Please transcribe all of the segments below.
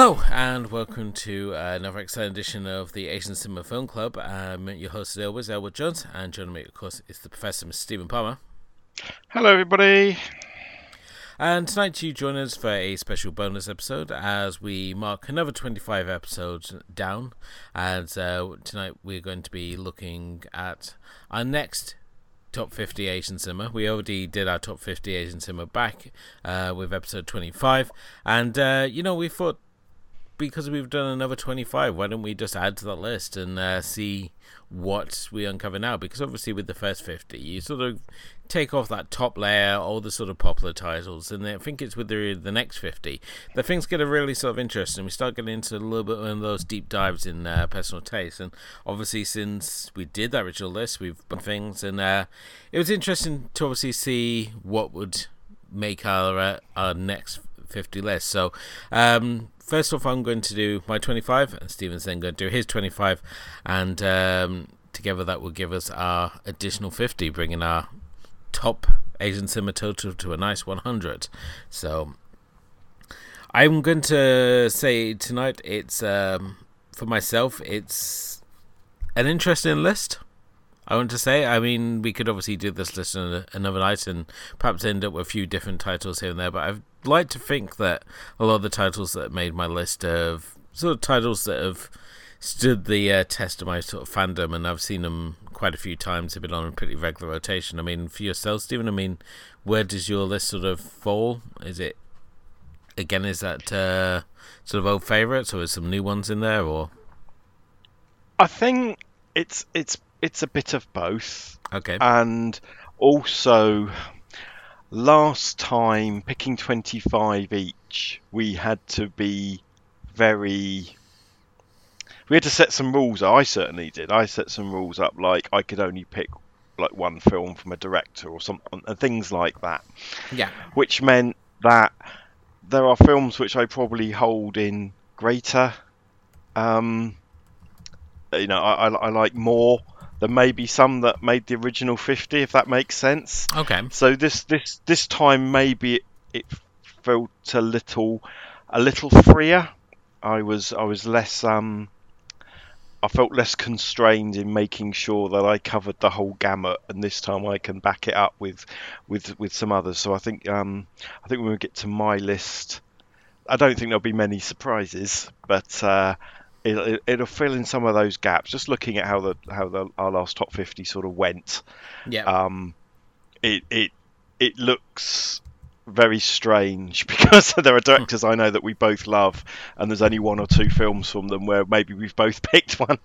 Hello and welcome to another exciting edition of the Asian Cinema Film Club. I'm your host as always, Elwood Jones, and joining me, of course, is the Professor, Mr. Stephen Palmer. Hello, everybody. And tonight you join us for a special bonus episode as we mark another 25 episodes down. And uh, tonight we're going to be looking at our next top 50 Asian cinema. We already did our top 50 Asian cinema back uh, with episode 25. And, uh, you know, we thought because we've done another 25, why don't we just add to that list and uh, see what we uncover now? Because obviously, with the first 50, you sort of take off that top layer, all the sort of popular titles, and I think it's with the the next 50 that things get a really sort of interesting. We start getting into a little bit of those deep dives in uh, personal taste, and obviously, since we did that original list, we've done things, and uh, it was interesting to obviously see what would make our uh, our next 50 list. So, um, first off, I'm going to do my 25, and Stephen's then going to do his 25, and um, together that will give us our additional 50, bringing our top Asian cinema total to a nice 100. So, I'm going to say tonight it's um, for myself, it's an interesting list. I want to say. I mean, we could obviously do this list another night and perhaps end up with a few different titles here and there, but I'd like to think that a lot of the titles that made my list of sort of titles that have stood the uh, test of my sort of fandom, and I've seen them quite a few times. Have been on a pretty regular rotation. I mean, for yourself, Stephen. I mean, where does your list sort of fall? Is it again? Is that uh, sort of old favourites, or is some new ones in there, or? I think it's it's it's a bit of both. Okay. And also, last time picking 25 each, we had to be very. We had to set some rules. I certainly did. I set some rules up, like I could only pick like one film from a director or something, and things like that. Yeah. Which meant that there are films which I probably hold in greater. Um, you know, I, I, I like more there may be some that made the original 50 if that makes sense. Okay. So this this this time maybe it, felt a little a little freer. I was i was less um I felt less constrained in making sure that I covered the whole gamut, and this time I can back it up with, with, with some others. So I think, um, I think when we get to my list, I don't think there'll be many surprises, but uh, it'll, it'll fill in some of those gaps. Just looking at how the how the our last top fifty sort of went, yeah, um, it it it looks very strange because there are directors I know that we both love, and there's only one or two films from them where maybe we've both picked one,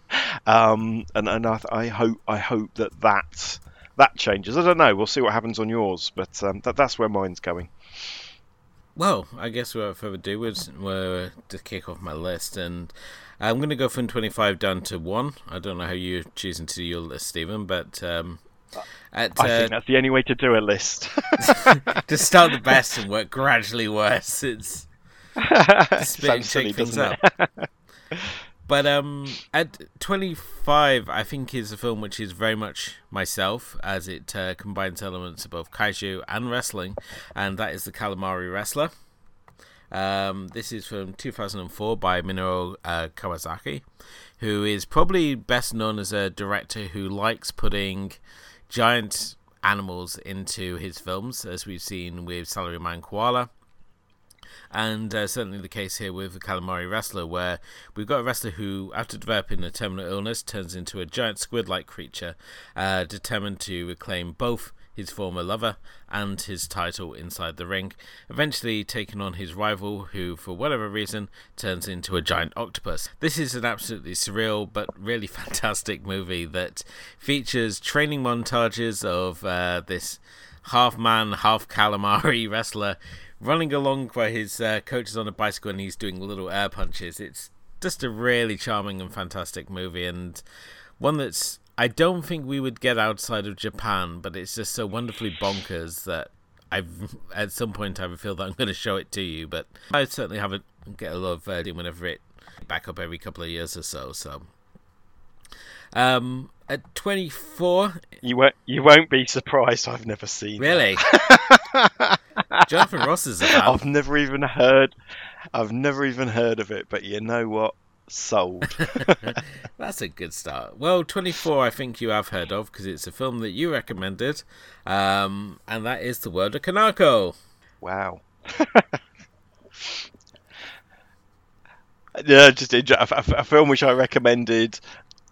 um, and and I, I, hope I hope that that that changes. I don't know. We'll see what happens on yours, but um, that that's where mine's going. Well, I guess without further ado, we're to kick off my list, and I'm going to go from 25 down to 1. I don't know how you're choosing to do your list, Stephen, but. Um, at, I uh, think that's the only way to do a list. to start the best and work gradually worse. It's. Shake things up. but um, at 25, I think is a film which is very much myself, as it uh, combines elements of both kaiju and wrestling, and that is the Calamari Wrestler. Um, this is from 2004 by Minoru uh, Kawasaki, who is probably best known as a director who likes putting giant animals into his films, as we've seen with Salaryman Koala. And uh, certainly the case here with the Calamari Wrestler, where we've got a wrestler who, after developing a terminal illness, turns into a giant squid like creature, uh, determined to reclaim both his former lover and his title inside the ring, eventually taking on his rival, who, for whatever reason, turns into a giant octopus. This is an absolutely surreal but really fantastic movie that features training montages of uh, this half man, half calamari wrestler running along where his uh, coach is on a bicycle and he's doing little air punches. It's just a really charming and fantastic movie and one that's I don't think we would get outside of Japan, but it's just so wonderfully bonkers that I've at some point I feel that I'm going to show it to you. But I certainly haven't get a lot of uh, whenever it back up every couple of years or so. So, um, at 24, you won't you won't be surprised. I've never seen really. Jonathan Ross is a fan. I've never even heard. I've never even heard of it. But you know what? sold. That's a good start. Well, 24, I think you have heard of because it's a film that you recommended, um, and that is The World of Kanako. Wow. yeah, just a, a, film which I recommended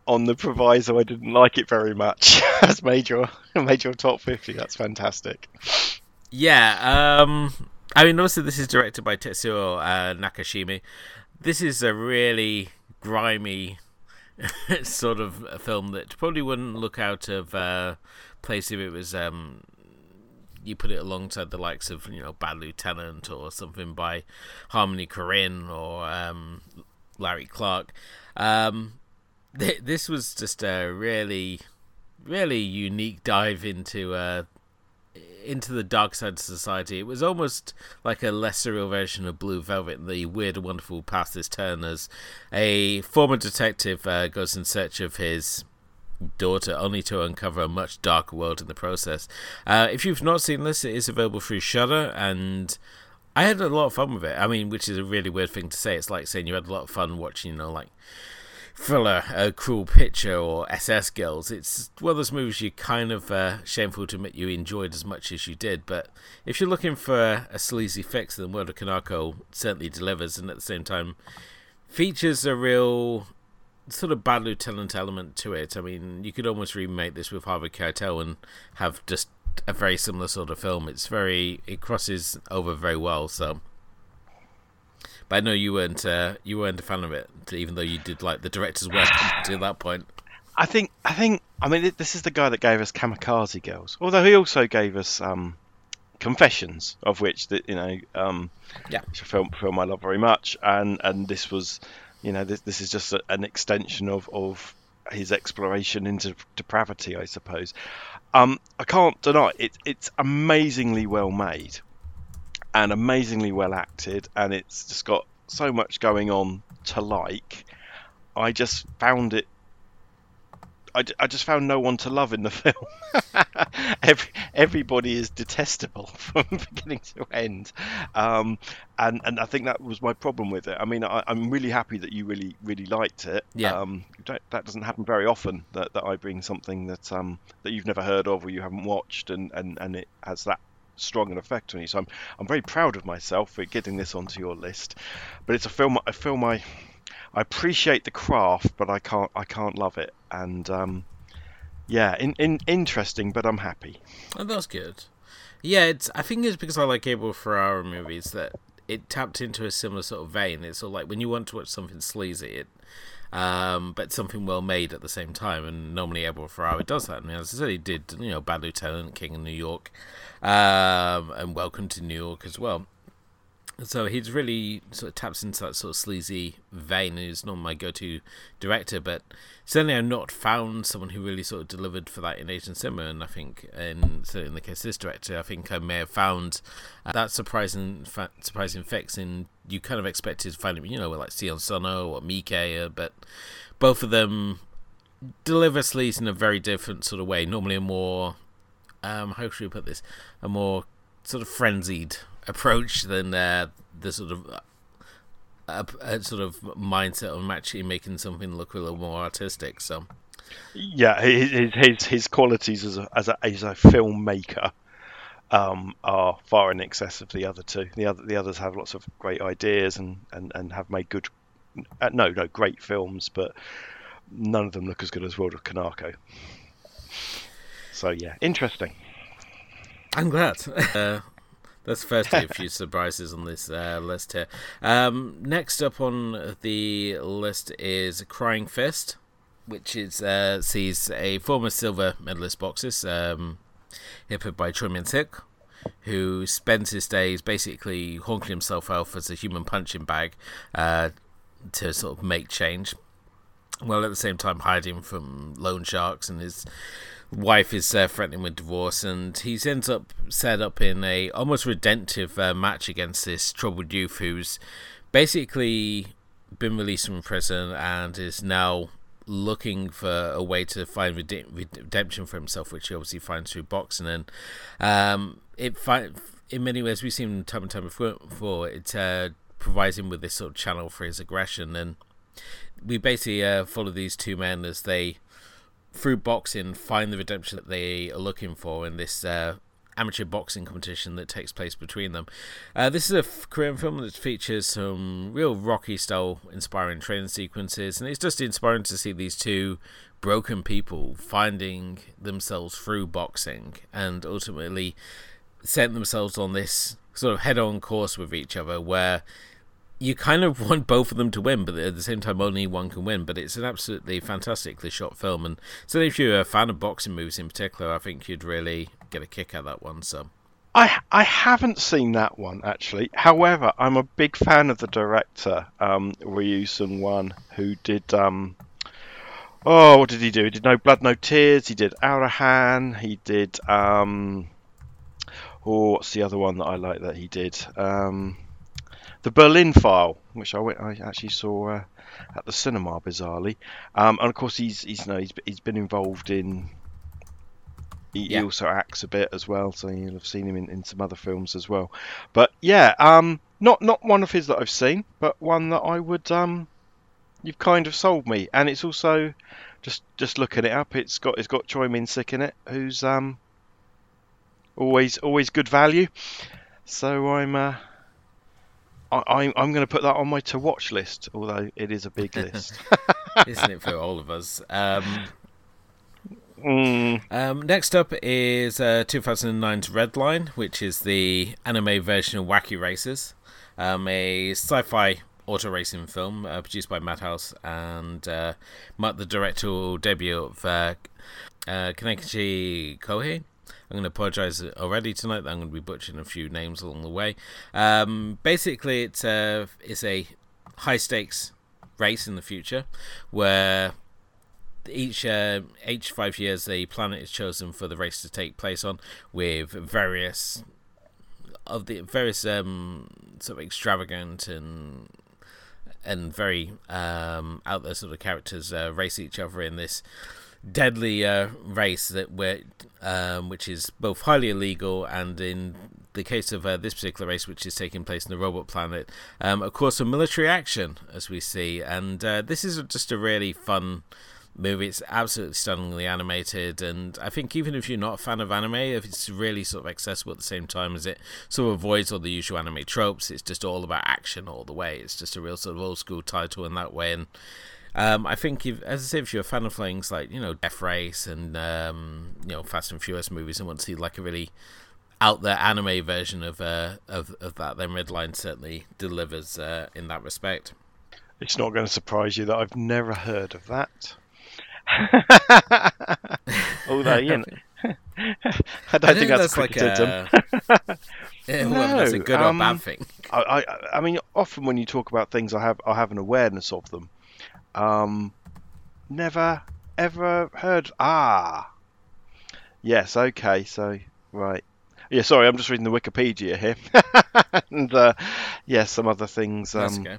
on the proviso I didn't like it very much. Has made your made your top 50. That's fantastic. Yeah. Um, I mean, obviously, this is directed by Tetsuo uh, Nakashima this is a really grimy sort of film that probably wouldn't look out of uh, place if it was um, you put it alongside the likes of you know Bad Lieutenant or something by Harmony Korine or um, Larry Clark. Um, th- this was just a really, really unique dive into uh, into the dark side of society. It was almost like a less surreal version of Blue Velvet, the weird and wonderful turn as a former detective uh, goes in search of his daughter, only to uncover a much darker world in the process. Uh, if you've not seen this, it is available through Shudder, and I had a lot of fun with it. I mean, which is a really weird thing to say. It's like saying you had a lot of fun watching, you know, like thriller, A Cruel Picture, or SS Girls. It's one of those movies you kind of uh, shameful to admit you enjoyed as much as you did. But if you're looking for a sleazy fix, then World of Kanako certainly delivers, and at the same time features a real sort of bad lieutenant element to it. I mean, you could almost remake this with Harvey Keitel and have just a very similar sort of film. It's very it crosses over very well. So but I know you weren't uh, you weren't a fan of it, even though you did like the director's work to that point. I think I think I mean this is the guy that gave us Kamikaze Girls, although he also gave us um, Confessions, of which that you know um, yeah, which a film film I love very much, and and this was you know this this is just a, an extension of of his exploration into depravity, I suppose. Um, I can't deny it. It's amazingly well made and amazingly well acted, and it's just got so much going on to like. I just found it. I, I just found no one to love in the film. Every, everybody is detestable from beginning to end, um, and and I think that was my problem with it. I mean, I, am really happy that you really really liked it. Yeah. Um, that doesn't happen very often that, that I bring something that um, that you've never heard of or you haven't watched, and, and, and it has that strong an effect on you. So I'm I'm very proud of myself for getting this onto your list. But it's a film a film I I appreciate the craft, but I can't I can't love it. And um, yeah, in, in interesting, but I'm happy. Oh, that's good. Yeah, it's. I think it's because I like Abel Ferrara movies that it tapped into a similar sort of vein. It's sort of like when you want to watch something sleazy, it um, but something well made at the same time. And normally Abel Ferrara does that. And as I said, he did, you know, Bad Lieutenant, King of New York, um, and Welcome to New York as well. So he's really sort of taps into that sort of sleazy vein. and He's not my go-to director, but certainly I've not found someone who really sort of delivered for that in Asian cinema. And I think, in certainly in the case of this director, I think I may have found uh, that surprising, fa- surprising fix in you kind of expected to find him, you know, like Sion Sono or Miike, uh, but both of them deliver sleaze in a very different sort of way. Normally a more, um, how should we put this, a more sort of frenzied approach than uh, the sort of uh, a, sort of mindset of actually making something look a little more artistic. So, yeah, his his, his qualities as a, as a as a filmmaker um, are far in excess of the other two. The other the others have lots of great ideas and, and, and have made good uh, no no great films, but none of them look as good as World of Kanako. So yeah, interesting. I'm glad. Uh, that's firstly a few surprises on this uh, list here. Um, next up on the list is Crying Fist, which is uh, sees a former silver medalist boxer, um, hit by Choi Min who spends his days basically honking himself out as a human punching bag uh, to sort of make change, while at the same time hiding from loan sharks and his wife is uh, threatening with divorce, and he ends up set up in a almost redemptive uh, match against this troubled youth who's basically been released from prison and is now looking for a way to find redemption for himself, which he obviously finds through boxing. And um, it fi- in many ways we've seen time and time before. It uh, provides him with this sort of channel for his aggression, and we basically uh, follow these two men as they through boxing find the redemption that they are looking for in this uh, amateur boxing competition that takes place between them. Uh, this is a f- Korean film that features some real Rocky style inspiring training sequences, and it's just inspiring to see these two broken people finding themselves through boxing and ultimately set themselves on this sort of head on course with each other where you kind of want both of them to win, but at the same time, only one can win. But it's an absolutely fantastically shot film, and so if you're a fan of boxing movies in particular, I think you'd really get a kick out of that one. So. I I haven't seen that one actually. However, I'm a big fan of the director um, Ryu Seung Won, who did um, oh what did he do? He did No Blood No Tears. He did Arahan. He did um, oh what's the other one that I like that he did? Um, the Berlin File, which I went, I actually saw uh, at the cinema, bizarrely, um, and of course he's he's you know, he's, he's been involved in. He, yeah. he, also acts a bit as well, so you'll have seen him in, in some other films as well. But yeah, um, not not one of his that I've seen, but one that I would um, you've kind of sold me, and it's also just just looking it up. It's got it's got Choi Min Sik in it, who's um always always good value. So I'm uh, I, am I'm going to put that on my to watch list, although it is a big list. Isn't it for all of us? Um, mm. um, next up is uh, 2009's Redline, which is the anime version of Wacky Races, um, a sci fi auto racing film uh, produced by Madhouse and uh, the directorial debut of uh, uh, Kenichi Kohei. I'm going to apologise already tonight. That I'm going to be butchering a few names along the way. Um, basically, it's a it's a high stakes race in the future where each uh, each five years the planet is chosen for the race to take place on with various of the various um, sort of extravagant and and very um, out there sort of characters uh, race each other in this deadly uh, race that where um, which is both highly illegal and in the case of uh, this particular race, which is taking place in the robot planet, um, of course, a military action as we see, and uh, this is just a really fun movie. It's absolutely stunningly animated, and I think even if you're not a fan of anime, if it's really sort of accessible at the same time as it sort of avoids all the usual anime tropes, it's just all about action all the way. It's just a real sort of old school title in that way, and um, I think, if, as I say, if you're a fan of things like you know Death Race and um, you know Fast and Furious movies and want to see like a really out there anime version of uh, of of that, then Redline certainly delivers uh, in that respect. It's not going to surprise you that I've never heard of that. Although, you know, I don't I think, that's, that's like a, yeah, well, that's a good um, or bad thing. I, I, I mean, often when you talk about things, I have I have an awareness of them. Um, never ever heard. Ah, yes. Okay. So right. Yeah. Sorry, I'm just reading the Wikipedia here, and uh, yeah, some other things. Um, okay.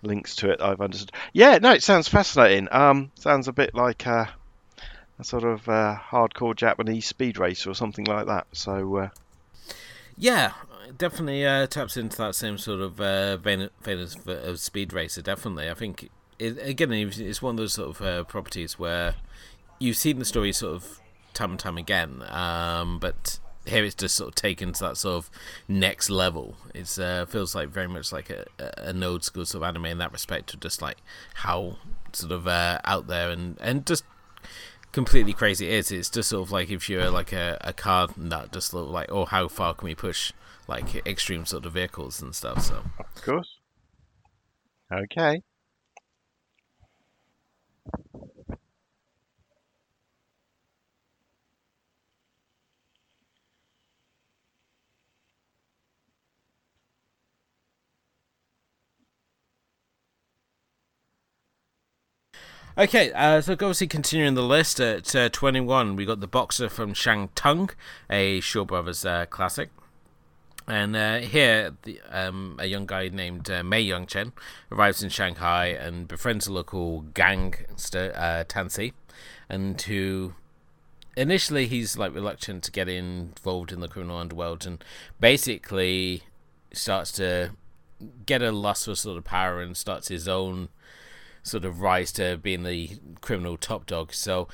Links to it I've understood. Yeah. No, it sounds fascinating. Um, sounds a bit like a, a sort of uh, hardcore Japanese speed racer or something like that. So. Uh, yeah, definitely uh, taps into that same sort of uh, vein, vein of, of, speed racer. Definitely, I think it, again, it's one of those sort of uh, properties where you've seen the story sort of time and time again, um, but here it's just sort of taken to that sort of next level. It uh, feels like very much like a, a, old school sort of anime in that respect, of just like how sort of uh, out there and and just completely crazy it is. It's just sort of like if you're like a, a car nut, just sort of like, oh, how far can we push like extreme sort of vehicles and stuff. So Of course. Okay. Okay, uh, so obviously continuing the list at uh, 21, we got The Boxer from Shantung, a Shaw Brothers uh, classic. And uh, here, the, um, a young guy named uh, Mei Young Chen arrives in Shanghai and befriends a local gangster, uh, Tansi, and who initially he's like reluctant to get involved in the criminal underworld and basically starts to get a lust for sort of power and starts his own sort of rise to being the criminal top dog. So,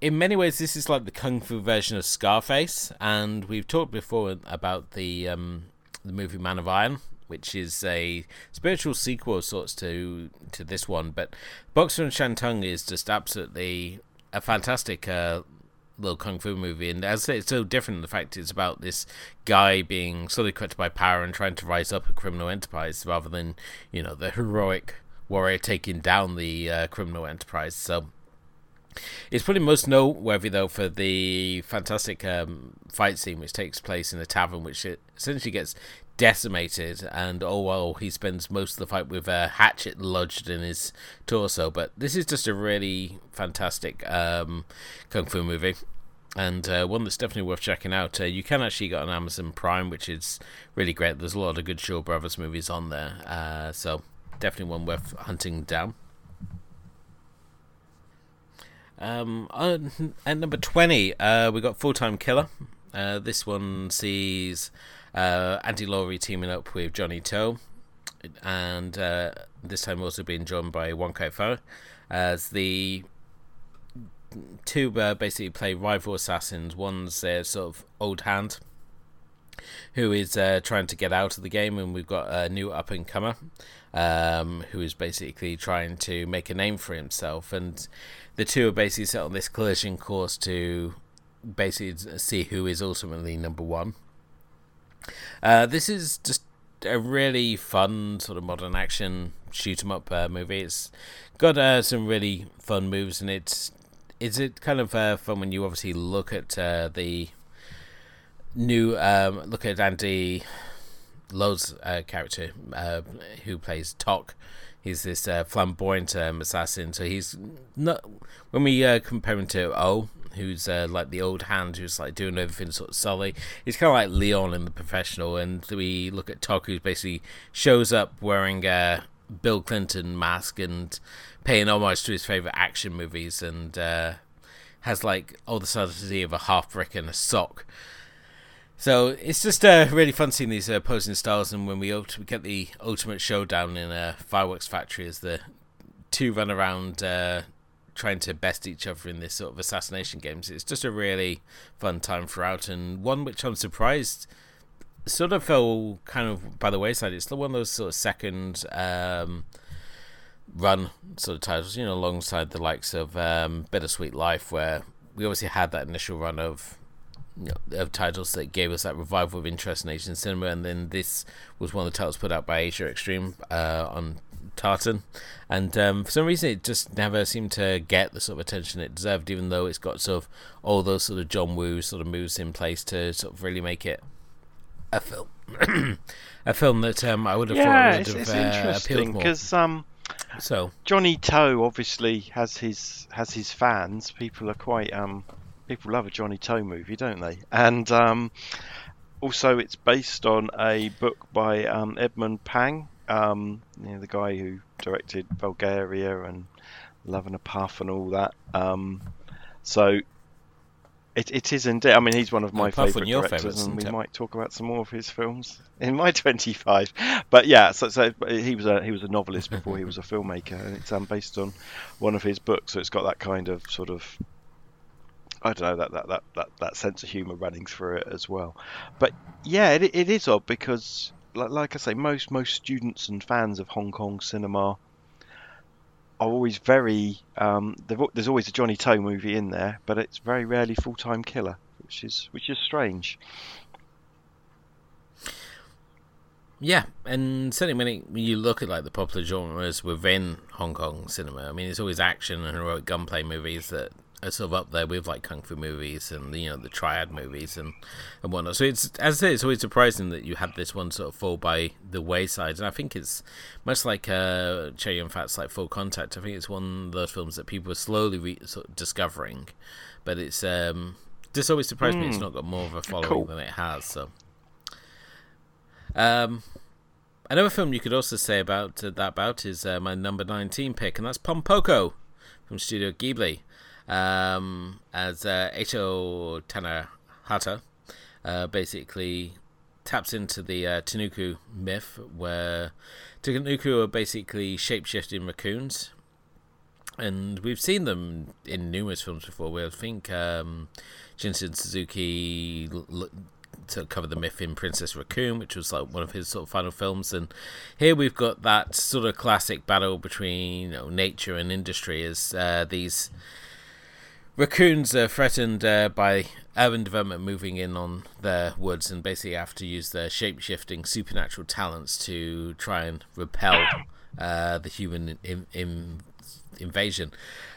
in many ways, this is like the kung fu version of Scarface, and we've talked before about the um, the movie Man of Iron, which is a spiritual sequel of sorts to to this one. But Boxer and Shantung is just absolutely a fantastic. Uh, little kung fu movie, and as I say, it's so different in the fact it's about this guy being slowly corrupted by power and trying to rise up a criminal enterprise rather than you know the heroic warrior taking down the uh, criminal enterprise. So it's probably most noteworthy though for the fantastic um, fight scene which takes place in a tavern, which essentially gets decimated, and oh well, he spends most of the fight with a hatchet lodged in his torso. But this is just a really fantastic um, kung fu movie. And uh, one that's definitely worth checking out. Uh, you can actually get on Amazon Prime, which is really great. There's a lot of good Shaw Brothers movies on there, uh, so definitely one worth hunting down. Um, at number 20, uh, we got Full Time Killer. Uh, this one sees uh, Andy Lau teaming up with Johnny To, and uh, this time also being joined by Wong Kar Wai as the two uh, basically play rival assassins. One's their sort of old hand who is uh, trying to get out of the game, and we've got a new up and comer um, who is basically trying to make a name for himself. And the two are basically set on this collision course to basically see who is ultimately number one. Uh, this is just a really fun sort of modern action shoot 'em up uh, movie. It's got uh, some really fun moves, and it's is it kind of uh, fun when you obviously look at uh, the new um, look at Andy Lau's uh, character who plays Tok. He's this uh, flamboyant um, assassin. So he's not when we uh, compare him to O, who's uh, like the old hand who's like doing everything sort of sully. He's kind of like Leon in the professional. And we look at Tok, who basically shows up wearing a Bill Clinton mask and paying homage to his favorite action movies and uh, has like all the subtlety of a half brick and a sock. So it's just uh, really fun seeing these uh, opposing styles, and when we, we get the ultimate showdown in a fireworks factory as the two run around uh, trying to best each other in this sort of assassination games, it's just a really fun time throughout, and one which I'm surprised sort of fell kind of by the wayside. It's one of those sort of second um, run sort of titles, you know, alongside the likes of um, Bittersweet Life, where we obviously had that initial run of you know, of titles that gave us that revival of interest in Asian cinema, and then this was one of the titles put out by Asia Extreme uh, on Tartan, and um, for some reason it just never seemed to get the sort of attention it deserved, even though it's got sort of all those sort of John Woo sort of moves in place to sort of really make it a film, a film that um, I would have yeah, thought would it's, have it's uh, interesting appealed more. because um, So Johnny To obviously has his has his fans. People are quite um, people love a Johnny To movie, don't they? And um, also, it's based on a book by um, Edmond Pang, um, you know, the guy who directed Vulgaria and Love and a Puff and all that. Um, so it, it is indeed. I mean, he's one of my favourite directors, favourites, and we it? might talk about some more of his films in my 25. But yeah, so, so he was a he was a novelist before he was a filmmaker, and it's um, based on one of his books. So it's got that kind of sort of I don't know that that, that, that, that sense of humour running through it as well. But yeah, it, it is odd because like, like I say, most most students and fans of Hong Kong cinema are always very. Um, there's always a Johnny To movie in there, but it's very rarely Full Time Killer, which is which is strange. Yeah, and certainly when, you look at like the popular genres within Hong Kong cinema, I mean, it's always action and heroic gunplay movies that are sort of up there with like kung fu movies and you know the triad movies and and whatnot. So it's as I say, it's always surprising that you had this one sort of fall by the wayside. And I think it's much like uh, Chow Yun-fat's like Full Contact. I think it's one of those films that people are slowly re- sort of discovering, but it's um, just always surprised mm. me it's hmm. not got more of a following cool. than it has. So. Um, another film you could also say about uh, that about is uh, my number nineteen pick, and that's Pom Poko from Studio Ghibli um, as uh, Eiichiro Takahata uh, basically taps into the uh, Tanuki myth, where Tanuki are basically shapeshifting raccoons. And we've seen them in numerous films before. We think um, Shunsuke Suzuki l- to cover the myth in Princess Raccoon, which was like one of his sort of final films. And here we've got that sort of classic battle between you know, nature and industry as uh, these raccoons are threatened uh, by urban development moving in on their woods and basically have to use their shape shifting supernatural talents to try and repel uh, the human in, in, invasion.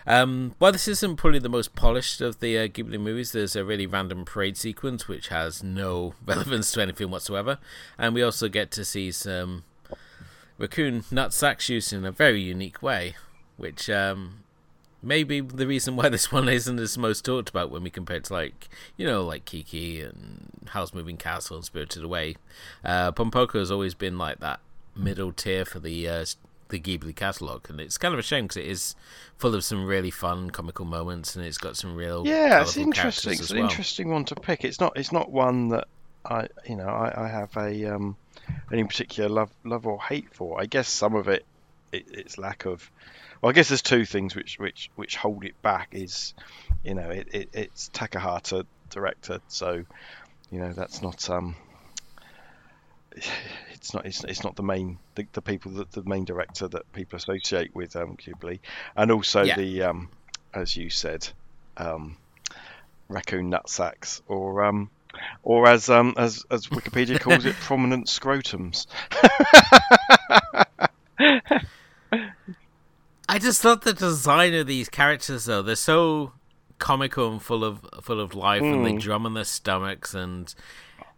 Um, while this isn't probably the most polished of the uh, Ghibli movies, there's a really random parade sequence which has no relevance to anything whatsoever, and we also get to see some raccoon nutsacks used in a very unique way, which um, maybe the reason why this one isn't as most talked about when we compare it to like you know like Kiki and Howl's Moving Castle and Spirited Away. Uh, Pom Poko has always been like that middle tier for the uh, the Ghibli catalog, and it's kind of a shame because it is full of some really fun comical moments, and it's got some real yeah, it's interesting. It's well. an interesting one to pick. It's not it's not one that I you know I, I have a um, any particular love love or hate for. I guess some of it, it its lack of well, I guess there's two things which which which hold it back. Is you know it, it it's Takahata director, so you know that's not um it's not it's, it's not the main the, the people that the main director that people associate with um Ghibli, and also yeah. the um as you said um raccoon nutsacks or um or as um as as Wikipedia calls it prominent scrotums. I just love the design of these characters though they're so comical and full of full of life, mm. and they hmm. drum on their stomachs, and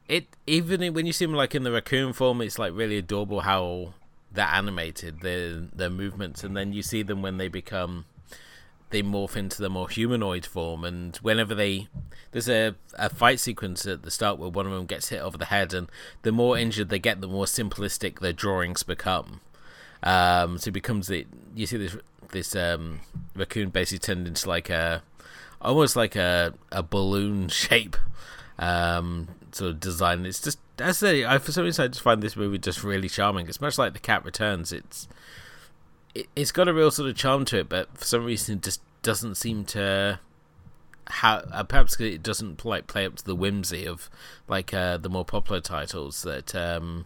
it even when you see them like in the raccoon form, it's like really adorable how they're animated, their their movements, and then you see them when they become they morph into the more humanoid form, and whenever they there's a, a fight sequence at the start where one of them gets hit over the head, and the more injured they get, the more simplistic their drawings become. Um, so it becomes the you see this this um, raccoon basically turned into like a almost like a a balloon shape um, sort of design. It's just I I for some reason I just find this movie just really charming. It's much like The Cat Returns. It's it, it's got a real sort of charm to it, but for some reason it just doesn't seem to how uh, perhaps it doesn't like play up to the whimsy of like uh, the more popular titles that um,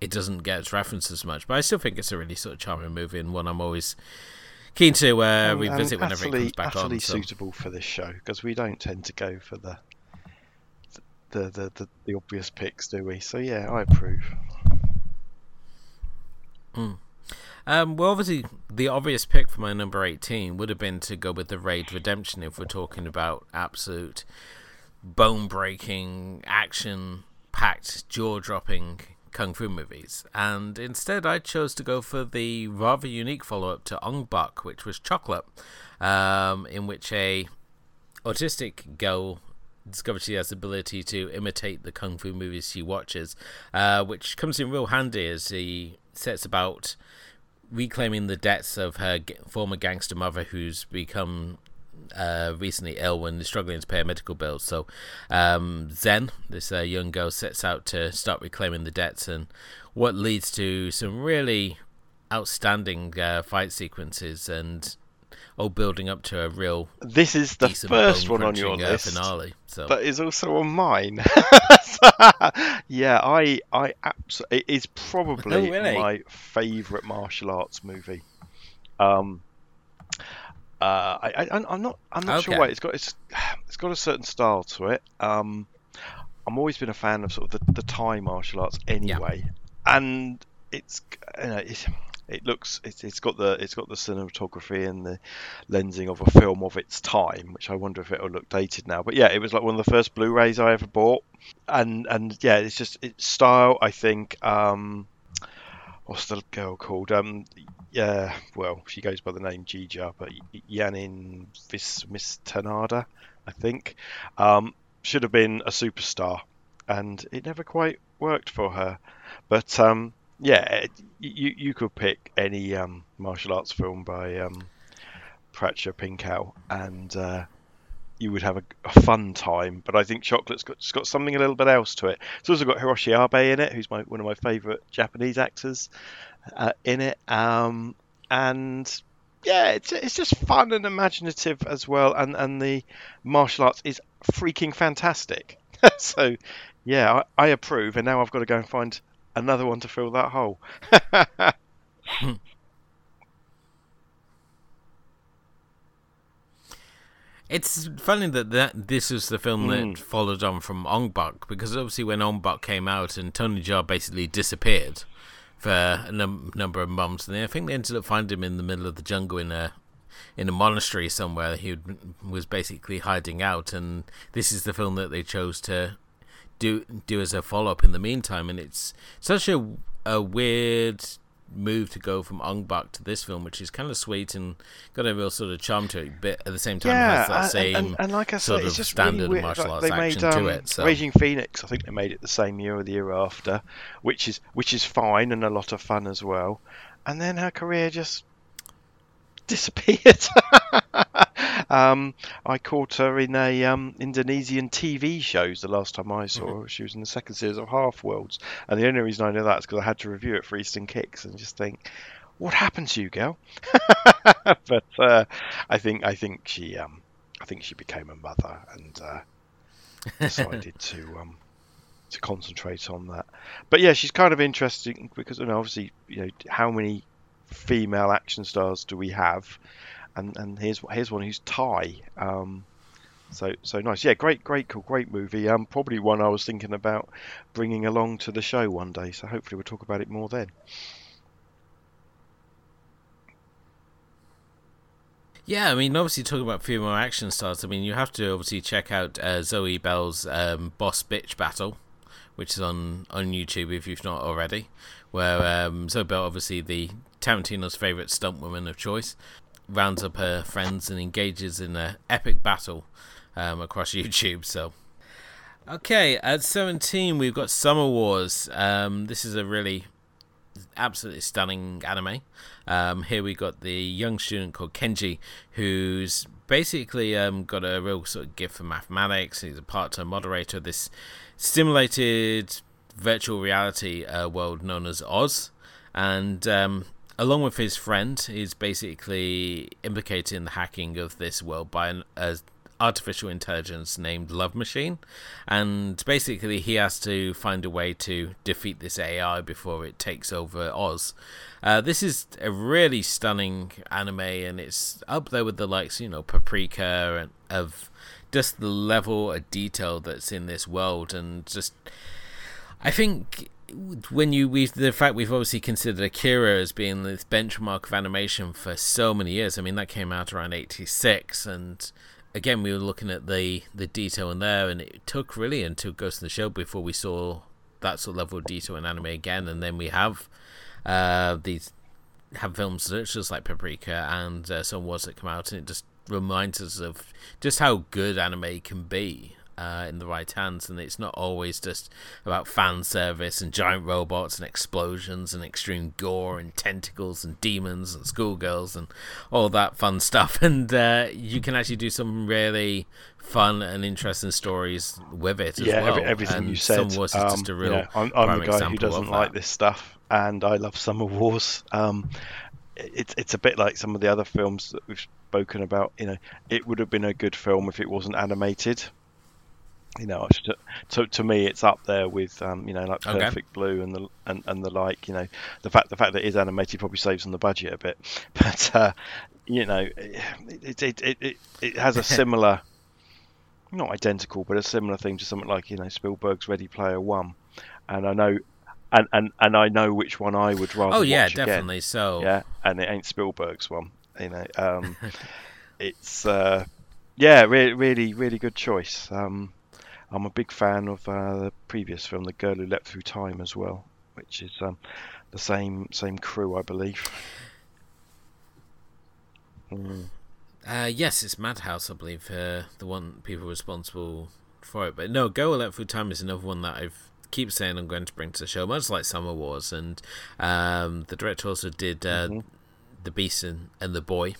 it doesn't get its references much. But I still think it's a really sort of charming movie and one I'm always keen to uh, revisit whenever utterly, it comes back utterly on. So. suitable for this show because we don't tend to go for the the, the the, the obvious picks, do we? So yeah, I approve. Mm. Um, well, obviously, the obvious pick for my number 18 would have been to go with the Raid Redemption if we're talking about absolute bone breaking, action packed, jaw dropping kung fu movies, and instead I chose to go for the rather unique follow up to Ong Bak, which was Chocolate, um, in which a autistic girl discovers she has the ability to imitate the kung fu movies she watches, uh, which comes in real handy as he sets about reclaiming the debts of her former gangster mother who's become uh, recently ill and is struggling to pay her medical bills. So um, Zen, this uh, young girl, sets out to start reclaiming the debts, and what leads to some really outstanding uh, fight sequences and all building up to a real. This is the first one on your uh, list finale, so. but is also on mine. yeah, I I absolutely it is probably oh, really? my favourite martial arts movie. Um, uh, I, I, am not. I'm not sure why it's got. It's it's got a certain style to it. Um, I'm always been a fan of sort of the, the Thai martial arts anyway, and it's you know it's, it looks it's, it's got the it's got the cinematography and the lensing of a film of its time, which I wonder if it'll look dated now. But yeah, it was like one of the first Blu-rays I ever bought, and and yeah, it's just it's style. I think. Um, the girl called? Um, yeah, well, she goes by the name Jija, but Yanin Vismistananda, I think, um, should have been a superstar, and it never quite worked for her. But um, yeah, you you could pick any um, martial arts film by um, Prachya Pinkaew, and uh, you would have a, a fun time. But I think Chocolate's got, it's got something a little bit else to it. It's also got Hiroshi Abe in it, who's my one of my favourite Japanese actors uh, in it. Um, and yeah, it's it's just fun and imaginative as well. And and the martial arts is freaking fantastic. so yeah, I, I approve. And now I've got to go and find another one to fill that hole. It's funny that, that this is the film Mm. that followed on from Ong Bak because obviously when Ong Bak came out and Tony Jaa basically disappeared for a num- number of months, and I think they ended up finding him in the middle of the jungle in a in a monastery somewhere. He would- was basically hiding out, and this is the film that they chose to do do as a follow up in the meantime. And it's such a a weird move to go from Ong Bak to this film, which is kind of sweet and got a real sort of charm to it, but at the same time has that and- same and, and like I sort said, it's of just standard really martial arts they action made, to um, it, so- Raging Phoenix, I think they made it the same year or the year after, which is which is fine and a lot of fun as well. And then her career just disappeared. um, I caught her in a um, Indonesian TV shows the last time I saw Mm-hmm. her. She was in the second series of Half Worlds, and the only reason I know that is because I had to review it for Eastern Kicks and just think, what happened to you, girl? but uh, I think I think she um, I think she became a mother and uh, decided to um, to concentrate on that. But yeah, she's kind of interesting because you know, obviously, you know, how many female action stars do we have? And and here's here's one who's Thai. Um, so so nice. Yeah, great great cool great movie. Um, probably one I was thinking about bringing along to the show one day. So hopefully we'll talk about it more then. Yeah, I mean, obviously talking about female action stars, I mean, you have to obviously check out uh, Zoe Bell's um, Boss Bitch Battle, which is on, on YouTube if you've not already, where um, Zoe Bell, obviously the Tarantino's favourite stunt woman of choice, rounds up her friends and engages in an epic battle um, across YouTube. So, okay, at 17, we've got Summer Wars. Um, this is a really absolutely stunning anime. Um, here we got the young student called Kenji, who's basically um, got a real sort of gift for mathematics. He's a part-time moderator of this simulated virtual reality uh, world known as Oz, and um, along with his friend, he's basically implicated in the hacking of this world by an a artificial intelligence named Love Machine, and basically he has to find a way to defeat this AI before it takes over Oz. Uh, this is a really stunning anime, and it's up there with the likes, you know, Paprika and of just the level of detail that's in this world, and just I think when you we the fact we've obviously considered Akira as being this benchmark of animation for so many years. I mean that came out around '86, and again we were looking at the the detail in there, and it took really until Ghost in the Shell before we saw that sort of level of detail in anime again, and then we have uh, these have films such as like Paprika and uh, Summer Wars that come out, and it just reminds us of just how good anime can be uh, in the right hands, and it's not always just about fan service and giant robots and explosions and extreme gore and tentacles and demons and schoolgirls and all that fun stuff. And uh, you can actually do some really fun and interesting stories with it as yeah, well. every, everything and you said. Summer Wars is um, just a real. I'm, I'm the guy who doesn't like this stuff, and I love Summer Wars. Um, it's it's a bit like some of the other films that we've spoken about. You know, it would have been a good film if it wasn't animated. You know, to to me, it's up there with um, you know like Okay. Perfect Blue and the and, and the like. You know, the fact the fact that it is animated probably saves on the budget a bit, but uh, you know, it it, it, it, it has a similar, not identical, but a similar thing to something like you know Spielberg's Ready Player One, and I know. And, and, and I know which one I would rather. Oh yeah, definitely. Again. So Yeah, and it ain't Spielberg's one. You know, um, it's uh, yeah, re- really, really good choice. Um, I'm a big fan of uh, the previous film, The Girl Who Leapt Through Time, as well, which is um, the same same crew, I believe. Mm. Uh, yes, it's Madhouse, I believe, uh, the one people responsible for it. But no, Go Let Through Time is another one that I've keep saying I'm going to bring to the show, much like Summer Wars. And um, the director also did uh, Mhm. The Beast and, and the Boy,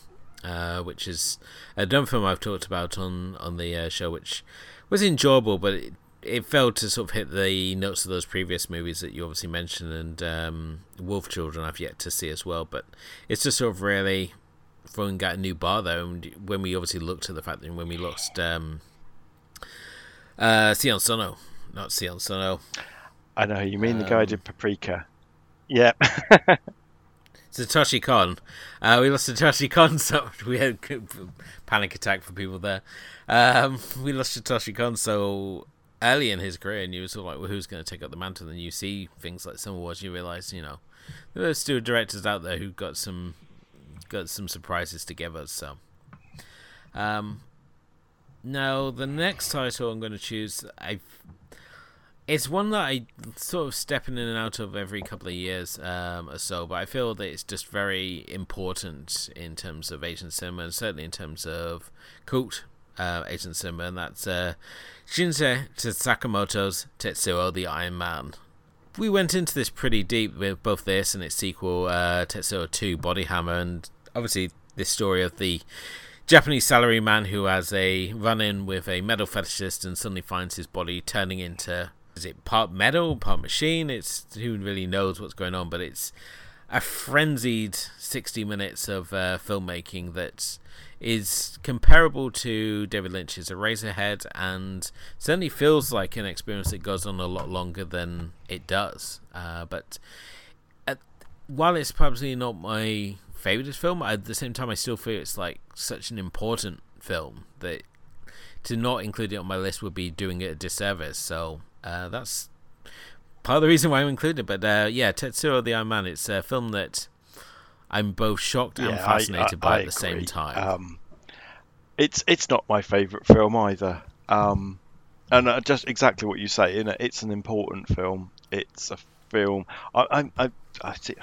uh, which is another film I've talked about on on the uh, show, which was enjoyable, but it, it failed to sort of hit the notes of those previous movies that you obviously mentioned. And um, Wolf Children I've yet to see as well, but it's just sort of really throwing out a new bar though. And when we obviously looked at the fact that when we lost um, uh, Sion Sono, not Sion Sono, I know you mean the guy who Um, did Paprika. Yeah, Satoshi Kon. Uh, we lost Satoshi Kon, so we had panic attack for people there. Um, we lost Satoshi Kon so early in his career, and you were sort of like, well, who's going to take up the mantle? And you see things like Summer Wars, you realise, you know, there are still directors out there who got some got some surprises to give us. So, um, now the next title I'm going to choose, I it's one that I sort of stepping in and out of every couple of years um, or so, but I feel that it's just very important in terms of Asian cinema and certainly in terms of cult uh, Asian cinema, and that's uh, Shinya Tsukamoto's Tetsuo the Iron Man. We went into this pretty deep with both this and its sequel, uh, Tetsuo 2 Body Hammer, and obviously this story of the Japanese salaryman who has a run in with a metal fetishist and suddenly finds his body turning into is it part metal, part machine? It's who really knows what's going on, but it's a frenzied 60 minutes of uh, filmmaking that is comparable to David Lynch's Eraserhead and certainly feels like an experience that goes on a lot longer than it does. Uh, but at, while it's probably not my favorite film, at the same time, I still feel it's like such an important film that to not include it on my list would be doing it a disservice. So uh, that's part of the reason why I'm included. But uh, yeah, Tetsuo the Iron Man. It's a film that I'm both shocked and Yeah, I- fascinated I- by I at the same time. Um, it's it's not my favourite film either. Um, and uh, just exactly what you say, it's an important film. It's a film. I, I, I, I see,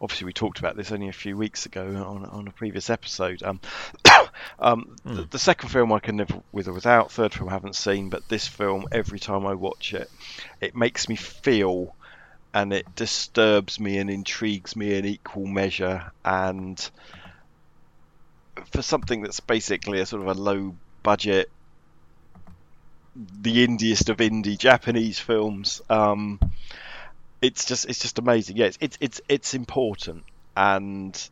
obviously we talked about this only a few weeks ago on on a previous episode. Um, um, the, the second film I can live with or without. Third film I haven't seen, but this film, every time I watch it, it makes me feel. And it disturbs me and intrigues me in equal measure. And for something that's basically a sort of a low budget, the indiest of indie Japanese films, um, it's just it's just amazing. Yeah, it's it's it's, important and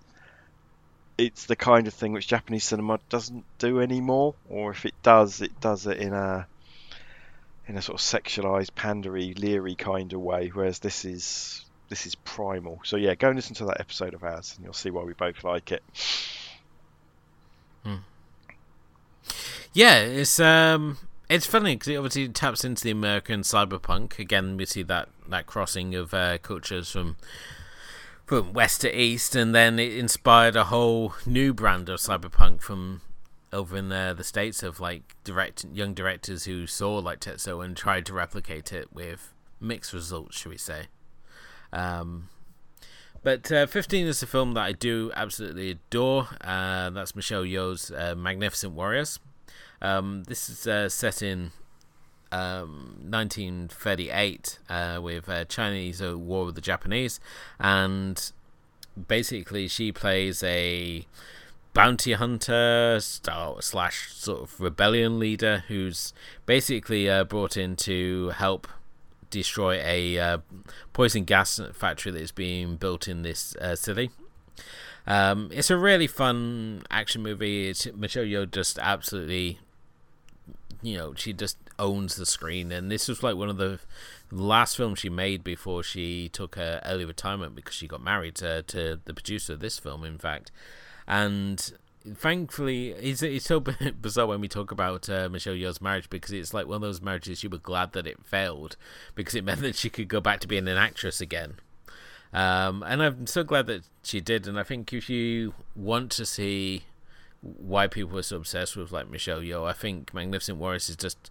it's the kind of thing which Japanese cinema doesn't do anymore, or if it does, it does it in a in a sort of sexualized, pandery, leery kind of way. Whereas this is this is primal. So yeah, go and listen to that episode of ours, and you'll see why we both like it. Yeah, it's um, it's funny because it obviously taps into the American cyberpunk. Again, we see that that crossing of uh, cultures from from west to east, and then it inspired a whole new brand of cyberpunk from over in uh, the states of like direct young directors who saw like Tetsuo and tried to replicate it with mixed results, should we say? Um, but uh, 15 is a film that I do absolutely adore. Uh, that's Michelle Yeoh's uh, Magnificent Warriors. Um, this is uh, set in um, 1938 uh, with uh, Chinese uh, war with the Japanese, and basically she plays a bounty hunter slash sort of rebellion leader who's basically uh, brought in to help destroy a uh, poison gas factory that is being built in this uh, city. Um, it's a really fun action movie. It's, Michelle Yeoh just absolutely, you know, she just owns the screen. And this was like one of the last films she made before she took her early retirement because she got married to, to the producer of this film, in fact. And thankfully, it's, it's so bizarre when we talk about uh, Michelle Yeoh's marriage because it's like one of those marriages you were glad that it failed because it meant that she could go back to being an actress again. Um, and I'm so glad that she did. And I think if you want to see why people are so obsessed with like Michelle Yeoh, I think Magnificent Warriors is just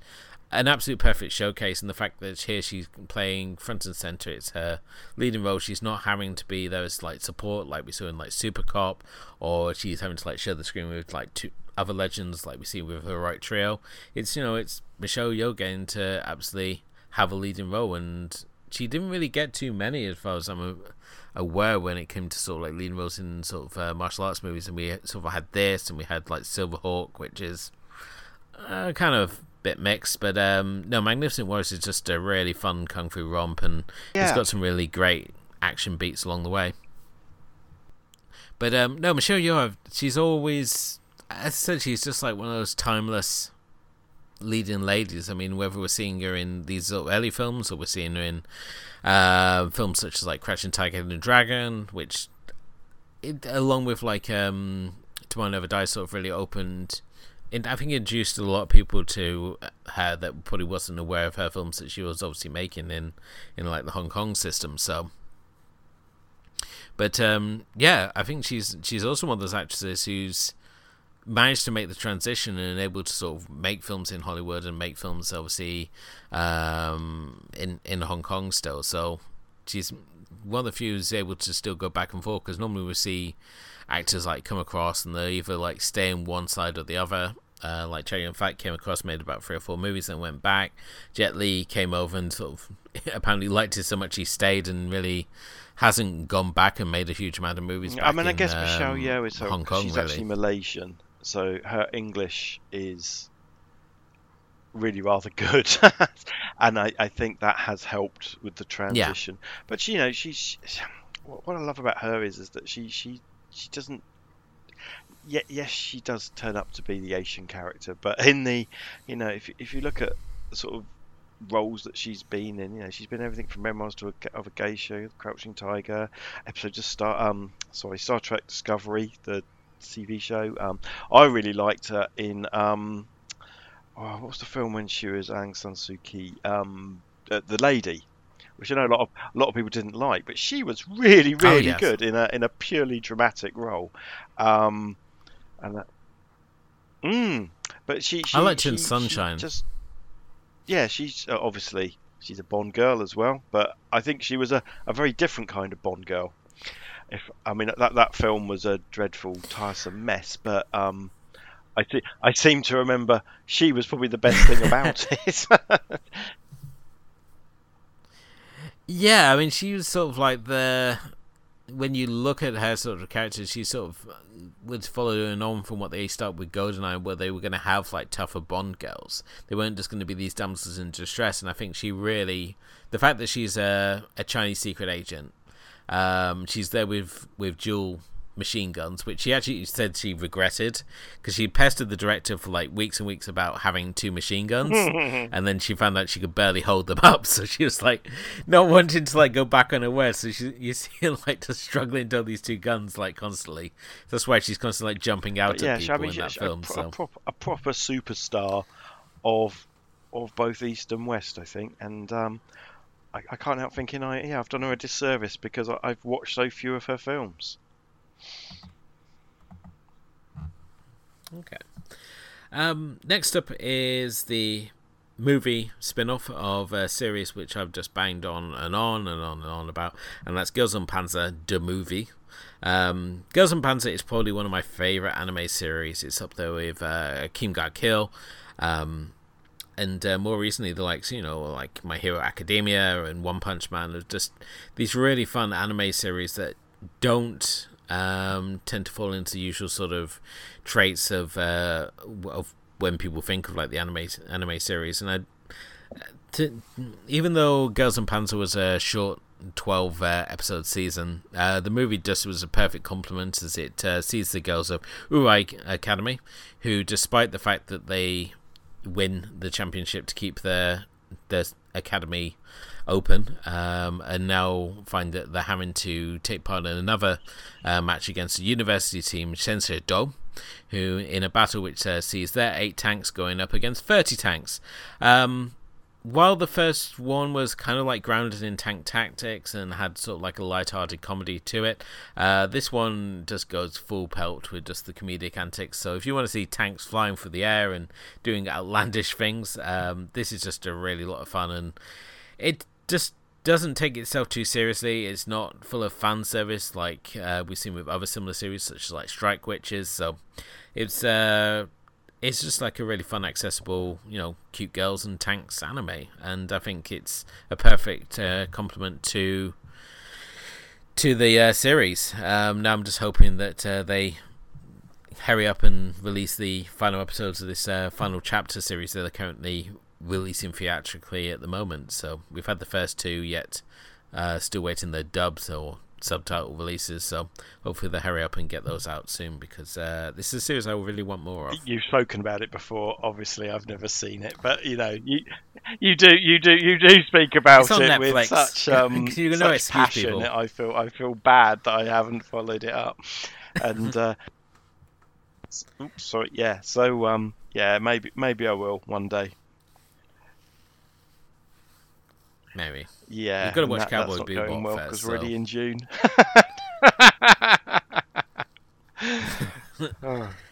an absolute perfect showcase. And the fact that here she's playing front and center, it's her leading role. She's not having to be there as like support like we saw in like Super Cop, or she's having to like share the screen with like two other legends like we see with Heroic Trio. It's you know it's Michelle Yeoh getting to absolutely have a leading role and she didn't really get too many as far as I'm aware when it came to sort of like leading roles in sort of uh, martial arts movies, and we sort of had this, and we had like Silver Hawk, which is uh, kind of bit mixed, but um, no, Magnificent Warriors is just a really fun kung fu romp, and yeah. it's got some really great action beats along the way. But um, no, Michelle Yeoh, she's always, as I said, she's just like one of those timeless leading ladies. I mean, whether we're seeing her in these early films or we're seeing her in uh, films such as like Crouching Tiger and the Dragon, which, it, along with like um, Tomorrow Never Dies, sort of really opened. And I think it introduced a lot of people to her that probably wasn't aware of her films that she was obviously making in, in like the Hong Kong system. So, but um, yeah, I think she's she's also one of those actresses who's managed to make the transition and able to sort of make films in Hollywood and make films obviously um, in in Hong Kong still. So she's one of the few who's able to still go back and forth because normally we see actors like come across and they either like stay in one side or the other. Uh, like Chow Yun-fat came across, made about three or four movies, and went back. Jet Li came over and sort of apparently liked it so much he stayed and really hasn't gone back and made a huge amount of movies. I mean, I guess um, Michelle Yeoh is Hong Kong. She's really. actually Malaysian, so her English is really rather good, and I, I think that has helped with the transition. Yeah. But you know, she's what I love about her is is that she she she doesn't. Yet, yes, she does turn up to be the Asian character, but in the, you know, if if you look at sort of roles that she's been in. You know, she's been everything from Memoirs to a, of a Geisha, Crouching Tiger, episode just start. Um, sorry, Star Trek Discovery, the TV show. Um, I really liked her in um, oh, what was the film when she was Aung San Suu Kyi? Um, uh, the Lady, which I know a lot of a lot of people didn't like, but she was really oh, really oh, yes. good in a in a purely dramatic role. Um, and that, mm, but she, she I liked she, in Sunshine. Just yeah, she's uh, obviously she's a Bond girl as well, but I think she was a, a very different kind of Bond girl if I mean that that film was a dreadful, tiresome mess, but um, I th- I seem to remember she was probably the best thing about it. yeah, I mean, she was sort of like the when you look at her sort of character, she sort of was following on from what they started with Goldeneye, where they were going to have like tougher Bond girls. They weren't just going to be these damsels in distress. And I think she really, the fact that she's a, a Chinese secret agent um, she's there with with dual machine guns, which she actually said she regretted because she pestered the director for like weeks and weeks about having two machine guns, and then she found out she could barely hold them up, so she was like not wanting to like go back on her word. So she, you see her like just struggling to hold these two guns like constantly. That's why she's constantly like jumping out yeah, at people I mean, in that film. A, so. a, proper, a proper superstar of of both East and West, I think, and um, I, I can't help thinking I yeah I've done her a disservice because I, I've watched so few of her films. Okay. Um, next up is the movie spin-off of a series which I've just banged on and on and on and on about, and that's Girls und Panzer, the movie. Um, Girls und Panzer is probably one of my favorite anime series. It's up there with uh, Kim Kill. Um, and uh, more recently the likes you know like my hero academia and one punch man are just these really fun anime series that don't um, tend to fall into the usual sort of traits of uh, of when people think of like the anime anime series and I to, even though Girls und Panzer was a short 12 uh, episode season. Uh, the movie just was a perfect complement as it uh, sees the girls of Oarai Academy, who, despite the fact that they win the championship to keep their their academy open, um, and now find that they're having to take part in another uh, match against a university team, Sensei Do. who in a battle which uh, sees their eight tanks going up against 30 tanks. Um, while the first one was kind of like grounded in tank tactics and had sort of like a light-hearted comedy to it, uh, this one just goes full pelt with just the comedic antics. So if you want to see tanks flying through the air and doing outlandish things, um, this is just a really lot of fun, and it just doesn't take itself too seriously. It's not full of fan service like uh, we've seen with other similar series such as like Strike Witches. So it's uh, it's just like a really fun, accessible, you know, cute girls and tanks anime, and I think it's a perfect uh, complement to to the uh, series. Um, now I'm just hoping that uh, they hurry up and release the final episodes of this uh, final chapter series that they're currently releasing theatrically at the moment. So we've had the first two yet, uh, still waiting the dubs or subtitle releases. So hopefully they hurry up and get those out soon because uh, this is a series I really want more of. You've spoken about it before. Obviously, I've never seen it, but you know, you you do you do you do speak about it Netflix. with such um you know such passion. I feel I feel bad that I haven't followed it up, and uh, oops, sorry, yeah. So um, yeah, maybe maybe I will one day. Maybe. Yeah, you've got to watch that, Cowboy that's Bebop well first. because So. we're already in June. Oh.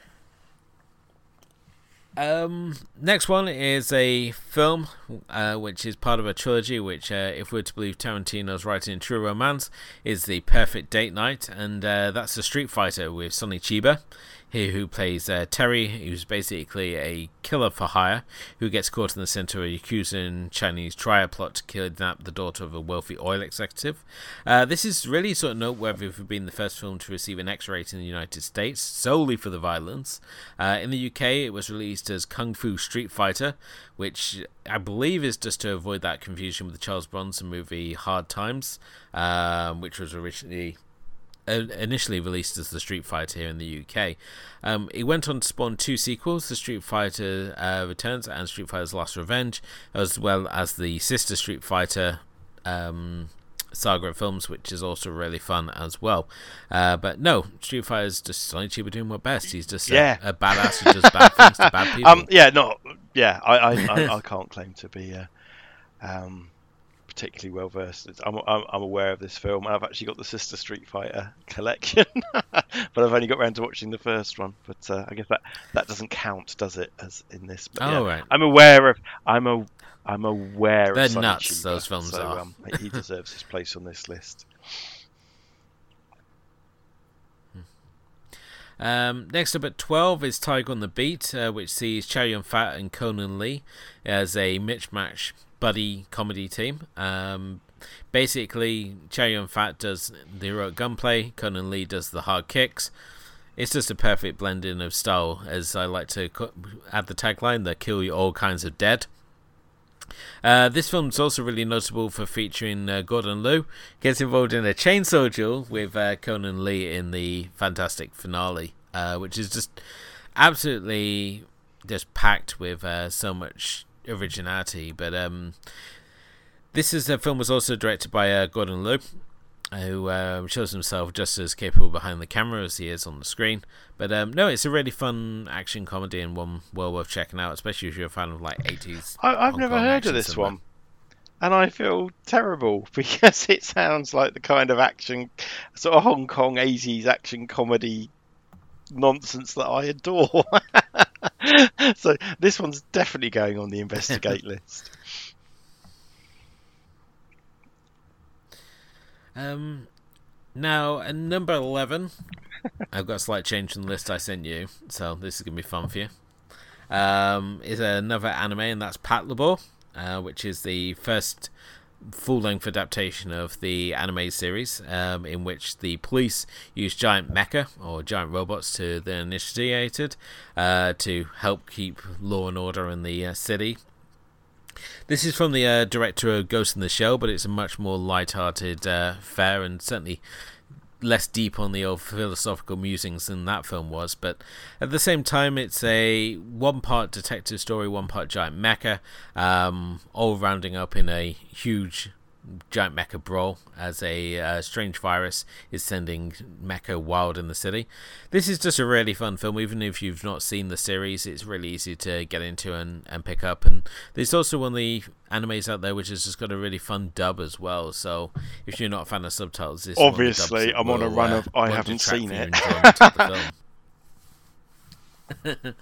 Um, next one is a film, uh, which is part of a trilogy. Which, uh, if we're to believe Tarantino's writing True Romance, is the perfect date night, and uh, that's the Street Fighter with Sonny Chiba, here who plays uh, Terry, who's basically a killer for hire, who gets caught in the center of a Yakuza Chinese triad plot to kidnap the daughter of a wealthy oil executive. Uh, this is really sort of noteworthy for being the first film to receive an X rating in the United States, solely for the violence. Uh, in the UK, it was released as Kung Fu Street Fighter, which I believe is just to avoid that confusion with the Charles Bronson movie Hard Times, um, which was originally initially released as the Street Fighter here in the UK. Um, it went on to spawn two sequels, The Street Fighter uh, Returns and Street Fighter's Last Revenge, as well as the sister Street Fighter um, saga of films, which is also really fun as well. Uh, but no, Street Fighter's just Sonny Chiba doing what best. He's just Yeah. a, a badass who does bad things to bad people. Um, yeah, no, yeah, I, I, I, I can't claim to be uh, um, particularly well versed. I'm, I'm, I'm aware of this film. I've actually got the Sister Street Fighter collection, but I've only got around to watching the first one. But uh, I guess that that doesn't count, does it? As in this, but, yeah, Oh, right. I'm aware of. I'm a. I'm aware They're of nuts, Chiba, those films so, are. Um, he deserves his place on this list. Um, next up at 12 is Tiger on the Beat, uh, which sees Chow Yun Fat and Conan Lee as a mismatch buddy comedy team. Um, basically, Chow Yun Fat does the heroic gunplay, Conan Lee does the hard kicks. It's just a perfect blending of style, as I like to add the tagline, the kill you all kinds of dead. Uh, this film's also really notable for featuring uh, Gordon Liu. Gets involved in a chainsaw duel with uh, Conan Lee in the fantastic finale, uh, which is just absolutely just packed with uh, so much originality. But um, this is a film was also directed by uh, Gordon Liu, who um, shows himself just as capable behind the camera as he is on the screen. But um, no, it's a really fun action comedy and one well worth checking out, especially if you're a fan of like 80s. I, I've Hong never heard of this one, and I feel terrible because it sounds like the kind of action, sort of Hong Kong 80s action comedy nonsense that I adore. so this one's definitely going on the investigate list. Um, now, at number 11, I've got a slight change in the list I sent you, so this is going to be fun for you. Um, is another anime, and that's Patlabor, uh, which is the first full length adaptation of the anime series, um, in which the police use giant mecha or giant robots to the initiated uh, to help keep law and order in the uh, city. This is from the uh, director of Ghost in the Shell, but it's a much more light-hearted uh, fare and certainly less deep on the old philosophical musings than that film was. But at the same time, it's a one-part detective story, one-part giant mecha, um, all rounding up in a huge giant mecha brawl as a uh, strange virus is sending mecha wild in the city. This is just a really fun film. Even if you've not seen the series, it's really easy to get into and, and pick up. And there's also one of the animes out there which has just got a really fun dub as well. So if you're not a fan of subtitles, this obviously I'm on a run uh, of I haven't seen it.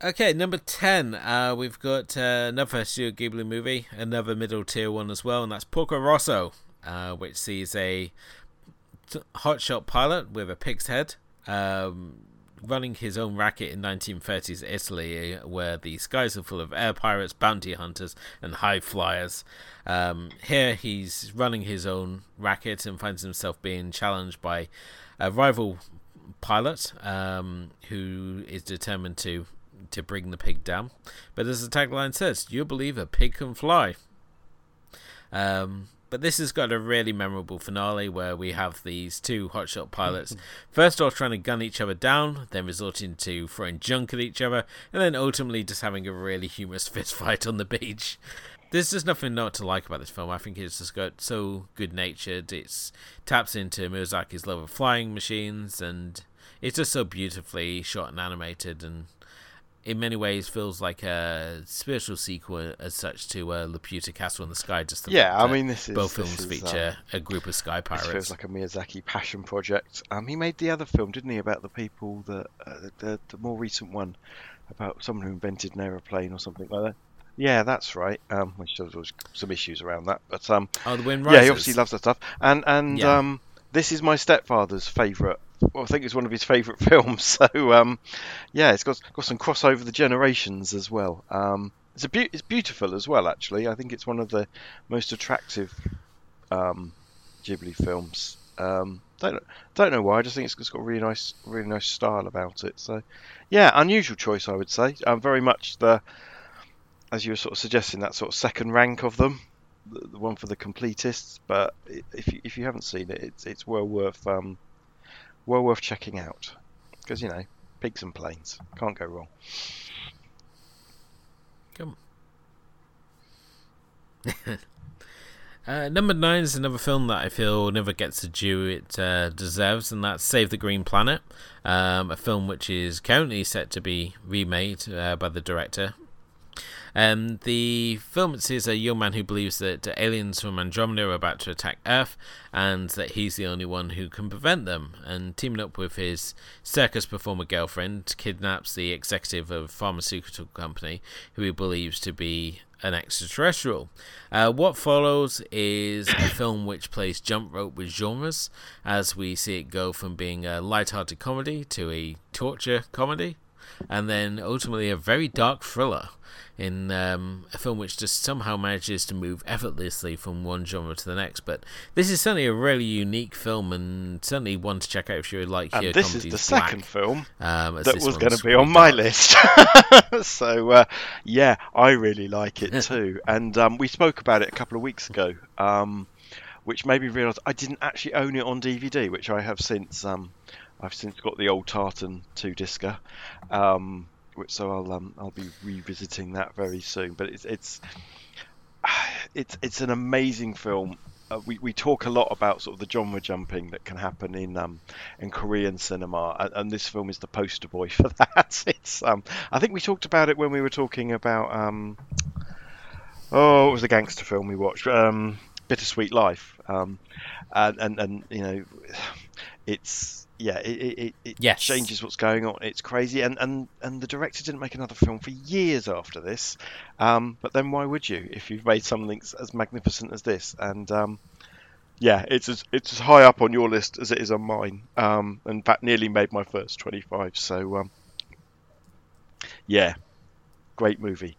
Okay, number 10, uh, we've got uh, another Studio Ghibli movie, another middle tier one as well, and that's Porco Rosso, uh, which sees a hotshot pilot with a pig's head um, running his own racket in 1930s Italy, where the skies are full of air pirates, bounty hunters, and high flyers. Um, here, he's running his own racket and finds himself being challenged by a rival pilot um, who is determined to to bring the pig down. But as the tagline says, you believe a pig can fly. Um, but this has got a really memorable finale where we have these two hotshot pilots first off trying to gun each other down, then resorting to throwing junk at each other, and then ultimately just having a really humorous fist fight on the beach. There's just nothing not to like about this film. I think it's just got so good natured. It taps into Miyazaki's love of flying machines, and it's just so beautifully shot and animated and in many ways feels like a spiritual sequel as such to uh, Laputa Castle in the Sky. Just yeah, I mean, this is both this films is, feature um, a group of sky pirates. This feels like a Miyazaki passion project. Um, he made the other film, didn't he, about the people that uh, the, the more recent one about someone who invented an aeroplane or something like that. Yeah, that's right. Um, which there was some issues around that, but um, oh, the Wind Yeah, he obviously loves that stuff. And and Yeah. um, this is my stepfather's favourite. Well, I think it's one of his favourite films. So um, yeah, it's got got some crossover the generations as well. Um, it's a beau- it's beautiful as well. Actually, I think it's one of the most attractive um, Ghibli films. Um, don't don't know why. I just think it's, it's got a really nice really nice style about it. So yeah, unusual choice I would say. Um, very much the as you were sort of suggesting that sort of second rank of them the, the one for the completists. But if you, if you haven't seen it, it's it's well worth um, well worth checking out because you know pigs and planes can't go wrong. Come. uh, number nine is another film that I feel never gets the due it uh, deserves, and that's Save the Green Planet, um, a film which is currently set to be remade uh, by the director. Um, the film sees a young man who believes that aliens from Andromeda are about to attack Earth, and that he's the only one who can prevent them. And teaming up with his circus performer girlfriend, kidnaps the executive of a pharmaceutical company, who he believes to be an extraterrestrial. Uh, what follows is a film which plays jump rope with genres, as we see it go from being a light-hearted comedy to a torture comedy, and then ultimately a very dark thriller in um, a film which just somehow manages to move effortlessly from one genre to the next. But this is certainly a really unique film, and certainly one to check out if you would like And this is the second film um, that was going to be on my dark. list. so uh, yeah, I really like it too. and um, we spoke about it a couple of weeks ago, um, which made me realise I didn't actually own it on DVD, which I have since. Um, I've since got the old Tartan two discer, um, so I'll um, I'll be revisiting that very soon. But it's it's it's it's an amazing film. Uh, we, we talk a lot about sort of the genre jumping that can happen in um, in Korean cinema, and, and this film is the poster boy for that. It's um, I think we talked about it when we were talking about um, oh, it was a gangster film we watched? Um, Bittersweet Life, um, and, and and you know, it's yeah, it it, it, Yes. changes what's going on. It's crazy, and, and and the director didn't make another film for years after this. Um, but then why would you if you've made something as magnificent as this? And um, yeah, it's as it's as high up on your list as it is on mine. Um, in fact, nearly made my first twenty-five. So um, yeah, great movie.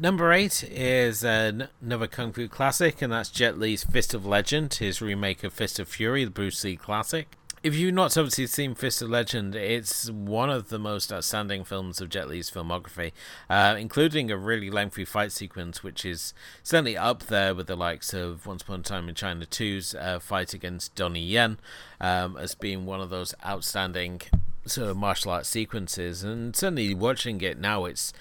Number eight is another kung fu classic, and that's Jet Li's Fist of Legend, his remake of Fist of Fury, the Bruce Lee classic. If you've not obviously seen Fist of Legend, it's one of the most outstanding films of Jet Li's filmography, uh, including a really lengthy fight sequence, which is certainly up there with the likes of Once Upon a Time in China 2's uh, fight against Donnie Yen, um, as being one of those outstanding sort of martial arts sequences, and certainly watching it now, it's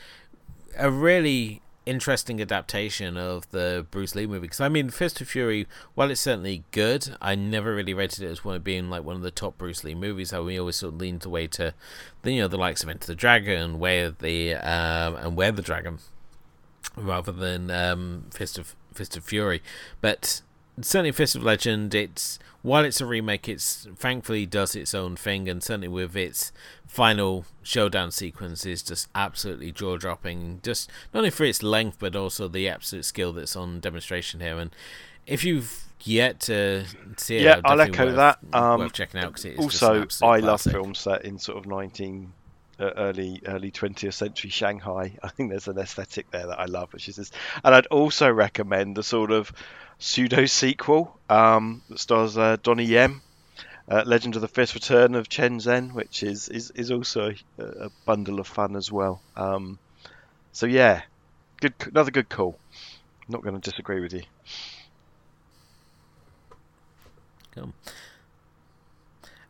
a really interesting adaptation of the Bruce Lee movie. Because I mean, Fist of Fury, while it's certainly good, I never really rated it as one of being like one of the top Bruce Lee movies. How we always sort of leaned away to, the, you know, the likes of Enter the Dragon, of the um, and Where the Dragon, rather than um, Fist of Fist of Fury. But certainly Fist of Legend, it's while it's a remake, it's thankfully does its own thing, and certainly with its final showdown sequence is just absolutely jaw dropping. Just not only for its length, but also the absolute skill that's on demonstration here. And if you've yet to see it, yeah, I'll echo worth, that. Um, worth checking out because it is also I love classic. films set in sort of nineteen. Uh, early early 20th century Shanghai. I think there's an aesthetic there that I love, which is this. And I'd also recommend the sort of pseudo sequel um, that stars uh, Donnie Yen, uh, Legend of the Fist Return of Chen Zhen, which is is, is also a, a bundle of fun as well. Um, so yeah, good another good call. Not going to disagree with you. Cool.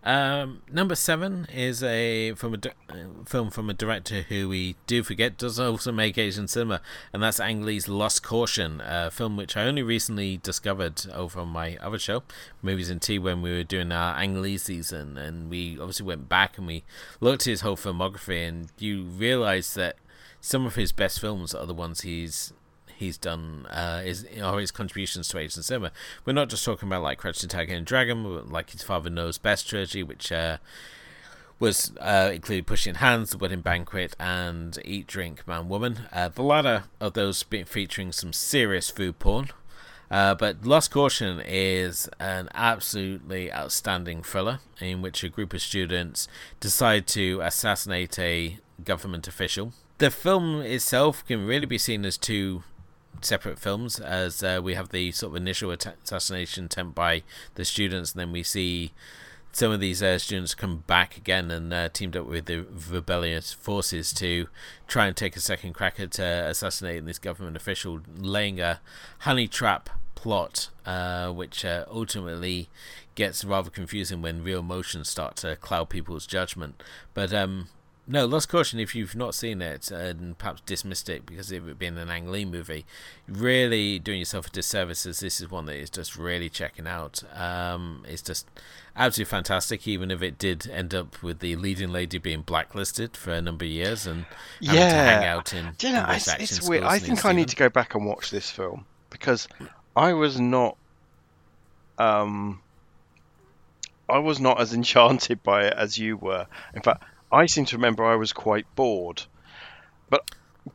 Um, number seven is a from a film from a director who we do forget does also make Asian cinema, and that's Ang Lee's Lust, Caution, a film which I only recently discovered over on my other show, Movies and Tea, when we were doing our Ang Lee season, and we obviously went back and we looked at his whole filmography, and you realise that some of his best films are the ones he's he's done uh, is or his contributions to Asian cinema. We're not just talking about like Crouching Tiger and Dragon, like his Father Knows Best trilogy, which uh, was uh, included Pushing Hands, The Wedding Banquet, and Eat, Drink, Man, Woman. Uh, the latter of those been featuring some serious food porn. Uh, but Lust, Caution is an absolutely outstanding thriller in which a group of students decide to assassinate a government official. The film itself can really be seen as two separate films as uh, we have the sort of initial assassination attempt by the students and then we see some of these uh, students come back again and uh, teamed up with the rebellious forces to try and take a second crack at assassinating this government official laying a honey trap plot uh, which uh, ultimately gets rather confusing when real emotions start to cloud people's judgment. But um, no, Lust, Caution, if you've not seen it and perhaps dismissed it because of it being an Ang Lee movie, really doing yourself a disservice as this is one that is just really checking out. Um, it's just absolutely fantastic, even if it did end up with the leading lady being blacklisted for a number of years and yeah. to hang out in. Do you know, it's, it's weird. I think I need to go back and watch this film because I was not. Um, I was not as enchanted by it as you were. In fact, I seem to remember I was quite bored. But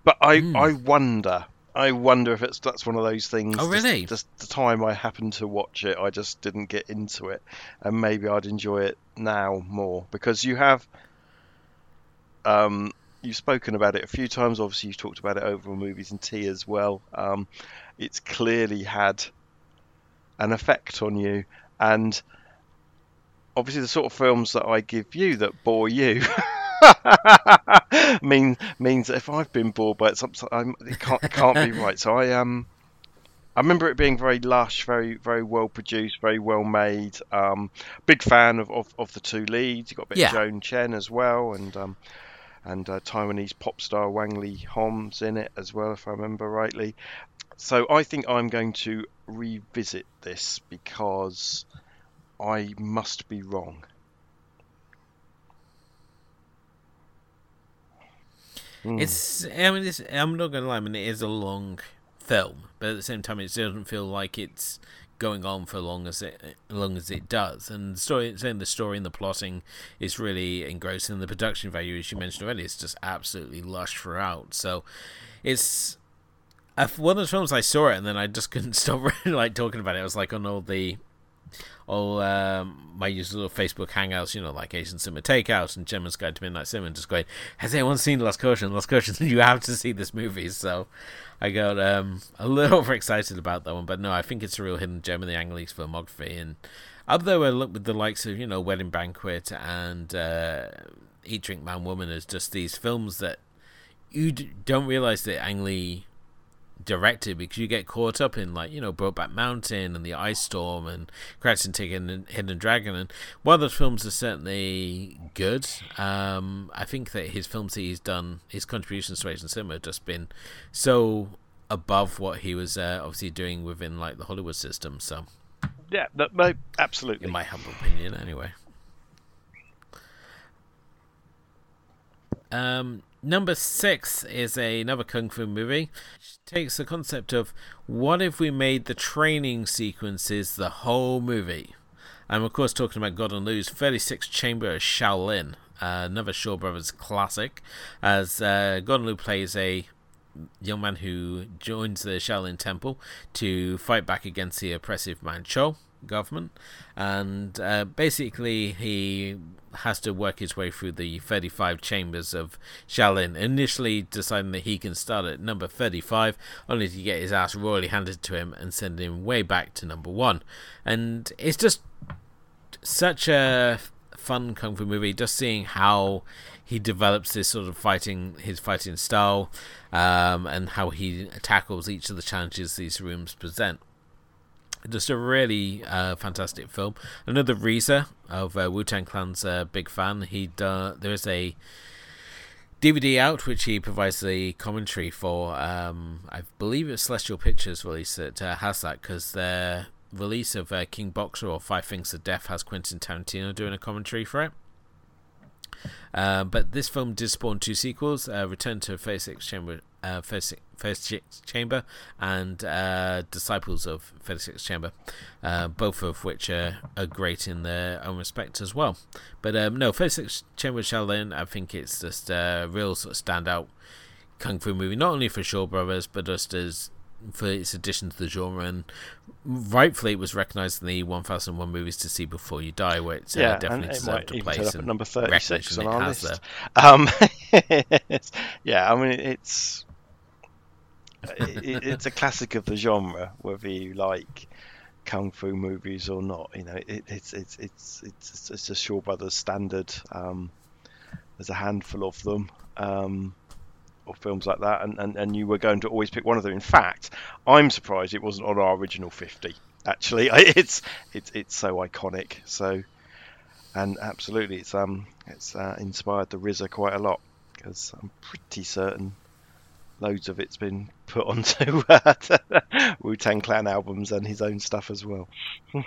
but I Hmm. I wonder I wonder if it's that's one of those things. Oh, just- really? Just, the time I happened to watch it, I just didn't get into it, and maybe I'd enjoy it now more because you have. Um, you've spoken about it a few times. Obviously, you've talked about it over on movies and tea as well. Um, it's clearly had an effect on you, and obviously the sort of films that I give you that bore you mean means that if I've been bored by it, it can't it can't be right. So I um I remember it being very lush, very very well produced, very well made. Um, big fan of, of, of the two leads. You got a bit Yeah. of Joan Chen as well, and um, and uh, Taiwanese pop star Wang Leehom's in it as well, if I remember rightly. So I think I'm going to revisit this because I must be wrong. Hmm. It's. I mean, it's, I'm not gonna lie. I mean, it is a long film, but at the same time, it doesn't feel like it's going on for long as it long as it does. And the story, saying the story and the plotting is really engrossing. The production value, as you mentioned already, is just absolutely lush throughout. So, it's. One of the films I saw it and then I just couldn't stop really like talking about it. I was like on all the all um, my usual Facebook hangouts, you know, like Asian Cinema Takeout and Gemma's Guide to Midnight Cinema, just going, has anyone seen Lust, Caution? Lust, Caution, you have to see this movie. So I got um, a little overexcited about that one, but no, I think it's a real hidden gem in the Ang Lee's filmography. And up there, I look with the likes of, you know, Wedding Banquet and uh, Eat, Drink, Man, Woman as just these films that you don't realize that Ang Lee directed because you get caught up in like you know Brokeback Mountain and the Ice Storm and Crouching Tiger and Hidden Dragon and while those films are certainly good, um, I think that his films that he's done, his contributions to Asian cinema have just been so above what he was uh, obviously doing within like the Hollywood system. So yeah, that, no, absolutely. In my humble opinion, anyway. Um, number six is a, another kung fu movie. It takes the concept of what if we made the training sequences the whole movie? I'm of course talking about God Gordon Liu's 36 Chamber of Shaolin, uh, another Shaw Brothers classic, as uh, Gordon Liu plays a young man who joins the Shaolin Temple to fight back against the oppressive Manchu government, and uh, basically he has to work his way through the 35 chambers of Shaolin, initially deciding that he can start at number 35, only to get his ass royally handed to him and send him way back to number one. And it's just such a fun kung fu movie, just seeing how he develops this sort of fighting, his fighting style, um, and how he tackles each of the challenges these rooms present. Just a really uh, fantastic film. Another RZA of uh, Wu Tang Clan's a big fan. He uh, there is a DVD out which he provides the commentary for. Um, I believe it's Celestial Pictures release that uh, has that because their release of uh, King Boxer or Five Fingers of Death has Quentin Tarantino doing a commentary for it. Uh, but this film did spawn two sequels: uh, Return to Six Chamber, uh, Phase Chamber, and uh, Disciples of Phase Six Chamber, uh, both of which are, are great in their own respect as well. But um, no, Phase Six Chamber Shaolin, I think it's just a real sort of standout kung fu movie, not only for Shaw Brothers, but just as for its addition to the genre, and rightfully it was recognised in the 1001 movies to see before you die, where it's uh, yeah, definitely it deserved a place. At number 36 on our list. Um, yeah, I mean it's it, it's a classic of the genre, whether you like kung fu movies or not. You know, it, it's, it's it's it's it's a Shaw Brothers standard. Um, there's a handful of them. Um, or films like that, and, and, and you were going to always pick one of them. In fact, I'm surprised it wasn't on our original 50. Actually, it's it's it's so iconic. So, and absolutely, it's um it's uh, inspired the RZA quite a lot because I'm pretty certain loads of it's been put onto uh, Wu Tang Clan albums and his own stuff as well.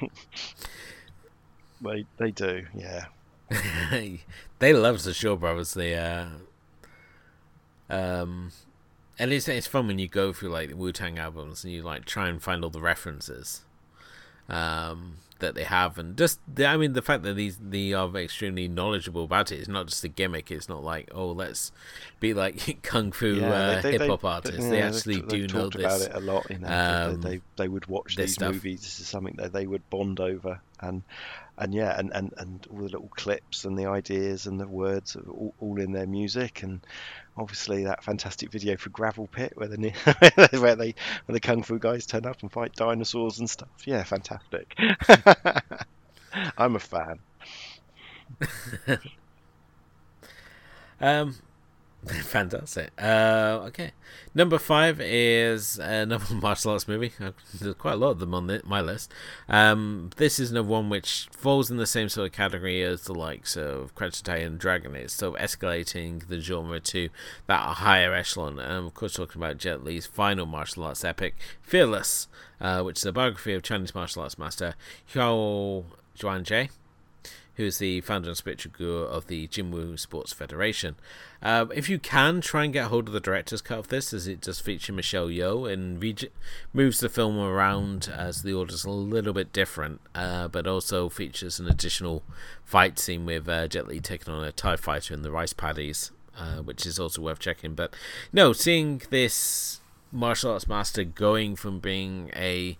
they they do, yeah. they love the Shaw Brothers. They uh, um, and it's it's fun when you go through like the Wu Tang albums and you like try and find all the references um, that they have, and just the, I mean the fact that these they are extremely knowledgeable about it. It's not just a gimmick. It's not like oh let's be like kung fu yeah, uh, hip hop artists. They, they actually do know this. about it a lot. You know, um, they, they, they would watch these stuff. movies. This is something that they would bond over, and and yeah, and, and, and all the little clips and the ideas and the words are all, all in their music, and obviously that fantastic video for Gravel Pit where the where they where the kung fu guys turn up and fight dinosaurs and stuff. Yeah, fantastic. I'm a fan. um, Fantastic. Uh, okay. Number five is another martial arts movie. Uh, there's quite a lot of them on my list. Um, this is another one which falls in the same sort of category as the likes of Tiger and Dragon. It's sort of escalating the genre to that higher echelon. And I'm, of course, talking about Jet Li's final martial arts epic, Fearless, uh, which is a biography of Chinese martial arts master Huo Yuanjia who's the founder and spiritual guru of the Jinwu Sports Federation. Uh, if you can, try and get hold of the director's cut of this, as it does feature Michelle Yeoh and re- moves the film around as the order's a little bit different, uh, but also features an additional fight scene with uh, Jet Li taking on a Thai fighter in the rice paddies, uh, which is also worth checking. But no, seeing this martial arts master going from being a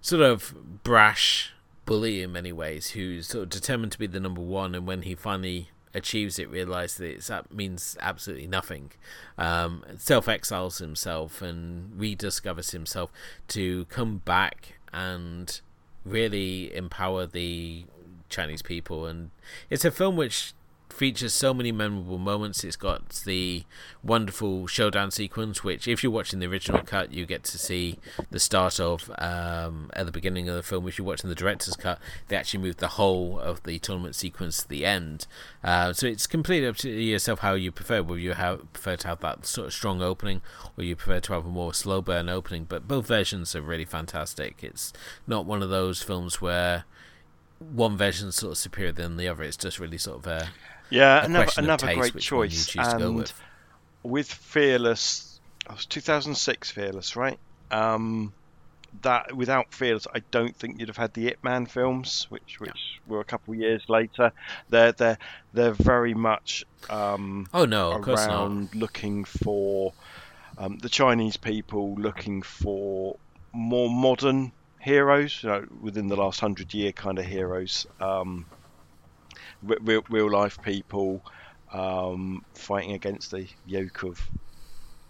sort of brash bully in many ways who's sort of determined to be the number one, and when he finally achieves it, realizes that that means absolutely nothing. Um, Self exiles himself and rediscovers himself to come back and really empower the Chinese people. And it's a film which features so many memorable moments. It's got the wonderful showdown sequence, which, if you're watching the original cut, you get to see the start of um, at the beginning of the film. If you're watching the director's cut, they actually moved the whole of the tournament sequence to the end. Uh, so it's completely up to yourself how you prefer. Whether you have, prefer to have that sort of strong opening, or you prefer to have a more slow burn opening. But both versions are really fantastic. It's not one of those films where one version sort of superior than the other. It's just really sort of a yeah, another another taste, great which one you choice. And with. with Fearless, it was 2006 Fearless, right? Um, that without Fearless, I don't think you'd have had the Ip Man films, which which were a couple of years later. They're they're they're very much um, Oh no, of course not. around looking for um, the Chinese people looking for more modern heroes, you know, within the last hundred year kind of heroes, um, real, real life people um, fighting against the yoke of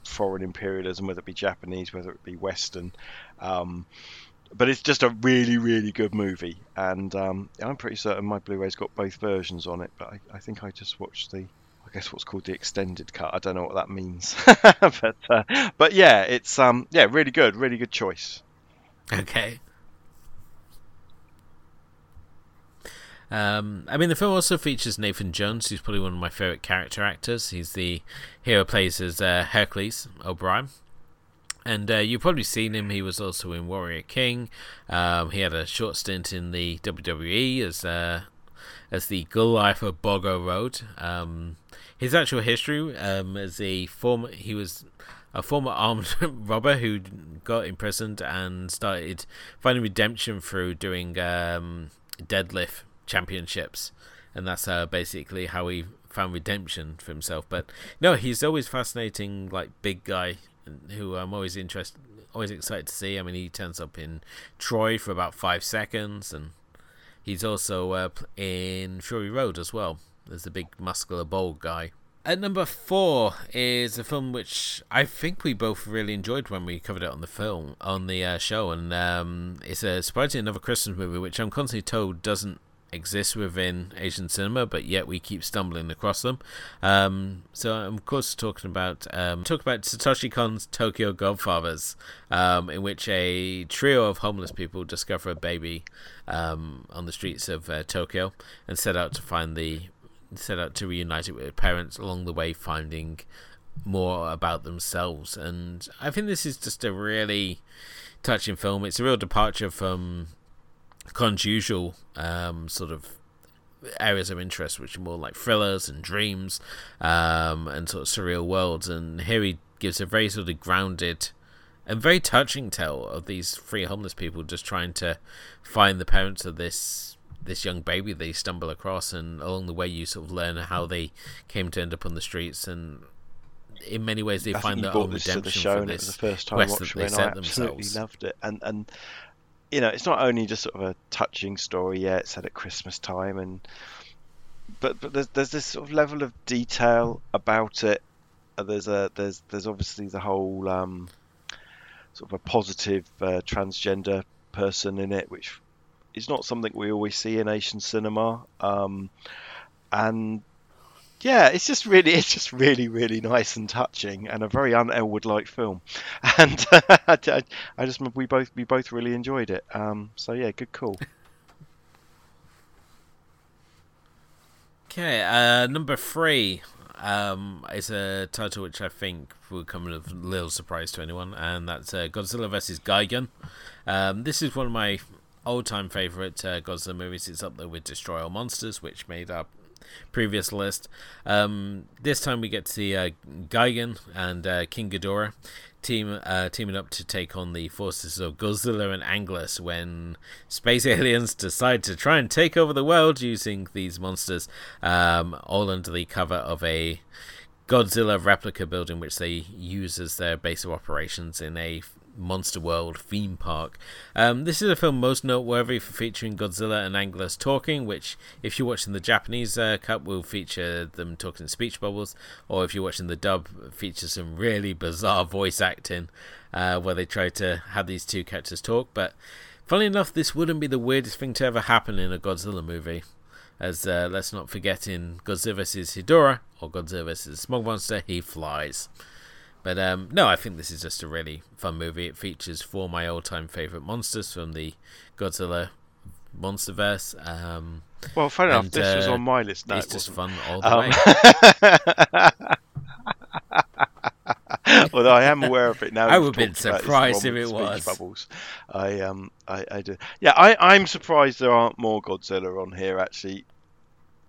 foreign imperialism, whether it be Japanese, whether it be Western. Um, but it's just a really, really good movie, and um, I'm pretty certain my Blu-ray's got both versions on it. But I, I think I just watched the, I guess what's called the extended cut. I don't know what that means, but uh, but yeah, it's um yeah really good, really good choice. Okay. Um, I mean, the film also features Nathan Jones, who's probably one of my favorite character actors. He's the hero plays as uh, Hercules O'Brien, and uh, you've probably seen him. He was also in Warrior King. Um, he had a short stint in the WWE as uh, as the Goliath of Bogo Road. Um, his actual history um, as a former, he was a former armed robber who got imprisoned and started finding redemption through doing um, deadlift championships, and that's uh, basically how he found redemption for himself. But no, he's always fascinating, like big guy who I'm always interested, always excited to see. I mean, he turns up in Troy for about five seconds, and he's also uh, in Fury Road as well. There's the big muscular bold guy. At number four is a film which I think we both really enjoyed when we covered it on the film on the uh, show, and um, it's a surprisingly another Christmas movie which I'm constantly told doesn't exist within Asian cinema, but yet we keep stumbling across them. Um, so I'm of course talking about um, talk about Satoshi Kon's Tokyo Godfathers, um, in which a trio of homeless people discover a baby um, on the streets of uh, Tokyo and set out to find the set out to reunite it with parents along the way, finding more about themselves. And I think this is just a really touching film. It's a real departure from Kon's usual um, sort of areas of interest, which are more like thrillers and dreams um, and sort of surreal worlds. And here he gives a very sort of grounded and very touching tale of these three homeless people just trying to find the parents of this this young baby they stumble across, and along the way you sort of learn how they came to end up on the streets and. In many ways, they I find their own this to the show, for and it was the first time watched it, and I absolutely themselves. loved it. And and you know, it's not only just sort of a touching story. Yeah, it's set at Christmas time, and but but there's there's this sort of level of detail about it. Uh, There's a there's there's obviously the whole um, sort of a positive uh, transgender person in it, which is not something we always see in Asian cinema. Um, and yeah, it's just really, it's just really, really nice and touching, and a very un-Elwood-like film. And I, I just we both we both really enjoyed it. Um, so yeah, good call. Okay, uh, number three um, is a title which I think will come as a little surprise to anyone, and that's uh, Godzilla vs. Gigan. Um, this is one of my all-time favorite uh, Godzilla movies. It's up there with Destroy All Monsters, which made our previous list. Um, this time we get to see uh, Gigan and uh, King Ghidorah team uh, teaming up to take on the forces of Godzilla and Anguirus when space aliens decide to try and take over the world using these monsters, um, all under the cover of a Godzilla replica building, which they use as their base of operations in a Monster World theme park. Um, this is a film most noteworthy for featuring Godzilla and Anguirus talking, which, if you're watching the Japanese uh, cut, will feature them talking in speech bubbles, or if you're watching the dub, features some really bizarre voice acting uh, where they try to have these two characters talk. But funnily enough, this wouldn't be the weirdest thing to ever happen in a Godzilla movie. As uh, let's not forget in Godzilla vs. Hedorah or Godzilla vs. Smog Monster, he flies. But um, no, I think this is just a really fun movie. It features four of my all-time favorite monsters from the Godzilla MonsterVerse. Um, well, funny enough, and, this was uh, on my list. No, it's it just fun all the Um, way. Although I am aware of it now. I would have been talked about this surprised if it was. Bubbles. I um, I, I do. Yeah, I, I'm surprised there aren't more Godzilla on here. Actually,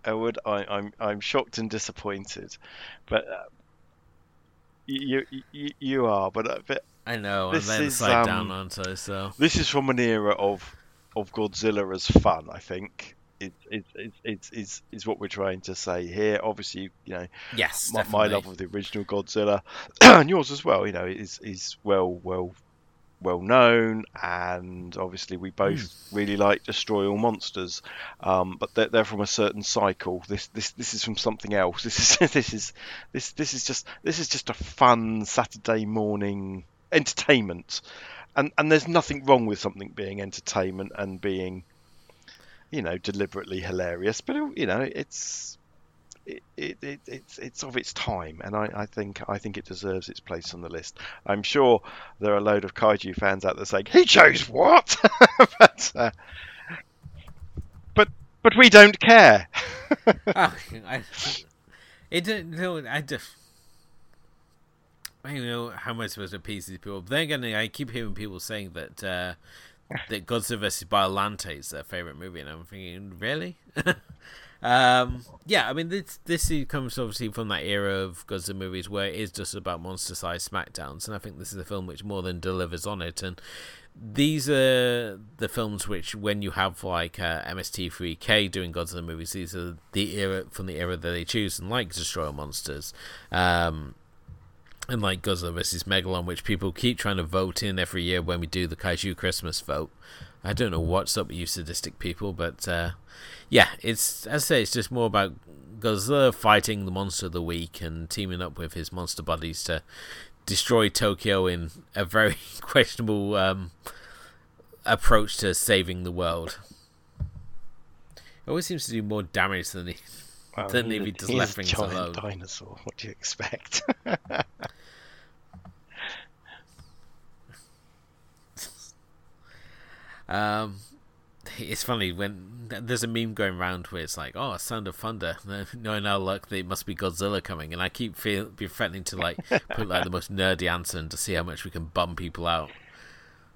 Elwood, I, I'm I'm shocked and disappointed, but uh, you, you you are. But, uh, but I know, This I'm is, side down um, onto so. this is from an era of of Godzilla as fun. I think. It, it, it, it's is is what we're trying to say here. Obviously, you know, Yes, my, my love of the original Godzilla and yours as well. You know, is is well well well known, and obviously we both Hmm. really like Destroy All Monsters, um, but they're, they're from a certain cycle. This this this is from something else. This is this is this this is just this is just a fun Saturday morning entertainment, and and there's nothing wrong with something being entertainment and being you know deliberately hilarious, but you know it's it, it, it, it's it's of its time, and I, I think I think it deserves its place on the list. I'm sure there are a load of kaiju fans out there saying he chose what, but uh, but but we don't care. Ah, I, it didn't. No, I just. I don't know how am I supposed to appease these people. Then again, I keep hearing people saying that uh, that Godzilla vs. Biolante is their favorite movie, and I'm thinking, really? um, yeah, I mean, this this comes obviously from that era of Godzilla movies where it is just about monster-sized smackdowns, and I think this is a film which more than delivers on it. And these are the films which, when you have like uh, MST3K doing Godzilla movies, these are the era from the era that they choose, and like Destroy Monsters. Um, and like Godzilla vs Megalon, which people keep trying to vote in every year when we do the Kaiju Christmas vote. I don't know what's up with you sadistic people, but uh, yeah, it's as I say, it's just more about Godzilla fighting the monster of the week and teaming up with his monster buddies to destroy Tokyo in a very questionable um, approach to saving the world. It always seems to do more damage than he. Then if he he's left a things giant alone. dinosaur. What do you expect? Um, it's funny when there's a meme going around where it's like, "Oh, Sound of Thunder." Knowing our luck, it must be Godzilla coming, and I keep feel be threatening to like put like the most nerdy answer and to see how much we can bum people out.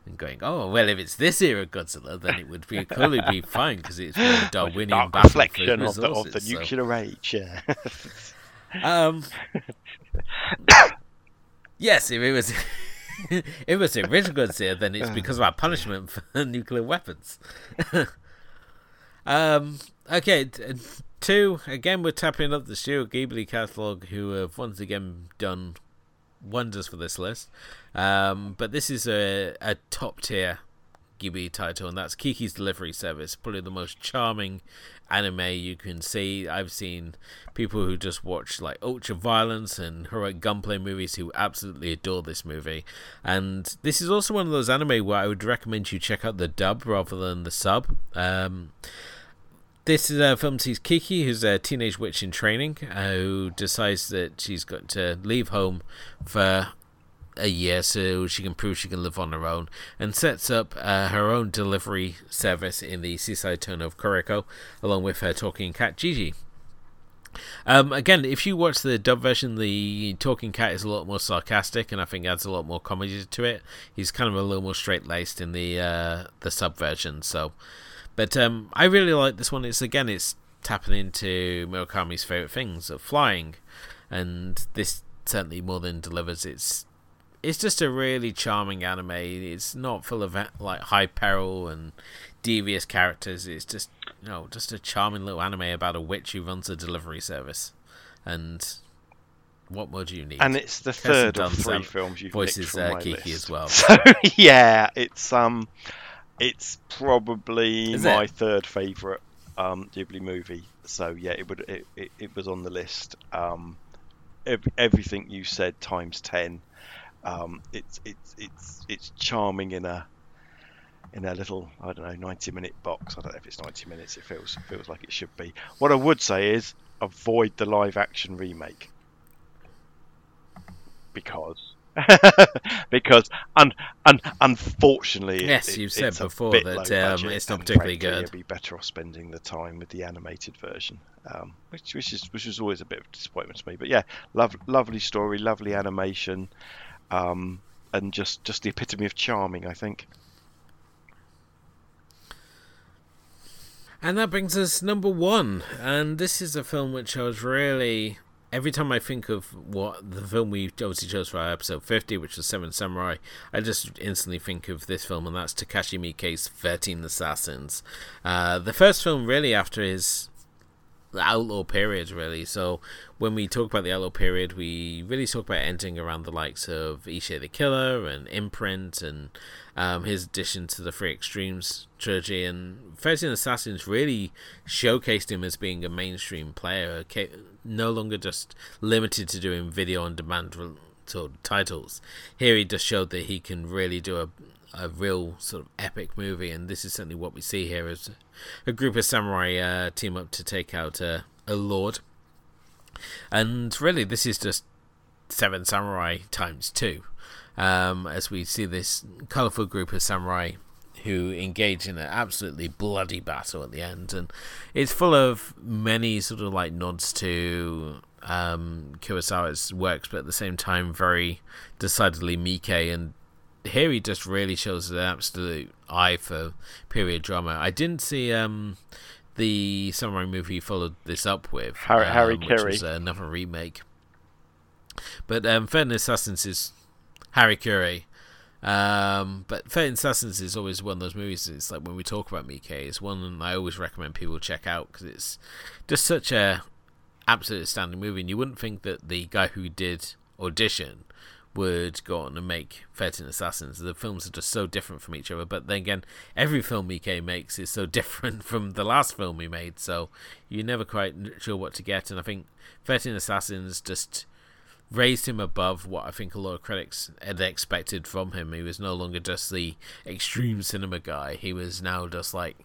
And going, oh well, if it's this era Godzilla, then it would be clearly be fine because it's more of a Darwinian Dark battle for reflection of the, of the resources, so- nuclear age. Yeah. Um. yes, if it was, if it's the original Godzilla, then it's because of our punishment for nuclear weapons. um. Okay. t- uh, Two. Again, we're tapping up the Studio Ghibli catalog, who have once again done wonders for this list. Um. But this is a a top tier Ghibli title, and that's Kiki's Delivery Service. Probably the most charming anime you can see. I've seen people who just watch like Ultra Violence and heroic gunplay movies who absolutely adore this movie. And this is also one of those anime where I would recommend you check out the dub rather than the sub. Um, this is a film sees Kiki, who's a teenage witch in training, uh, who decides that she's got to leave home for a year so she can prove she can live on her own and sets up uh, her own delivery service in the seaside town of Koriko along with her talking cat Jiji. Um, again, if you watch the dub version, the talking cat is a lot more sarcastic and I think adds a lot more comedy to it. He's kind of a little more straight laced in the uh, the sub version. So, but um, I really like this one. It's again, it's tapping into Murakami's favorite things of flying, and this certainly more than delivers. It's it's just a really charming anime. It's not full of like high peril and devious characters. It's just you know just a charming little anime about a witch who runs a delivery service. And what more do you need? and it's the third of three out- films you've voices, from uh, my Kiki list. as well. So yeah, it's um, it's probably Is my it? third favourite um Ghibli movie. So yeah, it would it, it, it was on the list. Um, ev- everything you said times ten. Um, it's it's it's it's charming in a in a little I don't know 90 minute box. I don't know if it's 90 minutes. It feels feels like it should be. What I would say is avoid the live action remake because because un, un, unfortunately yes it, you've said before that um, it's not particularly good you'd be better off spending the time with the animated version um, which, which is which was always a bit of a disappointment to me but yeah love, lovely story lovely animation um, and just just the epitome of charming I think And that brings us number one. And this is a film which I was really. Every time I think of what the film we obviously chose for our episode 50, which was Seven Samurai, I just instantly think of this film, and that's Takashi Miike's 13 Assassins. Uh, the first film, really, after his the outlaw period really. So when we talk about the outlaw period we really talk about ending around the likes of Ichi the Killer and Imprint and um, his addition to the Three Extremes trilogy. And 13 Assassins really showcased him as being a mainstream player no longer just limited to doing video on demand sort of titles. Here he just showed that he can really do a a real sort of epic movie, and this is certainly what we see here as a group of samurai uh, team up to take out a, a lord. And really, this is just Seven Samurai times two, um, as we see this colourful group of samurai who engage in an absolutely bloody battle at the end, and it's full of many sort of like nods to um, Kurosawa's works, but at the same time, very decidedly Miike and here he just really shows an absolute eye for period drama. I didn't see um, the samurai movie he followed this up with, Harry, um, Harry Carey. was another remake. But um, Thirteen Assassins is Harry Curry. Um, but Thirteen Assassins is always one of those movies. It's like when we talk about Miike, it's one I always recommend people check out because it's just such a absolute standing movie. And you wouldn't think that the guy who did Audition would go on and make 13 Assassins. The films are just so different from each other. But then again, every film Miike makes is so different from the last film he made, so you're never quite sure what to get. And I think 13 Assassins just raised him above what I think a lot of critics had expected from him. He was no longer just the extreme cinema guy. He was now just like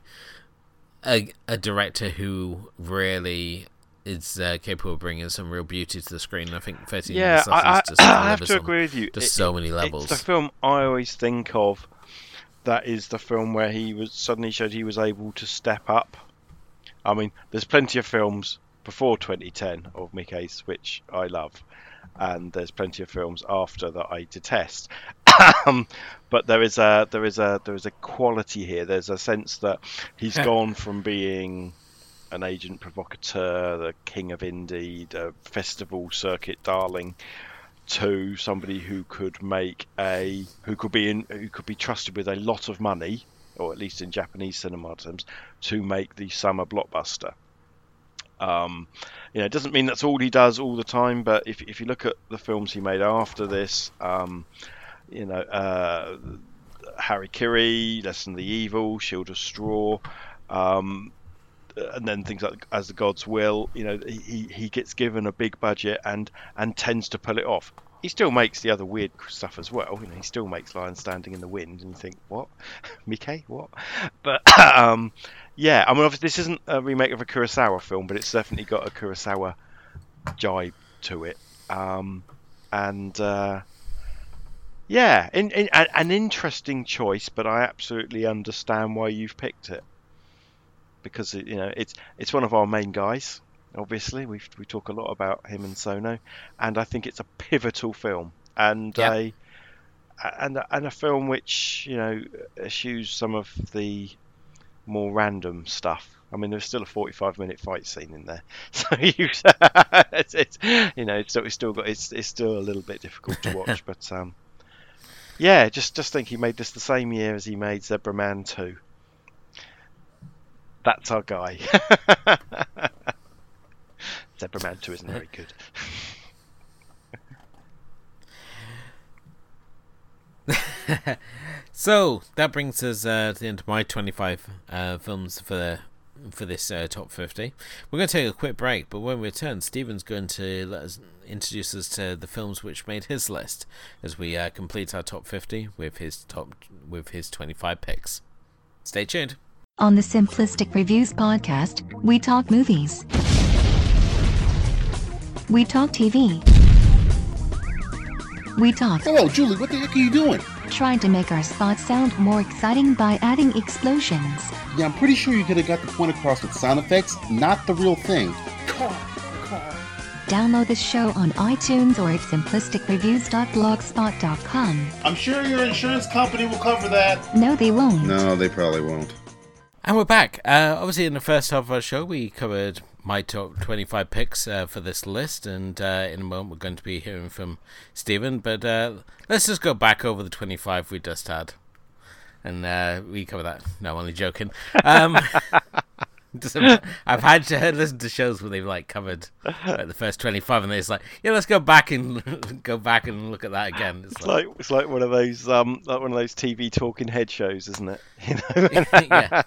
a, a director who really is uh, capable of bringing some real beauty to the screen. I think 13 yeah, I, I, just I have to agree with you. Just It- so many levels. It's the film I always think of. That is the film where he was suddenly showed he was able to step up. I mean, there's plenty of films before 2010 of Miike's which I love, and there's plenty of films after that I detest. Um, but there is a there is a there is a quality here. There's a sense that he's gone from being an agent provocateur, the king of indie, the festival circuit darling, to somebody who could make a who could be in who could be trusted with a lot of money, or at least in Japanese cinema terms, to make the summer blockbuster. Um, you know, it doesn't mean that's all he does all the time, but if if you look at the films he made after this, um, you know, uh, Harry Kiri, Lesson of the Evil, Shield of Straw, um, and then things like As the Gods Will, you know, he he gets given a big budget and and tends to pull it off. He still makes the other weird stuff as well. You know, he still makes Lion Standing in the Wind, and you think, what, Miike, what? But um, yeah, I mean, obviously this isn't a remake of a Kurosawa film, but it's definitely got a Kurosawa jibe to it. Um, and uh, yeah, in, in, an interesting choice, but I absolutely understand why you've picked it because you know it's it's one of our main guys. Obviously, we we talk a lot about him and Sono, and I think it's a pivotal film and Yeah. a and and a film which you know eschews some of the more random stuff. I mean, there's still a 45 minute fight scene in there, so you it's, it's you know it's still, it's still got it's it's still a little bit difficult to watch, but um yeah, just just think he made this the same year as he made Zebra Man 2. That's our guy. Zebra Man 2 isn't very good. So that brings us uh, to the end of my 25 uh, films for for this uh, top 50. We're going to take a quick break, but when we return, Stephen's going to let us introduce us to the films which made his list as we uh, complete our top 50 with his top with his 25 picks. Stay tuned. On the Simplistic Reviews podcast, we talk movies. We talk TV. We talk Hello, Julie. What the heck are you doing? trying to make our spots sound more exciting by adding explosions. Yeah, I'm pretty sure you could have got the point across with sound effects, not the real thing. Car, car. Download the show on iTunes or at simplisticreviews.blogspot.com. I'm sure your insurance company will cover that. No, they won't. No, they probably won't. And we're back. Uh, obviously, in the first half of our show, we covered my top 25 picks uh, for this list, and uh, in a moment, we're going to be hearing from Stephen. But uh, let's just go back over the 25 we just had, and uh, we cover that. No, only joking. Um, I've had to listen to shows where they've like covered like, the first 25, and they're like, yeah, let's go back and go back and look at that again. It's It's like it's like one of those um like one of those TV talking head shows, isn't it? You know. yeah.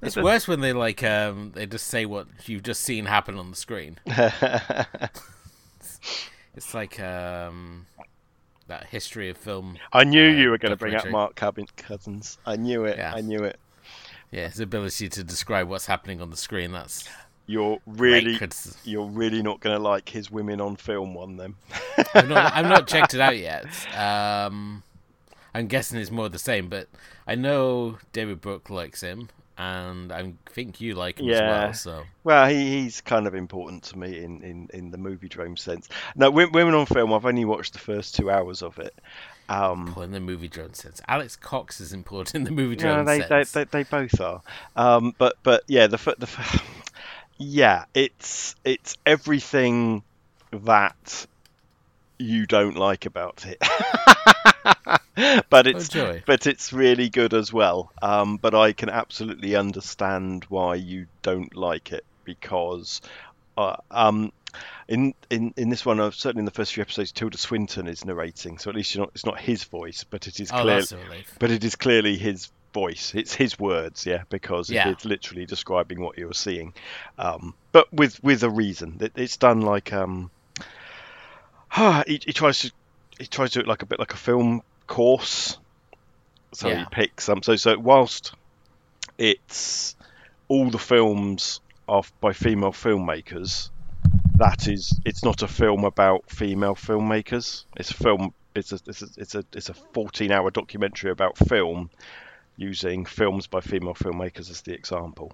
It's worse when they like um they just say what you've just seen happen on the screen. It's like um that history of film. I knew uh, you were going to bring up. Mark Cabin Cousins. I knew it. Yeah. I knew it. Yeah, his ability to describe what's happening on the screen. That's You're really you're really not going to like his women on film one then. I've not, I've not checked it out yet. Um, I'm guessing it's more the same, but I know David Brooke likes him, and I think you like him as Yeah. well. So Well, he, he's kind of important to me in, in, in the Moviedrome sense. No, Wo- Women on Film, I've only watched the first two hours of it. Um, in the Moviedrome sense, Alex Cox is important in the movie no, drone they, they, sense. they, they both are. Um, but but yeah, the the yeah, it's it's everything that you don't like about it. but it's Oh, but it's really good as well. Um, but I can absolutely understand why you don't like it because uh, um, in, in in this one, uh, certainly in the first few episodes, Tilda Swinton is narrating, so at least you're not, it's not his voice, but it is oh, clear, that's a relief. but it is clearly his voice. It's his words, yeah, because Yeah. it's literally describing what you're seeing, um, but with with a reason. It, it's done like um, he, he tries to he tries to do it like a bit like a film course. So he picks some. So so whilst it's all the films of by female filmmakers, that is it's not a film about female filmmakers. It's a film. It's a it's a it's a, it's a 14 hour documentary about film using films by female filmmakers as the example.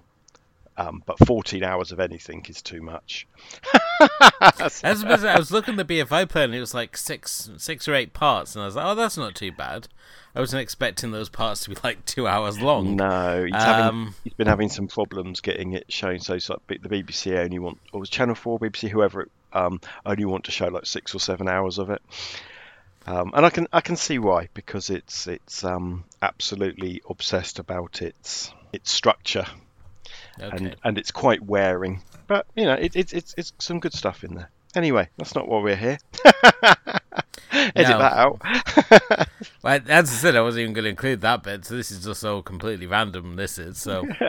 Um, but 14 hours of anything is too much. As I was, looking at the BFI plan, and it was like six, six or eight parts, and I was like, "Oh, that's not too bad." I wasn't expecting those parts to be like two hours long. No, he's, having, Um, he's been having some problems getting it shown. So, it's like the BBC only want, or was Channel Four, BBC, whoever, um, only want to show like six or seven hours of it. Um, and I can I can see why because it's it's um, absolutely obsessed about its its structure Okay. and and it's quite wearing. But you know, it, it's it's it's some good stuff in there. Anyway, that's not why we're here. Edit No. that out. Well, as I said, I wasn't even going to include that bit, so this is just all completely random. This is so.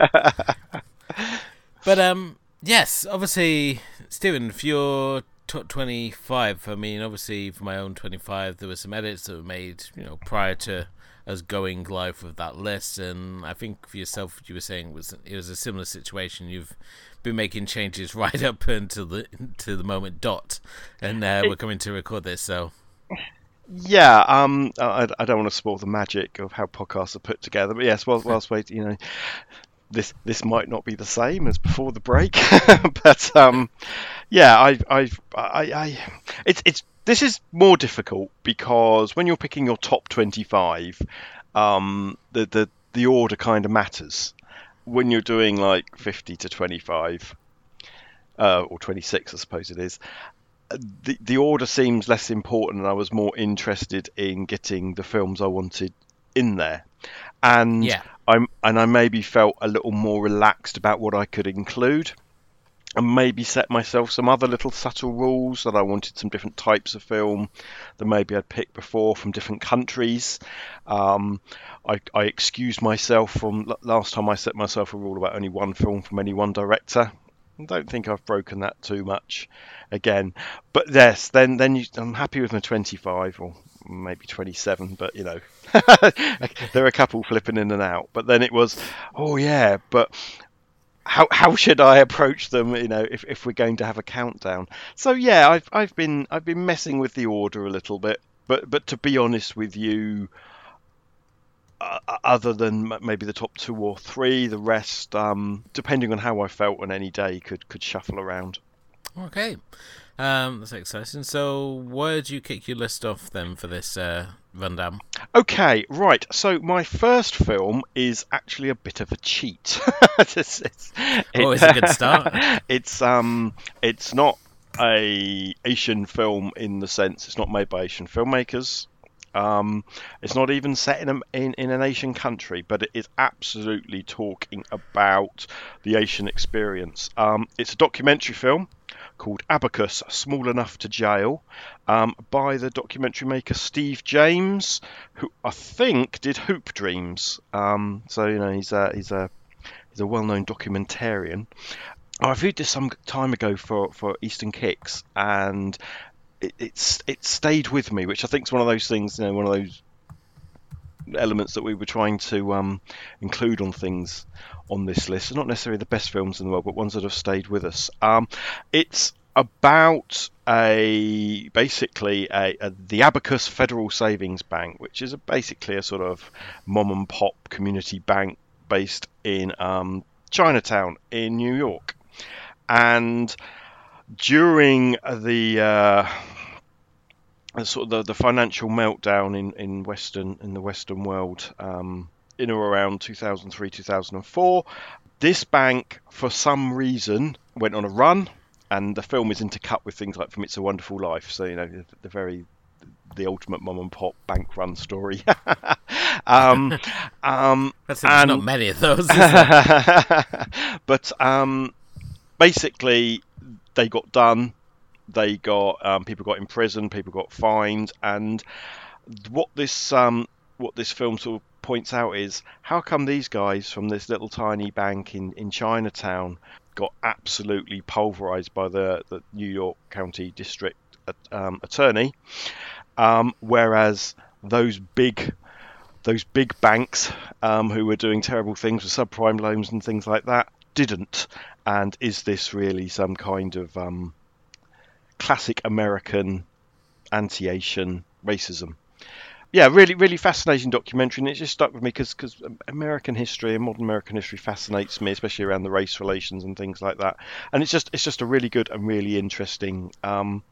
but um, yes, obviously, Stephen, for your top twenty-five, I mean, obviously, for my own twenty-five, there were some edits that were made, you know, prior to us going live with that list, and I think for yourself, you were saying it was it was a similar situation. You've been making changes right up until the to the moment dot, and uh, we're coming to record this, so. Yeah, um, I, I don't want to spoil the magic of how podcasts are put together, but yes, whilst, whilst wait, you know, this this might not be the same as before the break, but um, yeah, I, I, I, I, it's it's this is more difficult because when you're picking your top twenty-five, um, the the the order kind of matters. When you're doing like fifty to twenty-five, uh, or twenty-six, I suppose it is the the order seems less important, and I was more interested in getting the films I wanted in there. And Yeah. I'm and I maybe felt a little more relaxed about what I could include, and maybe set myself some other little subtle rules that I wanted some different types of film that maybe I'd picked before from different countries. Um, I, I excused myself from last time I set myself a rule about only one film from any one director. I don't think I've broken that too much again. But yes, then then you, I'm happy with my 25 or maybe 27, but you know, there are a couple flipping in and out. But then it was, oh yeah, but how how should I approach them? You know, if, if we're going to have a countdown. So yeah, I've I've been I've been messing with the order a little bit, but but to be honest with you, uh, other than maybe the top two or three, the rest, um, depending on how I felt on any day, could could shuffle around. Okay. Um, that's exciting. So, where do you kick your list off then for this uh, rundown? Okay, right. So, my first film is actually a bit of a cheat. it's, it's, Always it, a good start. it's um, it's not a Asian film in the sense it's not made by Asian filmmakers. Um, it's not even set in, a, in, in an Asian country, but it is absolutely talking about the Asian experience. Um, it's a documentary film called Abacus, Small Enough to Jail, um, by the documentary maker Steve James, who I think did Hoop Dreams. Um, so you know he's a he's a he's a well-known documentarian. I reviewed this some time ago for, for Eastern Kicks, and it, it's it stayed with me, which I think is one of those things, you know, one of those elements that we were trying to um, include on things on this list. Not necessarily the best films in the world, but ones that have stayed with us. Um, it's about a basically a, a, the Abacus Federal Savings Bank, which is a, basically a sort of mom and pop community bank based in um, Chinatown in New York, and during the uh, sort of the, the financial meltdown in, in Western in the Western world um, in or around 2003 2004. This bank, for some reason, went on a run, and the film is intercut with things like from It's a Wonderful Life. So you know the, the very the ultimate mom and pop bank run story. um, um, That's and, not many of those. but um, basically, they got done they got um, people got imprisoned, people got fined, and what this um, what this film sort of points out is how come these guys from this little tiny bank in, in Chinatown got absolutely pulverized by the, the New York County District um, Attorney, um, whereas those big those big banks um, who were doing terrible things with subprime loans and things like that didn't. And is this really some kind of um, classic American anti-Asian racism. Yeah, really, really fascinating documentary, and it just stuck with me because because American history and modern American history fascinates me, especially around the race relations and things like that. And it's just it's just a really good and really interesting um,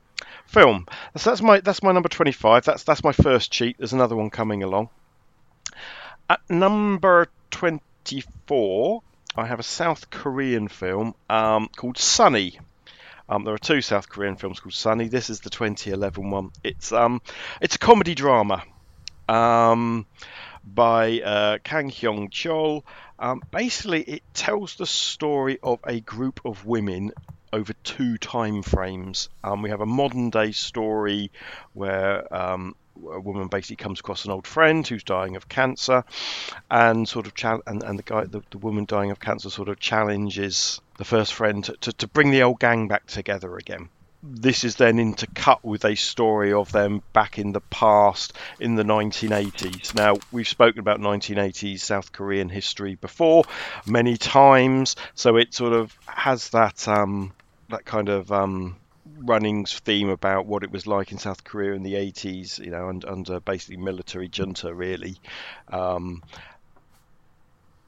film. So that's my that's my number twenty five. That's that's my first cheat. There's another one coming along. At number twenty four, I have a South Korean film um, called Sunny. Um, there are two South Korean films called Sunny. This is the 2011 one. It's um, it's a comedy drama um, by uh, Kang Hyung Chol. Um, basically, it tells the story of a group of women over two time frames. Um, we have a modern day story where um, a woman basically comes across an old friend who's dying of cancer, and sort of cha- and, and the guy, the, the woman dying of cancer, sort of challenges the first friend to, to, bring the old gang back together again this is then intercut with a story of them back in the past in the 1980s. Now, we've spoken about 1980s South Korean history before many times, so it sort of has that um, that kind of um, running theme about what it was like in South Korea in the 80s, you know, and, under basically military junta, really. Um,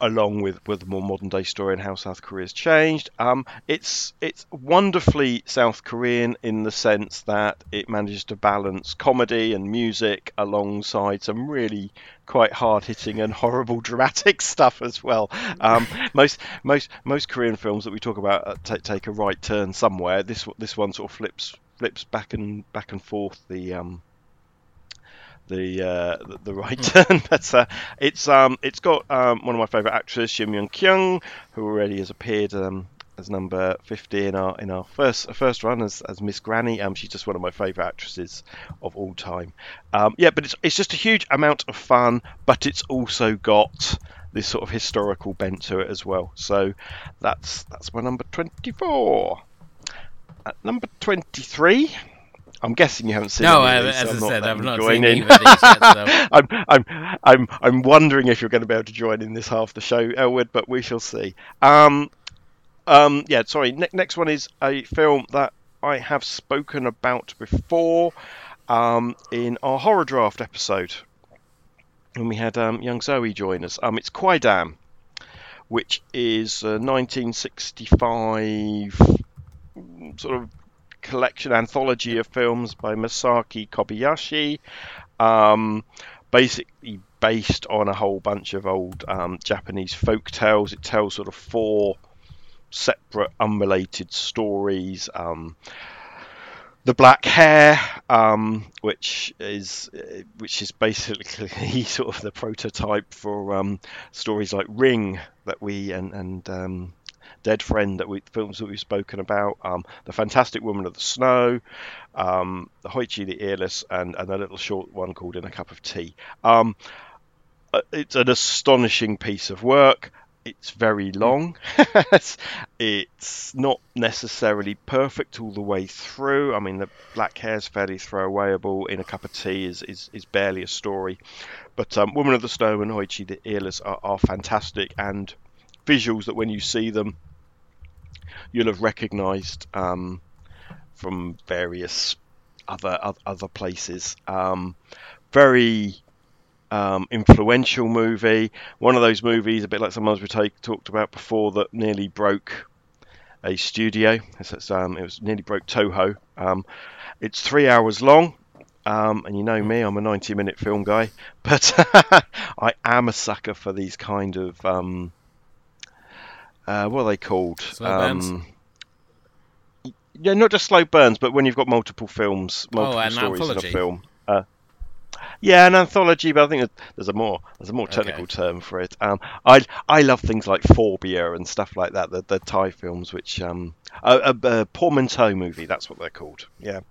along with with the more modern day story and how South Korea has changed. Um, it's it's wonderfully South Korean in the sense that it manages to balance comedy and music alongside some really quite hard hitting and horrible dramatic stuff as well. Um, most most most Korean films that we talk about uh, t- take a right turn somewhere. This this one sort of flips flips back and back and forth the um, the uh, the, the, right hmm. turn. but uh, it's um it's got um, one of my favourite actresses, Shim Eun Kyung, who already has appeared um, as number 50 in our in our first first run as, as Miss Granny. Um, she's just one of my favourite actresses of all time. Um, yeah, but it's it's just a huge amount of fun, but it's also got this sort of historical bent to it as well. So that's that's my number 24. At number 23 I'm guessing you haven't seen. No, any these, as so I said, I've not seen in. either of these yet. So. I'm, I'm, I'm, I'm wondering if you're going to be able to join in this half the show, Elwood, but we shall see. Um, um, yeah, sorry. Ne- next one is a film that I have spoken about before um, in our horror draft episode when we had um, young Zoe join us. Um, it's Kwaidan, which is a 1965 sort of collection anthology of films by Masaki Kobayashi. Um, basically based on a whole bunch of old um, Japanese folk tales. It tells sort of four separate, unrelated stories. Um, the black hair, um, which is uh, which is basically sort of the prototype for um, stories like Ring that we and and um, Dead Friend that we films that we've spoken about. Um, the Fantastic Woman of the Snow, um, the Hoichi the Earless, and and a little short one called In a Cup of Tea. Um, uh, it's an astonishing piece of work. It's very long. it's not necessarily perfect all the way through. I mean, the black hair's fairly throwawayable. In a cup of tea is is, is barely a story. But um, Woman of the Snow and Hoichi the Earless are, are fantastic and visuals that when you see them, you'll have recognised um, from various other other places. Um, very um, influential movie. One of those movies, a bit like some others we take, talked about before, that nearly broke a studio. It's, um, it was nearly broke Toho. Um, it's three hours long. Um, and you know me, I'm a 90 minute film guy, but I am a sucker for these kind of um, uh, what are they called? Slow burns? Um, yeah, not just slow burns, but when you've got multiple films, multiple Oh, an stories anthology. in a film. Uh, yeah, an anthology, but I think there's a more there's a more technical Okay. term for it. Um, I I love things like Phobia and stuff like that. The the Thai films, which um, a, a, a portmanteau movie, that's what they're called. Yeah,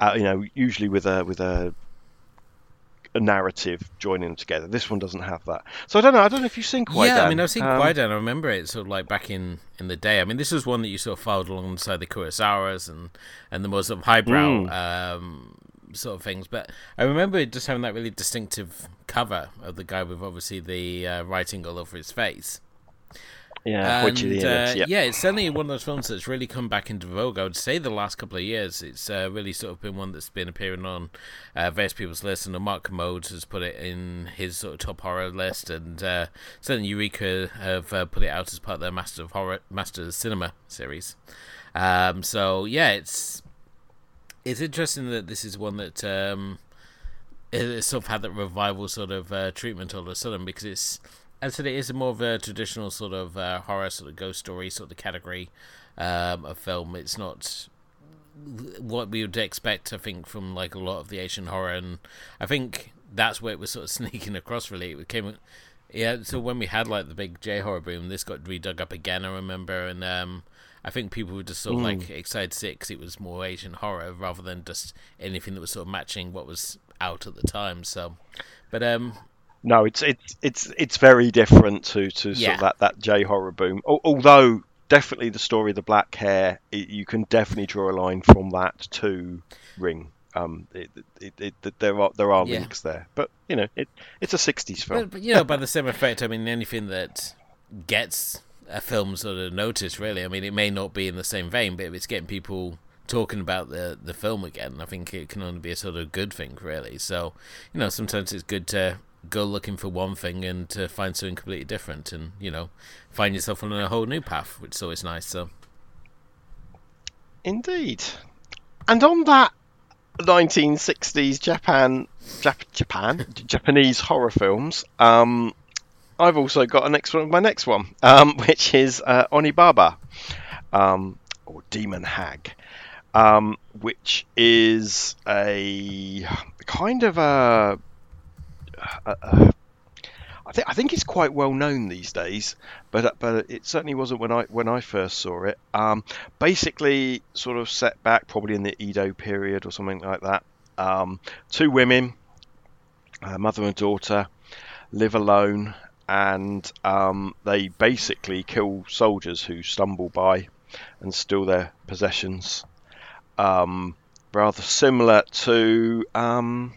uh, you know, usually with a with a a narrative joining them together. This one doesn't have that. So I don't know. I don't know if you've seen Kwaidan. Yeah, I mean, I've seen Um, Kwaidan. I remember it sort of like back in, in the day. I mean, this was one that you sort of followed alongside the Kurosawas and, and the more sort of highbrow Mm. um, sort of things. But I remember it just having that really distinctive cover of the guy with obviously the uh, writing all over his face. Yeah, And, the uh, yeah. it's certainly one of those films that's really come back into vogue. I would say the last couple of years, it's uh, really sort of been one that's been appearing on uh, various people's lists. And Mark Kermode has put it in his sort of top horror list, and uh, certainly Eureka have uh, put it out as part of their Master of Horror, Master of Cinema series. Um, so yeah, it's it's interesting that this is one that um, it, it sort of had that revival sort of uh, treatment all of a sudden because it's I said, it is more of a traditional sort of uh, horror sort of ghost story sort of category um, of film. It's not what we would expect, I think, from like a lot of the Asian horror, and I think that's where it was sort of sneaking across. Really, it came. Yeah, so when we had like the big J horror boom, this got redug up again. I remember, and um, I think people were just sort of like excited to see it 'cause it was more Asian horror rather than just anything that was sort of matching what was out at the time. So, but um, No, it's it's it's it's very different to to sort Yeah. of that that J horror boom. Although definitely the story of the black hair, it, you can definitely draw a line from that to Ring. Um, it, it, it, it, there are there are Yeah. links there, but you know, it it's a '60s film. But, but you know, by the same effect, I mean, anything that gets a film sort of notice, really. I mean, it may not be in the same vein, but if it's getting people talking about the the film again, I think it can only be a sort of good thing, really. So, you know, sometimes it's good to go looking for one thing and to find something completely different, and you know, find yourself on a whole new path, which is always nice. So, Indeed. And on that 1960s Japan, Jap- Japan, Japanese horror films, um, I've also got a next one. My next one, um, which is uh, Onibaba, um, or Demon Hag, um, which is a kind of a, a I think I think it's quite well known these days, but but it certainly wasn't when I when I first saw it. Um, basically, sort of set back probably in the Edo period or something like that. Um, two women, a mother and daughter, live alone, and um, they basically kill soldiers who stumble by and steal their possessions. Um, rather similar to um,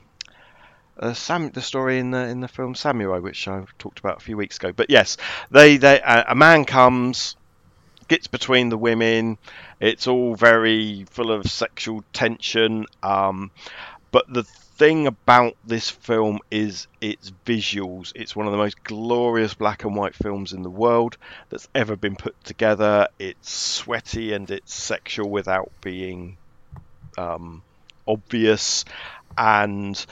uh, Sam, the story in the in the film Samurai, which I talked about a few weeks ago. But yes, they they a, a man comes, gets between the women. It's all very full of sexual tension. Um, but the thing about this film is its visuals. It's one of the most glorious black and white films in the world that's ever been put together. It's sweaty and it's sexual without being um, obvious, and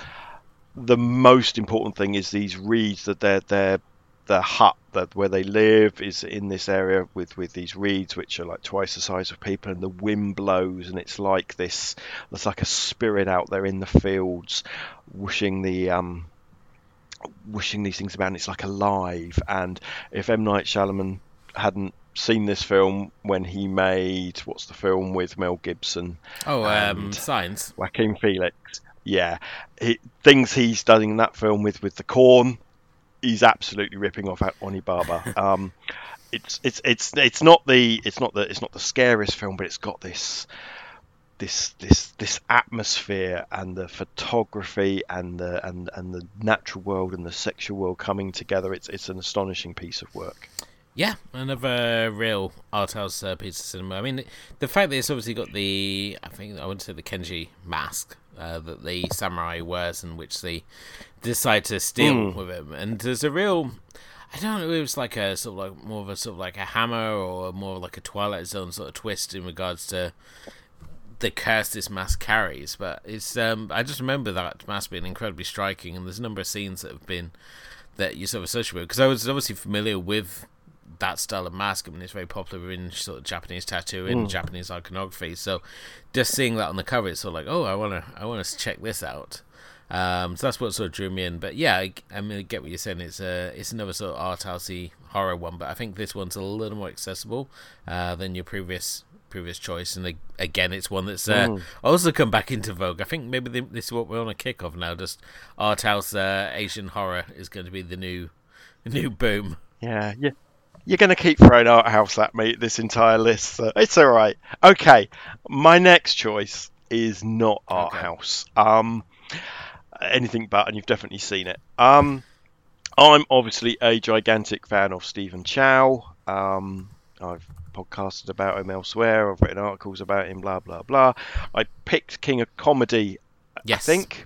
the most important thing is these reeds that they're they're the hut that where they live is in this area with with these reeds which are like twice the size of people and the wind blows and it's like this it's like a spirit out there in the fields whooshing the um whooshing these things about and it's like alive and if M Night Shyamalan hadn't seen this film when he made what's the film with Mel Gibson Oh, um, Signs. Joaquin Phoenix. Yeah, he, things he's done in that film with with the corn, he's absolutely ripping off Onibaba. Um, it's it's it's it's not the it's not the it's not the scariest film, but it's got this this this this atmosphere and the photography and the and and the natural world and the sexual world coming together. It's it's an astonishing piece of work. Yeah, another real art house uh, piece of cinema. I mean, the fact that it's obviously got the, I think I would say the Kenji mask uh, that the samurai wears, and which they decide to steal with him, and there's a real. I don't know. It was like a sort of like more of a sort of like a hammer or more like a Twilight Zone sort of twist in regards to the curse this mask carries. But it's um, I just remember that mask being incredibly striking, and there's a number of scenes that have been that you sort of associate with because I was obviously familiar with that style of mask. I mean, it's very popular in sort of Japanese tattooing, and Japanese iconography. So just seeing that on the cover, it's sort of like, oh, I wanna, I wanna check this out. Um, so that's what sort of drew me in. But yeah, I, I mean, I get what you're saying. It's a, it's another sort of art housey horror one, but I think this one's a little more accessible uh, than your previous previous choice. And ag- again, it's one that's uh, also come back into vogue. I think maybe this is what we're on a kick of now. Just art house uh, Asian horror is going to be the new new boom. Yeah, yeah. You're going to keep throwing art house at me this entire list. So it's all right. Okay, my next choice is not art Okay. house. Um, anything but, and you've definitely seen it. Um, I'm obviously a gigantic fan of Stephen Chow. Um, I've podcasted about him elsewhere. I've written articles about him. Blah blah blah. I picked King of Comedy. Yes. I think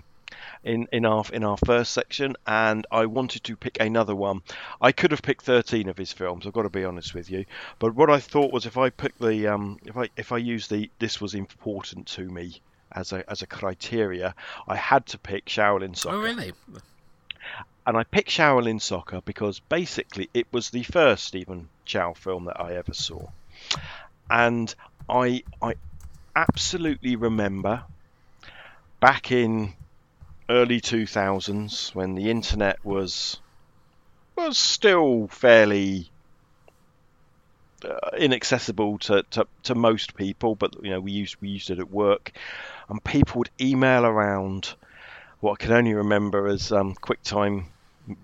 in in our in our first section, and I wanted to pick another one. I could have picked 13 of his films. I've got to be honest with you. But what I thought was if I pick the um if I if I use the this was important to me as a as a criteria, I had to pick Shaolin Soccer. Oh, really? And I picked Shaolin Soccer because basically it was the first Stephen Chow film that I ever saw. And I I absolutely remember back in early 2000s when the internet was was still fairly uh, inaccessible to, to, to most people but you know we used we used it at work and people would email around what I can only remember as um, QuickTime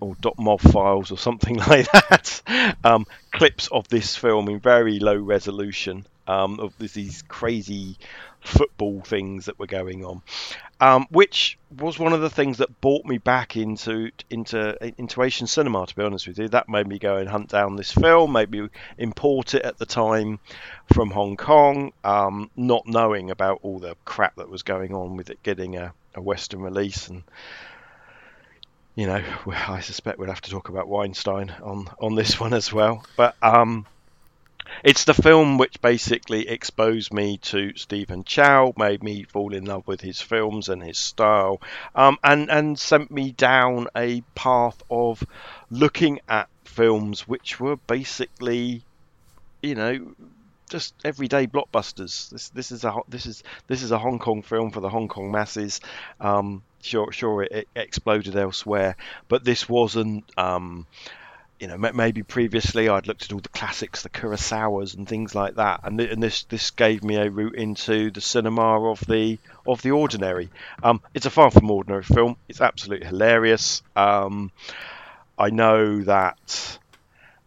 or .mov files or something like that. Um, clips of this film in very low resolution um, of these- these crazy football things that were going on, um, which was one of the things that brought me back into into into Asian cinema. To be honest with you, that made me go and hunt down this film, made me import it at the time from Hong Kong, um, not knowing about all the crap that was going on with it getting a, a Western release and you know, I suspect we'll have to talk about Weinstein on on this one as well. But um, it's the film which basically exposed me to Stephen Chow, made me fall in love with his films and his style, um, and and sent me down a path of looking at films which were basically, you know, just everyday blockbusters. This this is a this is this is a Hong Kong film for the Hong Kong masses. Um, sure sure it, it exploded elsewhere, but this wasn't. Um, you know, maybe previously I'd looked at all the classics, the Kurosawas and things like that, and, and this this gave me a route into the cinema of the of the ordinary. Um, it's a far from ordinary film. It's absolutely hilarious. Um, I know that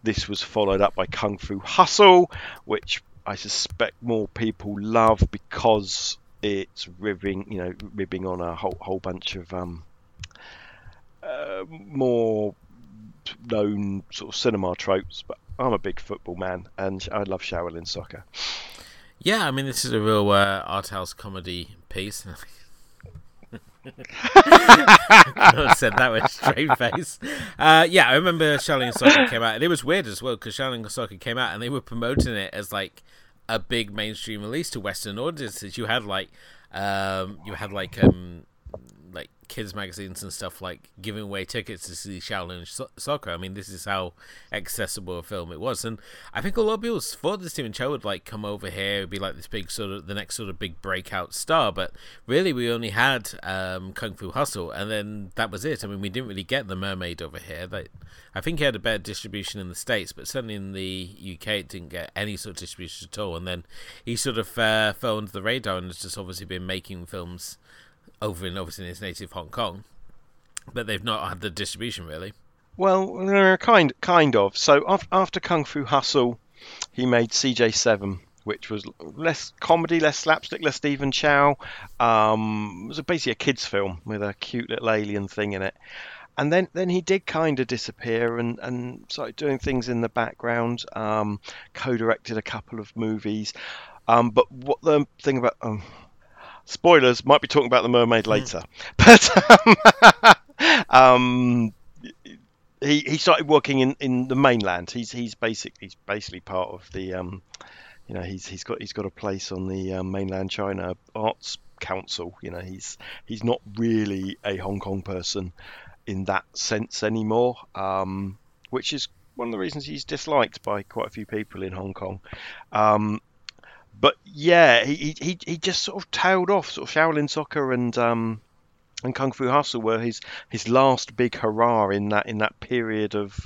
this was followed up by Kung Fu Hustle, which I suspect more people love because it's ribbing, you know, ribbing on a whole whole bunch of um, uh, more known sort of cinema tropes. But I'm a big football man, and I love Shaolin soccer. Yeah, I mean, this is a real uh, art house comedy piece. I said that with a straight face. Uh, yeah, I remember Shaolin Soccer came out, and it was weird as well because Shaolin Soccer came out, and they were promoting it as like a big mainstream release to Western audiences. You had like, um, you had like, um, kids magazines and stuff like giving away tickets to see Shaolin so- Soccer. I mean, this is how accessible a film it was, and I think a lot of people thought that Stephen Chow would like come over here, would be like this big sort of the next sort of big breakout star, but really we only had um, Kung Fu Hustle, and then that was it. I mean, we didn't really get the Mermaid over here. Like, I think he had a better distribution in the states, but certainly in the UK, it didn't get any sort of distribution at all. And then he sort of uh, fell under the radar and has just obviously been making films over in obviously in his native Hong Kong, but they've not had the distribution really. Well, uh, kind kind of. So af- after Kung Fu Hustle, he made CJ7, which was less comedy, less slapstick, less Stephen Chow. Um, it was basically a kids' film with a cute little alien thing in it. And then, then he did kind of disappear and, and started doing things in the background. Um, co-directed a couple of movies. Um, but what the thing about um, spoilers might be talking about the mermaid later, but um, um, he he started working in, in the mainland. He's he's basically he's basically part of the um, you know he's he's got he's got a place on the um, mainland China Arts Council. You know he's he's not really a Hong Kong person in that sense anymore, um, which is one of the reasons he's disliked by quite a few people in Hong Kong. Um, but yeah, he, he he just sort of tailed off. Sort of Shaolin Soccer and um, and Kung Fu Hustle were his his last big hurrah in that in that period of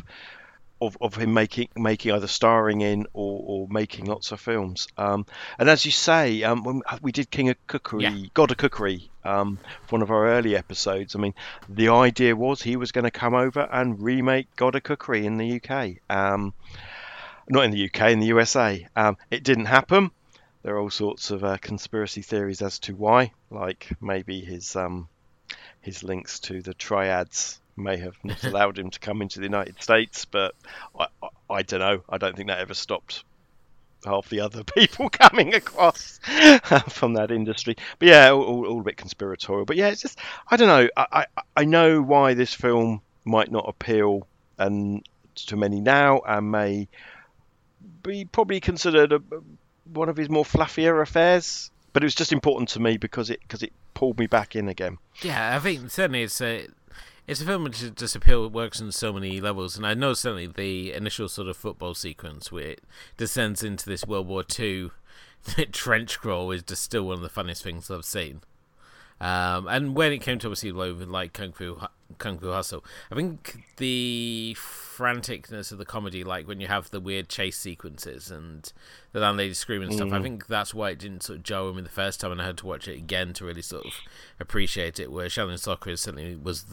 of, of him making making either starring in or, or making lots of films. Um, and as you say, um, when we did King of Cookery, Yeah. God of Cookery, um, one of our early episodes. I mean, the idea was he was going to come over and remake God of Cookery in the UK. Um, not in the UK, in the USA. Um, it didn't happen. There are all sorts of uh, conspiracy theories as to why, like maybe his um, his links to the triads may have not allowed him to come into the United States, but I, I, I don't know. I don't think that ever stopped half the other people coming across from that industry. But yeah, all, all, all a bit conspiratorial. But yeah, it's just I don't know. I, I I know why this film might not appeal and to many now and may be probably considered a, one of his more fluffier affairs. But it was just important to me because it because it pulled me back in again. Yeah, I think certainly it's a it's a film which just appeal works on so many levels, and I know certainly the initial sort of football sequence where it descends into this World War Two trench crawl is just still one of the funniest things I've seen. Um, and when it came to obviously like, with, like Kung Fu Kung Fu Hustle, I think the franticness of the comedy, like when you have the weird chase sequences and the landlady screaming and stuff, I think that's why it didn't sort of jar with me the first time, and I had to watch it again to really sort of appreciate it. Where Shaolin Soccer is certainly was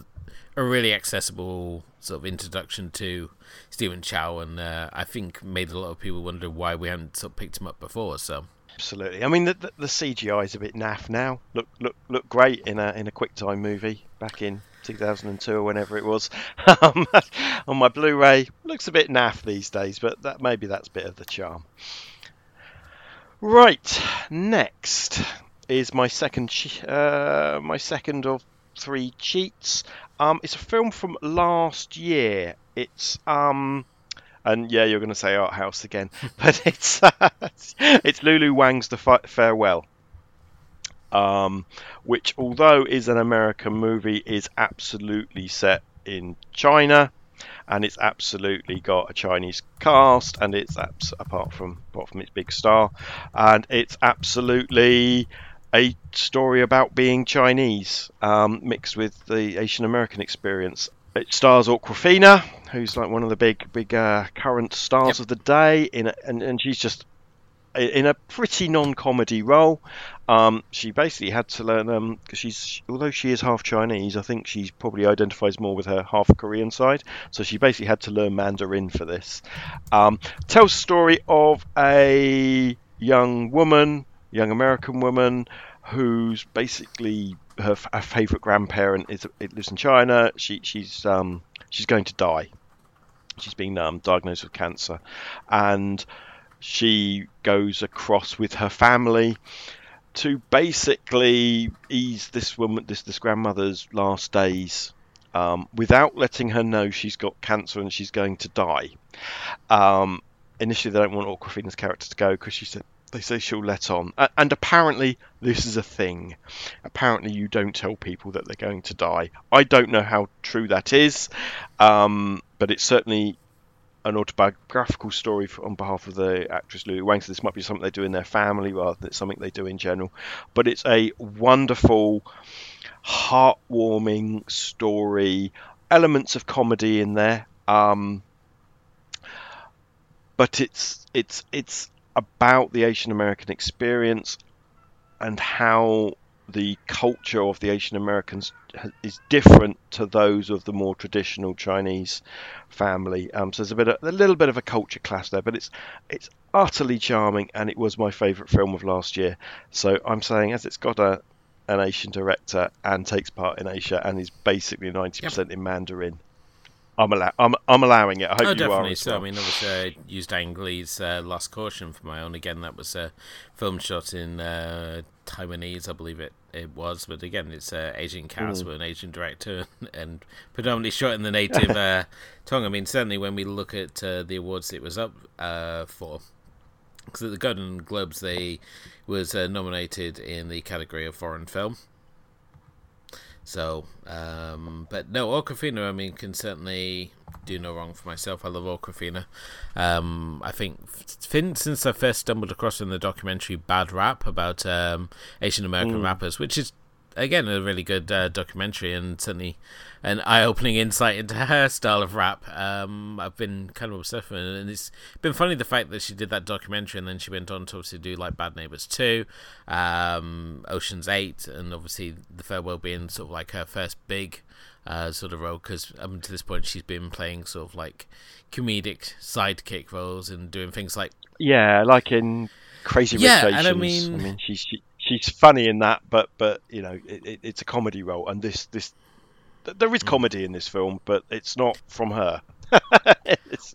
a really accessible sort of introduction to Stephen Chow, and uh, I think made a lot of people wonder why we hadn't sort of picked him up before. So. Absolutely. I mean, the, the, the CGI is a bit naff now. Look, look, look great in a in a QuickTime movie back in 2002 or whenever it was. Um, on my Blu-ray, looks a bit naff these days, but that maybe that's a bit of the charm. Right, next is my second uh, my second of three cheats. Um, it's a film from last year. It's um, and yeah, you're going to say art house again, but it's uh, it's Lulu Wang's The Fa- Farewell, um, which although is an American movie, is absolutely set in China, and it's absolutely got a Chinese cast, and it's abs- apart from apart from its big star, and it's absolutely a story about being Chinese um, mixed with the Asian American experience. It stars Awkwafina, who's like one of the big, big uh, current stars of the day, in a, and and she's just in a pretty non-comedy role. Um, she basically had to learn um 'cause she's although she is half Chinese, I think she probably identifies more with her half Korean side. So she basically had to learn Mandarin for this. Um, tells the story of a young woman, young American woman, who's basically her, her favorite grandparent is it lives in China. She she's um she's going to die. She's been um, diagnosed with cancer, and she goes across with her family to basically ease this woman, this this grandmother's last days, um, without letting her know she's got cancer and she's going to die. Um, initially, they don't want Awkwafina's character to go because she said they say she'll let on, A- and apparently this is a thing. Apparently, you don't tell people that they're going to die. I don't know how true that is, um, but it's certainly an autobiographical story for, on behalf of the actress Lulu Wang. So this might be something they do in their family rather than something they do in general. But it's a wonderful, heartwarming story. Elements of comedy in there. Um, but it's it's it's about the Asian American experience and how the culture of the Asian Americans is different to those of the more traditional Chinese family. Um, so there's a bit, of, a little bit of a culture clash there, but it's it's utterly charming, and it was my favourite film of last year. So I'm saying, as it's got a an Asian director and takes part in Asia and is basically 90% in Mandarin. I'm, allow- I'm, I'm allowing it. I hope Oh, you are. definitely. as So, well. I mean, obviously, I used Ang Lee's uh, Lust, Caution for my own. Again, that was a film shot in uh, Taiwanese, I believe it, it was. But again, it's uh, Asian cast Mm. with an Asian director and predominantly shot in the native uh, tongue. I mean, certainly when we look at uh, the awards it was up uh, for, because at the Golden Globes, they was uh, nominated in the category of foreign film. So, um, but no, Awkwafina, I mean, can certainly do no wrong for myself. I love Awkwafina. Um, I think fin- since I first stumbled across in the documentary Bad Rap about um, Asian American rappers, which is again a really good uh, documentary and certainly an eye-opening insight into her style of rap. Um, I've been kind of obsessed with it, and it's been funny the fact that she did that documentary and then she went on to obviously do like Bad Neighbors Two, um, Ocean's Eight, and obviously The Farewell being sort of like her first big uh, sort of role because up to this point she's been playing sort of like comedic sidekick roles and doing things like Yeah, like in Crazy Rich Yeah, and I Asians. mean- she's she, she's funny in that, but but you know it, it, it's a comedy role, and this this th- there is Hmm. comedy in this film, but it's not from her.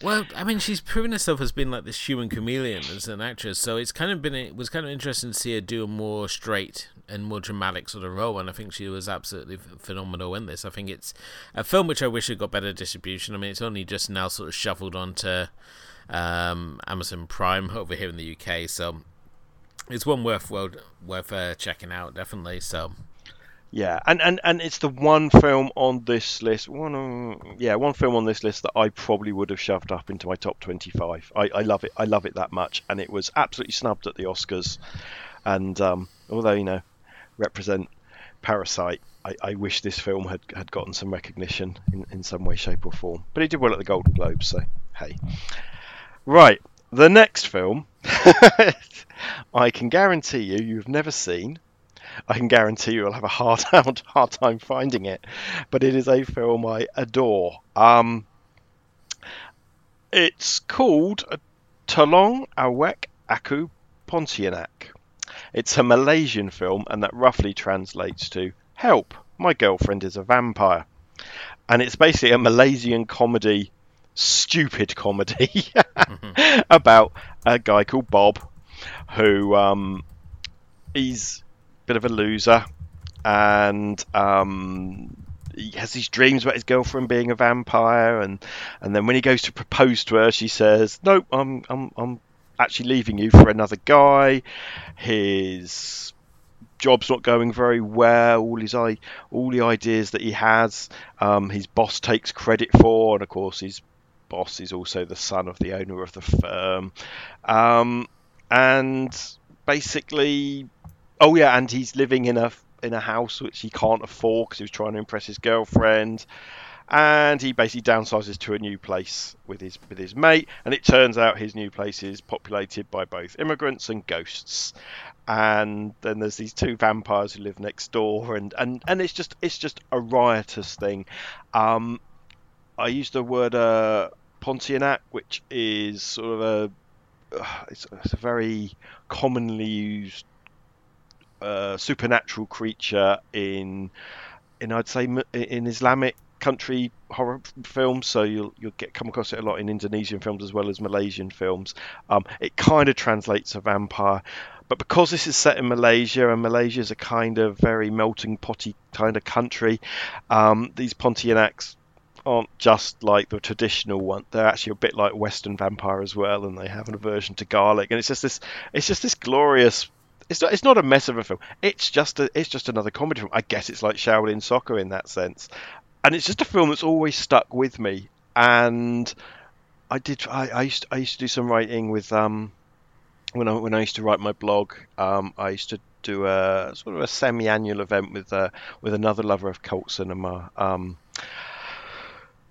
Well, I mean, she's proven herself as being like this human chameleon as an actress, so it's kind of been it was kind of interesting to see her do a more straight and more dramatic sort of role, and I think she was absolutely phenomenal in this. I think it's a film which I wish had got better distribution. I mean, it's only just now sort of shuffled onto um, Amazon Prime over here in the UK, so it's one worth worth, worth uh, checking out, definitely. So yeah, and, and and it's the one film on this list. One, uh, yeah, one film on this list that I probably would have shoved up into my top twenty-five. I, I love it. I love it that much, and it was absolutely snubbed at the Oscars. And um, although you know, represent Parasite, I, I wish this film had, had gotten some recognition in, in some way, shape, or form. But it did well at the Golden Globes, so hey. Right, the next film, I can guarantee you, you've never seen. I can guarantee you'll have a hard, hard, hard time finding it, but it is a film I adore. Um, it's called Tolong Awek Aku Pontianak. It's a Malaysian film, and that roughly translates to "Help, my girlfriend is a vampire." And it's basically a Malaysian comedy, stupid comedy about a guy called Bob, who um, he's a bit of a loser, and um, he has these dreams about his girlfriend being a vampire, and and then when he goes to propose to her, she says, "Nope, I'm I'm I'm actually leaving you for another guy." His job's not going very well. All his all the ideas that he has, um, his boss takes credit for, and of course his boss is also the son of the owner of the firm. Um, and basically, oh yeah, and he's living in a in a house which he can't afford because he was trying to impress his girlfriend. And he basically downsizes to a new place with his with his mate, and it turns out his new place is populated by both immigrants and ghosts. And then there's these two vampires who live next door, and, and, and it's just it's just a riotous thing. Um, I used the word uh, Pontianak, which is sort of a uh, it's, a very commonly used uh, supernatural creature in in I'd say in Islamic country horror films. So you'll you'll get come across it a lot in Indonesian films as well as Malaysian films. Um, it kind of translates a vampire. But because this is set in Malaysia and Malaysia is a kind of very melting potty kind of country, um, these Pontianaks aren't just like the traditional one. They're actually a bit like Western vampire as well, and they have an aversion to garlic. And it's just this, it's just this glorious. It's not, it's not a mess of a film. It's just a, it's just another comedy film. I guess it's like Shaolin Soccer in that sense, and it's just a film that's always stuck with me. And I did, I, I used, I used to do some writing with um, when I when I used to write my blog. Um, I used to do a sort of a semi-annual event with uh, with another lover of cult cinema. Um,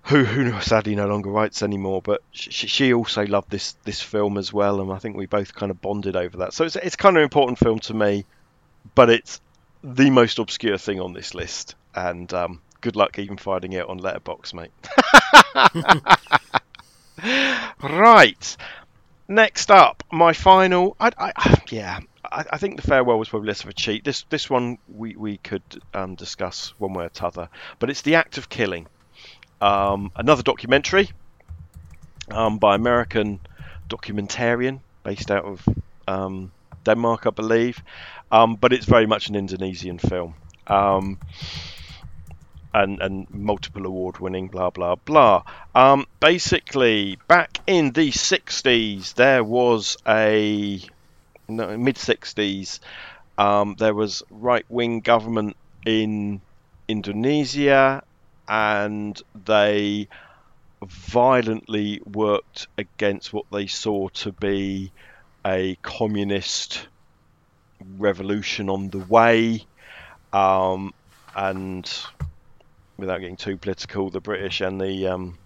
who who sadly no longer writes anymore, but she, she also loved this this film as well, and I think we both kind of bonded over that. So it's it's kind of an important film to me, but it's the most obscure thing on this list, and um, good luck even finding it on Letterboxd, mate. right, next up, my final. I, I yeah, I, I think the farewell was probably less of a cheat. This this one we we could um, discuss one way or t'other, but it's the act of killing. Um, another documentary um, by American documentarian based out of um, Denmark, I believe, um, but it's very much an Indonesian film. Um, and, and multiple award winning, blah blah blah. Um, basically, back in the 60s, there was a no, mid 60s, there was right wing government in Indonesia and they violently worked against what they saw to be a communist revolution on the way. Um, and without getting too political, the British and the um,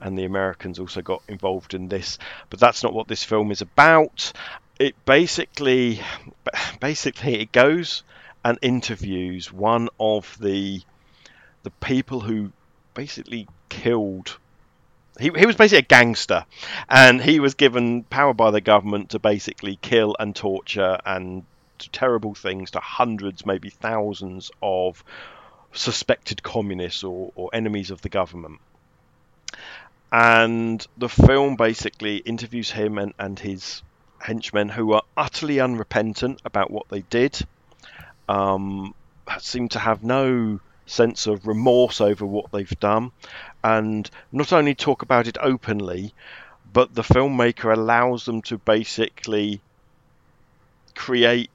and the Americans also got involved in this. But that's not what this film is about. It basically, basically, it goes and interviews one of the the people who basically killed. He, he was basically a gangster, and he was given power by the government to basically kill and torture and do terrible things to hundreds, maybe thousands of suspected communists or, or enemies of the government. And the film basically interviews him and, and his henchmen who are utterly unrepentant about what they did, um, seem to have no sense of remorse over what they've done, and not only talk about it openly, but the filmmaker allows them to basically create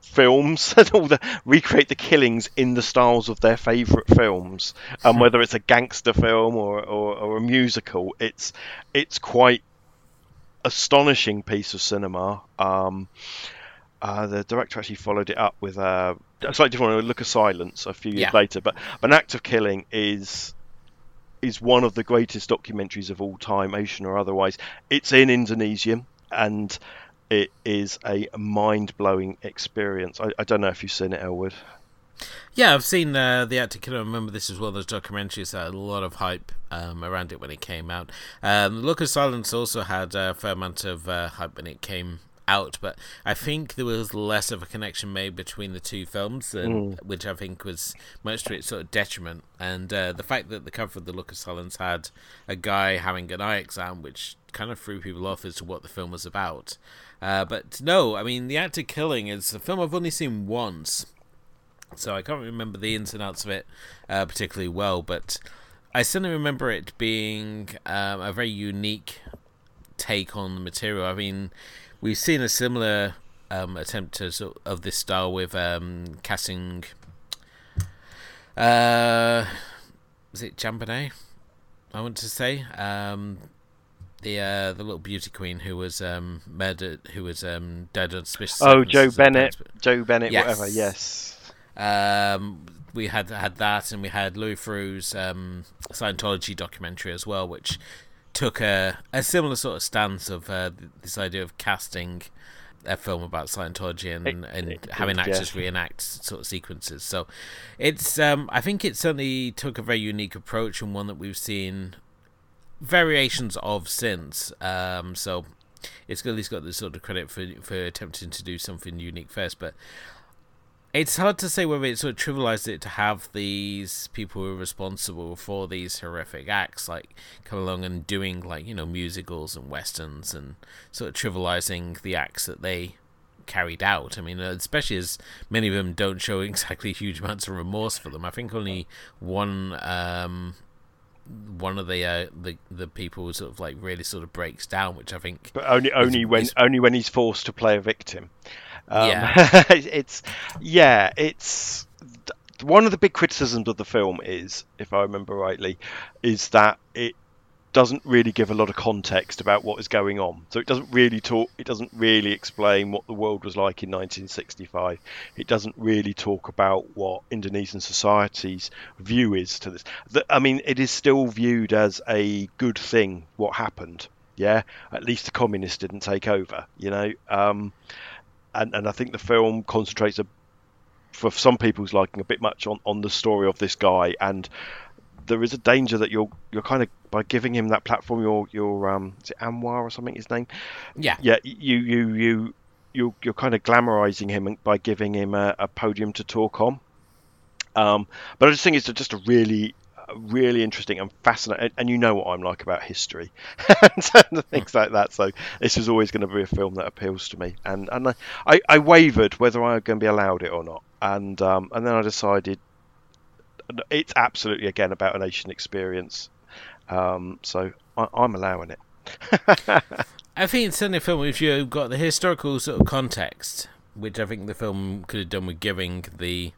films and all the recreate the killings in the styles of their favorite films. And um, whether it's a gangster film or, or, or, a musical it's it's quite astonishing piece of cinema. Um, uh, the director actually followed it up with a slightly different Look of Silence a few years yeah. later. But, An Act of Killing is is one of the greatest documentaries of all time, Asian or otherwise. It's in Indonesian and it is a mind blowing experience. I, I, don't know if you've seen it, Elwood. Yeah, I've seen uh, the Act of Killing. I remember this is one of those documentaries that had a lot of hype um, around it when it came out. Um, Look of Silence also had a fair amount of uh, hype when it came out, but I think there was less of a connection made between the two films, and, mm. which I think was much to its sort of detriment. And uh, the fact that the cover of The Look of Silence had a guy having an eye exam, which kind of threw people off as to what the film was about. Uh, but no, I mean, The Act of Killing is a film I've only seen once, so I can't remember the ins and outs of it uh, particularly well, but I certainly remember it being um, a very unique take on the material. I mean, We've seen a similar um, attempt to sort of this style with um, casting. Uh, was it JonBenét? I want to say um, the uh, the little beauty queen who was um, murdered, who was um, dead on suspicious. Oh, JonBenét, Joe Bennett, yes. whatever. Yes. Um, we had had that, and we had Louis Theroux's um, Scientology documentary as well, which took a, a similar sort of stance of uh, this idea of casting a film about Scientology and, it, and it, having actors yeah. reenact sort of sequences. So it's um, I think it certainly took a very unique approach and one that we've seen variations of since. Um, so it's at least got this sort of credit for for attempting to do something unique first. But It's hard to say whether it sort of trivialized it to have these people who are responsible for these horrific acts like come along and doing like you know musicals and westerns and sort of trivializing the acts that they carried out. I mean, especially as many of them don't show exactly huge amounts of remorse for them. I think only one um, one of the uh, the the people sort of like really sort of breaks down, which I think. But only only is- when is- only when he's forced to play a victim. Um, Yeah. it's yeah, it's one of the big criticisms of the film is, if I remember rightly, is that it doesn't really give a lot of context about what is going on. So it doesn't really talk. It doesn't really explain what the world was like in 1965. It doesn't really talk about what Indonesian society's view is to this. The, I mean, it is still viewed as a good thing what happened. Yeah, at least the communists didn't take over. You know, um, and and I think the film concentrates a, for some people's liking a bit much on, on the story of this guy. And there is a danger that you're you're kind of by giving him that platform you're you're um is it Anwar or something his name? Yeah. yeah you you you you're, you're kind of glamorizing him by giving him a, a podium to talk on. Um but I just think it's just a really really interesting and fascinating and you know what I'm like about history and things like that. So this is always going to be a film that appeals to me. And and I, I, wavered whether I was going to be allowed it or not. And um and then I decided it's absolutely again about an Asian experience. Um so I, I'm allowing it. I think it's certainly a film if you've got the historical sort of context, which I think the film could have done with giving the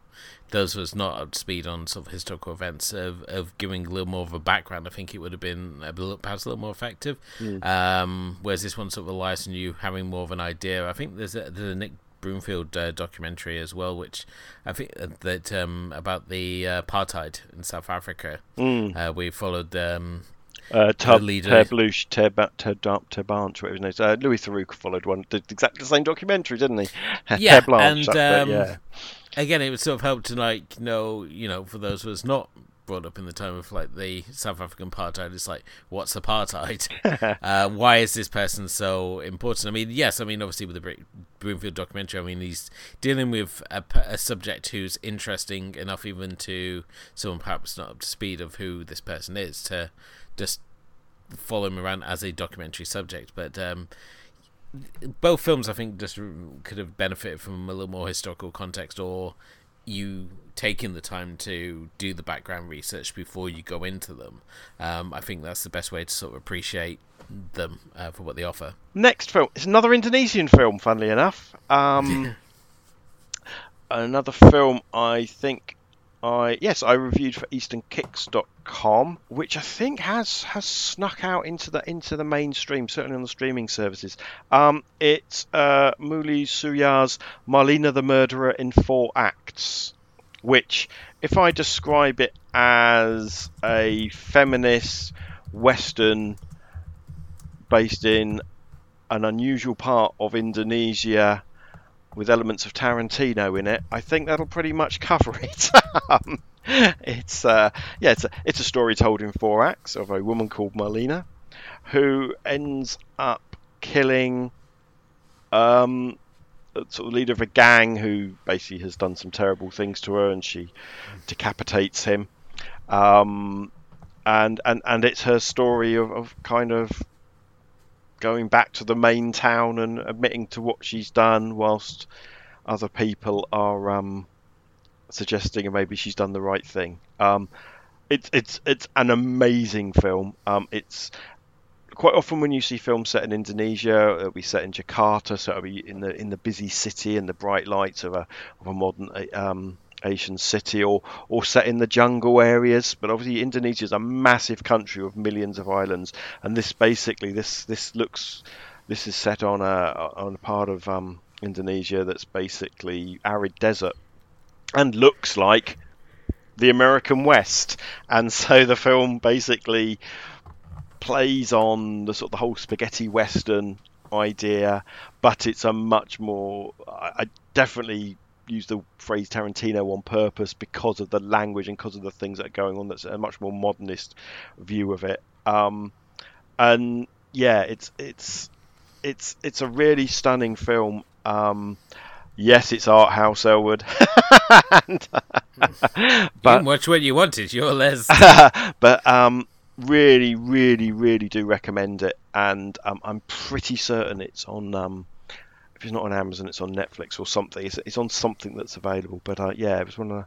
those of us not up to speed on sort of historical events of, of giving a little more of a background. I think it would have been a little, perhaps a little more effective. Um, whereas this one sort of relies on you having more of an idea. I think there's a, there's a Nick Broomfield uh, documentary as well, which I think uh, that um, about the uh, apartheid in South Africa. Uh, we followed um, Uh, Ted, leader- Ted Bluch, Ted, ba- Ted, Dar- whatever his name is. Uh, Louis Theroux followed one, did exactly the same documentary, didn't he? Yeah, and, um, yeah. Again, it would sort of help to like know, you know, for those of us not brought up in the time of like the South African apartheid, it's like, what's apartheid? uh, why is this person so important? I mean, yes, I mean, obviously with the Br- Broomfield documentary, I mean, he's dealing with a subject who's interesting enough, even to someone perhaps not up to speed of who this person is, to just follow him around as a documentary subject. But um, both films, I think, just could have benefited from a little more historical context, or you taking the time to do the background research before you go into them. Um, I think that's the best way to sort of appreciate them uh, for what they offer. Next film. It's another Indonesian film, funnily enough. Um, another film I think I yes I reviewed for EasternKicks.com, which I think has has snuck out into the into the mainstream, certainly on the streaming services. Um, it's uh, Mouly Surya's Marlina the Murderer in four acts, which if I describe it as a feminist western based in an unusual part of Indonesia with elements of Tarantino in it, I think that'll pretty much cover it. um, it's uh, yeah, it's a, it's a story told in four acts of a woman called Marlina who ends up killing um, sort of leader of a gang who basically has done some terrible things to her, and she decapitates him. Um, and and and it's her story of, of kind of going back to the main town and admitting to what she's done, whilst other people are um, suggesting maybe she's done the right thing. Um, it's it's it's an amazing film. Um, it's quite often when you see films set in Indonesia, it'll be set in Jakarta, so it'll be in the in the busy city and the bright lights of a of a modern um, Asian city, or or set in the jungle areas. But obviously, Indonesia is a massive country with millions of islands, and this basically this this looks this is set on a on a part of um, Indonesia that's basically arid desert, and looks like the American West. And so the film basically plays on the sort of the whole spaghetti western idea, but it's a much more. I, I definitely use the phrase Tarantino on purpose because of the language and because of the things that are going on. That's a much more modernist view of it. Um, and yeah, it's it's it's it's a really stunning film. Um, Yes, it's art house, Elwood. and, but watch what you wanted. Your Les. but um, really, really, really do recommend it, and um, I'm pretty certain it's on. If it's not on Amazon, it's on Netflix or something. It's, it's on something that's available. But uh, yeah, it was one of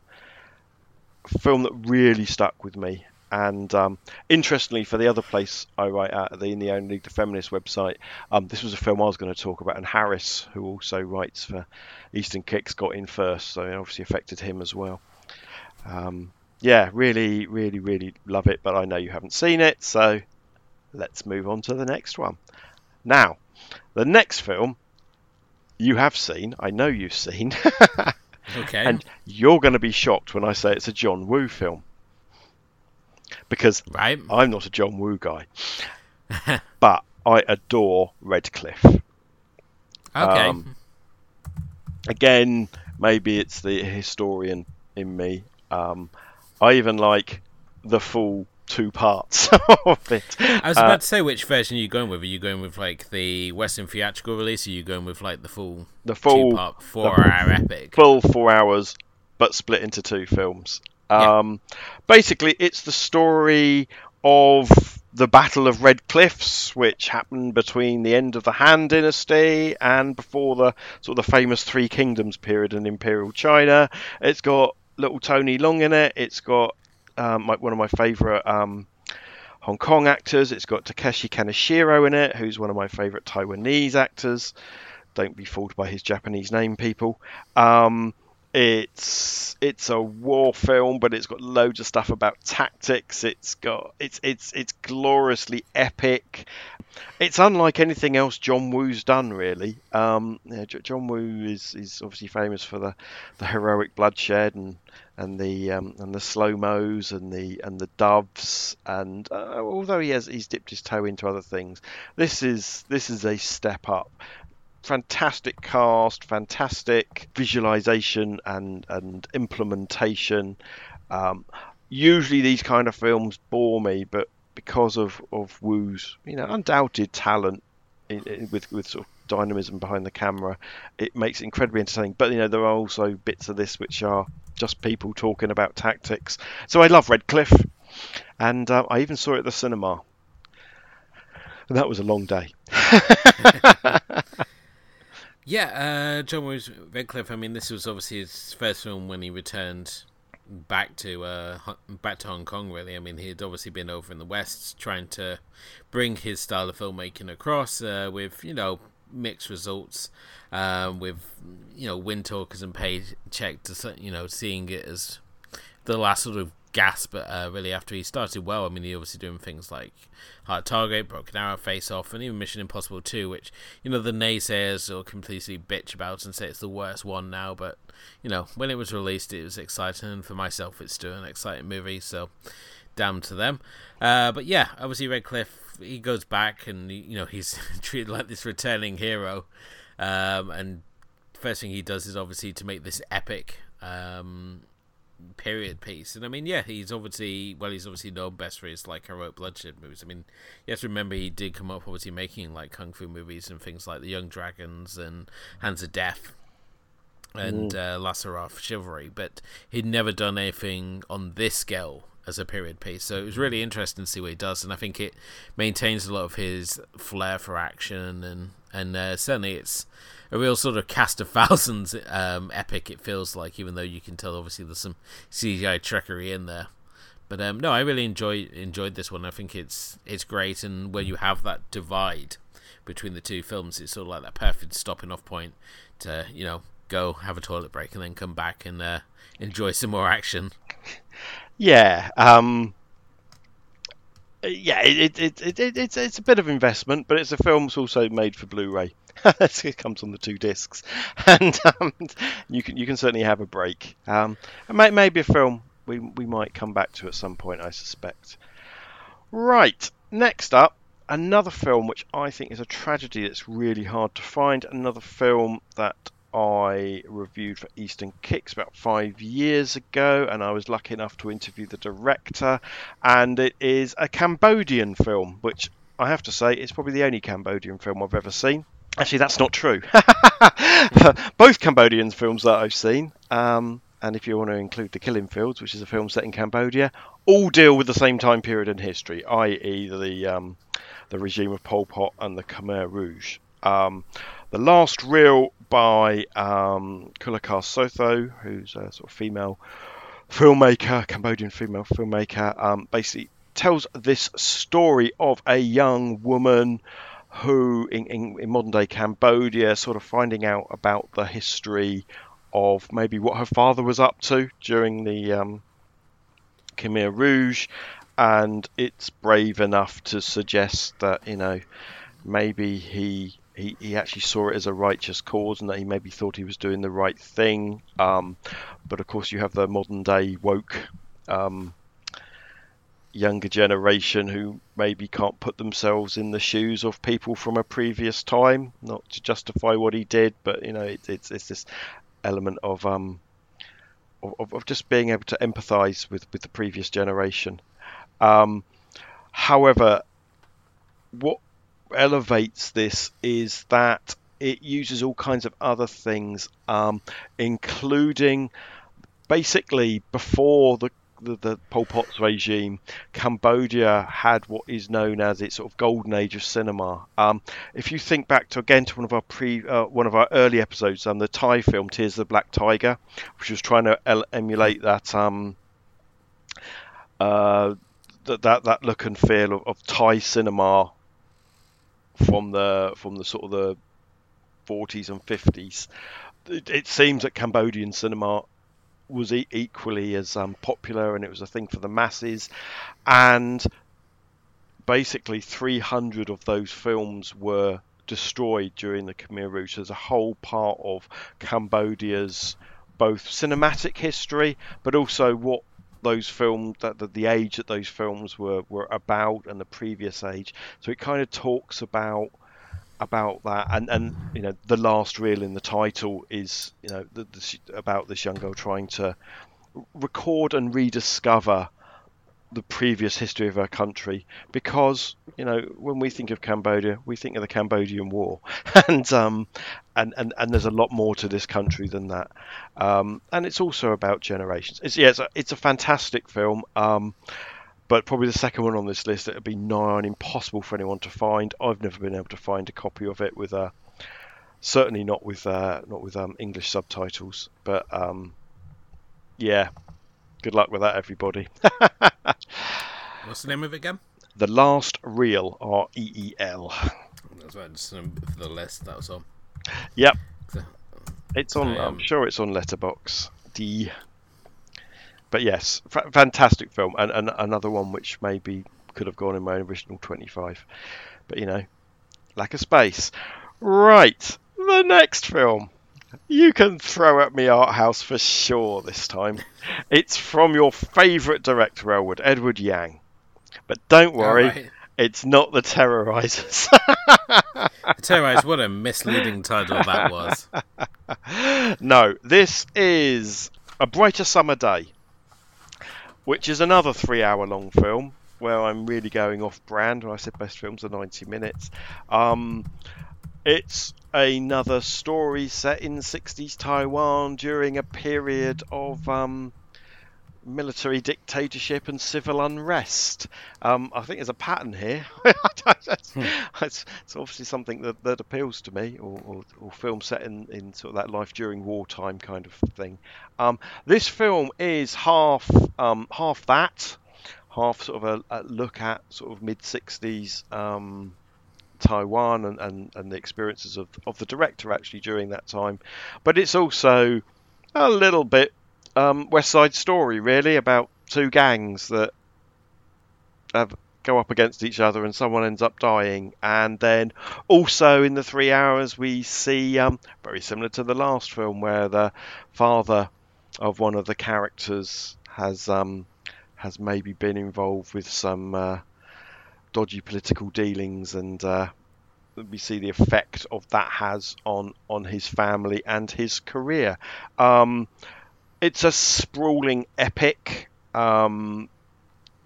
the film that really stuck with me. And um, interestingly, for the other place I write at, the in the Only League, the feminist website, um, this was a film I was going to talk about, and Harris, who also writes for Eastern Kicks, got in first, so it obviously affected him as well. Um, yeah, really, really, really love it, but I know you haven't seen it, so let's move on to the next one. Now, the next film you have seen, I know you've seen, Okay. and you're going to be shocked when I say it's a John Woo film. Because right. I'm not a John Woo guy, but I adore Red Cliff. Okay. um, Again, maybe it's the historian in me. Um, I even like the full two parts of it. I was Uh, about to say which version are you going with? Are you going with like the Western theatrical release? Or are you going with like the full the full two-part four-hour epic? full four hours, but split into two films. Yeah. Um, Basically, it's the story of the Battle of Red Cliffs, which happened between the end of the Han Dynasty and before the sort of the famous Three Kingdoms period in Imperial China. It's got little Tony Leung in it. It's got um, my, one of my favourite um, Hong Kong actors. It's got Takeshi Kaneshiro in it, who's one of my favourite Taiwanese actors. Don't be fooled by his Japanese name, people. Um, it's it's a war film, but it's got loads of stuff about tactics. It's got it's it's it's gloriously epic. It's unlike anything else John Woo's done, really. Um, yeah, John Woo is, is obviously famous for the, the heroic bloodshed and and the um, and the slow mos and the and the doves and uh, although he has he's dipped his toe into other things, this is this is a step up fantastic cast, fantastic visualization and and implementation. Um, usually these kind of films bore me, but because of of Woo's you know undoubted talent in, in, with with sort of dynamism behind the camera, it makes it incredibly entertaining. But you know there are also bits of this which are just people talking about tactics. So I love Red Cliff, and uh, I even saw it at the cinema. And that was a long day. Yeah, uh, John Woo's Red Cliff. I mean, this was obviously his first film when he returned back to uh, back to Hong Kong. Really, I mean, he had obviously been over in the West trying to bring his style of filmmaking across uh, with you know mixed results. Um, with you know Wind Talkers and Paycheck to you know seeing it as the last sort of gasp uh, really after he started well. I mean, he obviously doing things like Hard Target, Broken Arrow, Face Off, and even Mission Impossible 2, which, you know, the naysayers will completely bitch about and say it's the worst one now, but, you know, when it was released, it was exciting, and for myself, it's still an exciting movie, so damn to them. Uh, but yeah, obviously, Red Cliff, he goes back and, you know, he's treated like this returning hero, um, and first thing he does is obviously to make this epic um, period piece. And I mean, yeah, he's obviously well, he's obviously known best for his like heroic bloodshed movies. I mean, you have to remember he did come up obviously making like kung fu movies and things like The Young Dragons and Hands of Death and uh, Last Hurrah for Chivalry, but he'd never done anything on this scale as a period piece. So it was really interesting to see what he does, and I think it maintains a lot of his flair for action and and uh, certainly it's a real sort of cast of thousands um, epic. It feels like, even though you can tell obviously there's some CGI trickery in there. But um, no, I really enjoy enjoyed this one. I think it's it's great, and where you have that divide between the two films, it's sort of like that perfect stopping off point to you know go have a toilet break and then come back and uh, enjoy some more action. Yeah. Um, yeah, it, it, it, it, it's it's a bit of investment, but it's a film that's also made for Blu-ray. it comes on the two discs, and um, you can you can certainly have a break. Um, may, maybe a film we we might come back to at some point, I suspect. Right, next up, another film which I think is a tragedy that's really hard to find. Another film that I reviewed for Eastern Kicks about five years ago, and I was lucky enough to interview the director. And it is a Cambodian film, which I have to say is probably the only Cambodian film I've ever seen. Actually, that's not true. Both Cambodian films that I've seen, um, and if you want to include The Killing Fields, which is a film set in Cambodia, all deal with the same time period in history, i.e., the um, the regime of Pol Pot and the Khmer Rouge. Um, the last reel by um, Kulikar Sotho, who's a sort of female filmmaker, Cambodian female filmmaker, um, basically tells this story of a young woman who, in, in, in modern day Cambodia, sort of finding out about the history of maybe what her father was up to during the um, Khmer Rouge, and it's brave enough to suggest that you know maybe he he, he actually saw it as a righteous cause and that he maybe thought he was doing the right thing. Um, but of course, you have the modern day woke um, younger generation who maybe can't put themselves in the shoes of people from a previous time, not to justify what he did, but you know, it, it's it's this element of um of, of just being able to empathise with with the previous generation. Um, however, what elevates this is that it uses all kinds of other things, um, including basically before the, the, the Pol Pot's regime, Cambodia had what is known as its sort of golden age of cinema. Um, if you think back to again to one of our pre uh, one of our early episodes, um, the Thai film Tears of the Black Tiger, which was trying to el- emulate that um, uh, that, that that look and feel of, of Thai cinema from the from the sort of the 40s and 50s. It, it seems that Cambodian cinema was e- equally as um, popular, and it was a thing for the masses. And basically, 300 of those films were destroyed during the Khmer Rouge. There's a whole part of Cambodia's both cinematic history, but also what those films that the, the age that those films were were about and the previous age so it kind of talks about about that. And and you know the last reel in the title is you know the, the, about this young girl trying to record and rediscover the previous history of our country. Because you know when we think of Cambodia we think of the Cambodian War. And um and and, and there's a lot more to this country than that. Um, and it's also about generations. It's yeah it's a, it's a fantastic film. Um, but probably the second one on this list it would be nigh on impossible for anyone to find I've never been able to find a copy of it with a certainly not with uh, not with um, English subtitles but um, yeah good luck with that everybody What's the name of it again? The Last Reel, R E E L. That's right, just for the list, that was all. Yep. It's on. I, I'm um, sure it's on Letterbox. D. But yes, fa- fantastic film, and, and another one which maybe could have gone in my original 25. But you know, lack of space. Right, the next film. You can throw at me art house for sure this time. It's from your favourite director, Elwood, Edward Yang. But don't worry, Alright. it's not the Terrorizers. the Terrorizers, what a misleading title that was. no, this is A Brighter Summer Day, which is another three hour long film where I'm really going off brand when I said best films are 90 minutes. Um, it's another story set in 60s Taiwan during a period of um, military dictatorship and civil unrest. Um, I think there's a pattern here. it's, it's, it's obviously something that, that appeals to me, or, or, or film set in, in sort of that life during wartime kind of thing. Um, this film is half um, half that, half sort of a, a look at sort of mid 60s. Um, Taiwan and, and, and the experiences of, of the director actually during that time. But it's also a little bit um, West Side Story, really, about two gangs that have, go up against each other and someone ends up dying. And then also in the three hours, we see, um, very similar to the last film, where the father of one of the characters has um, has maybe been involved with some. Uh, dodgy political dealings and uh, we see the effect of that has on on his family and his career um, it's a sprawling epic um,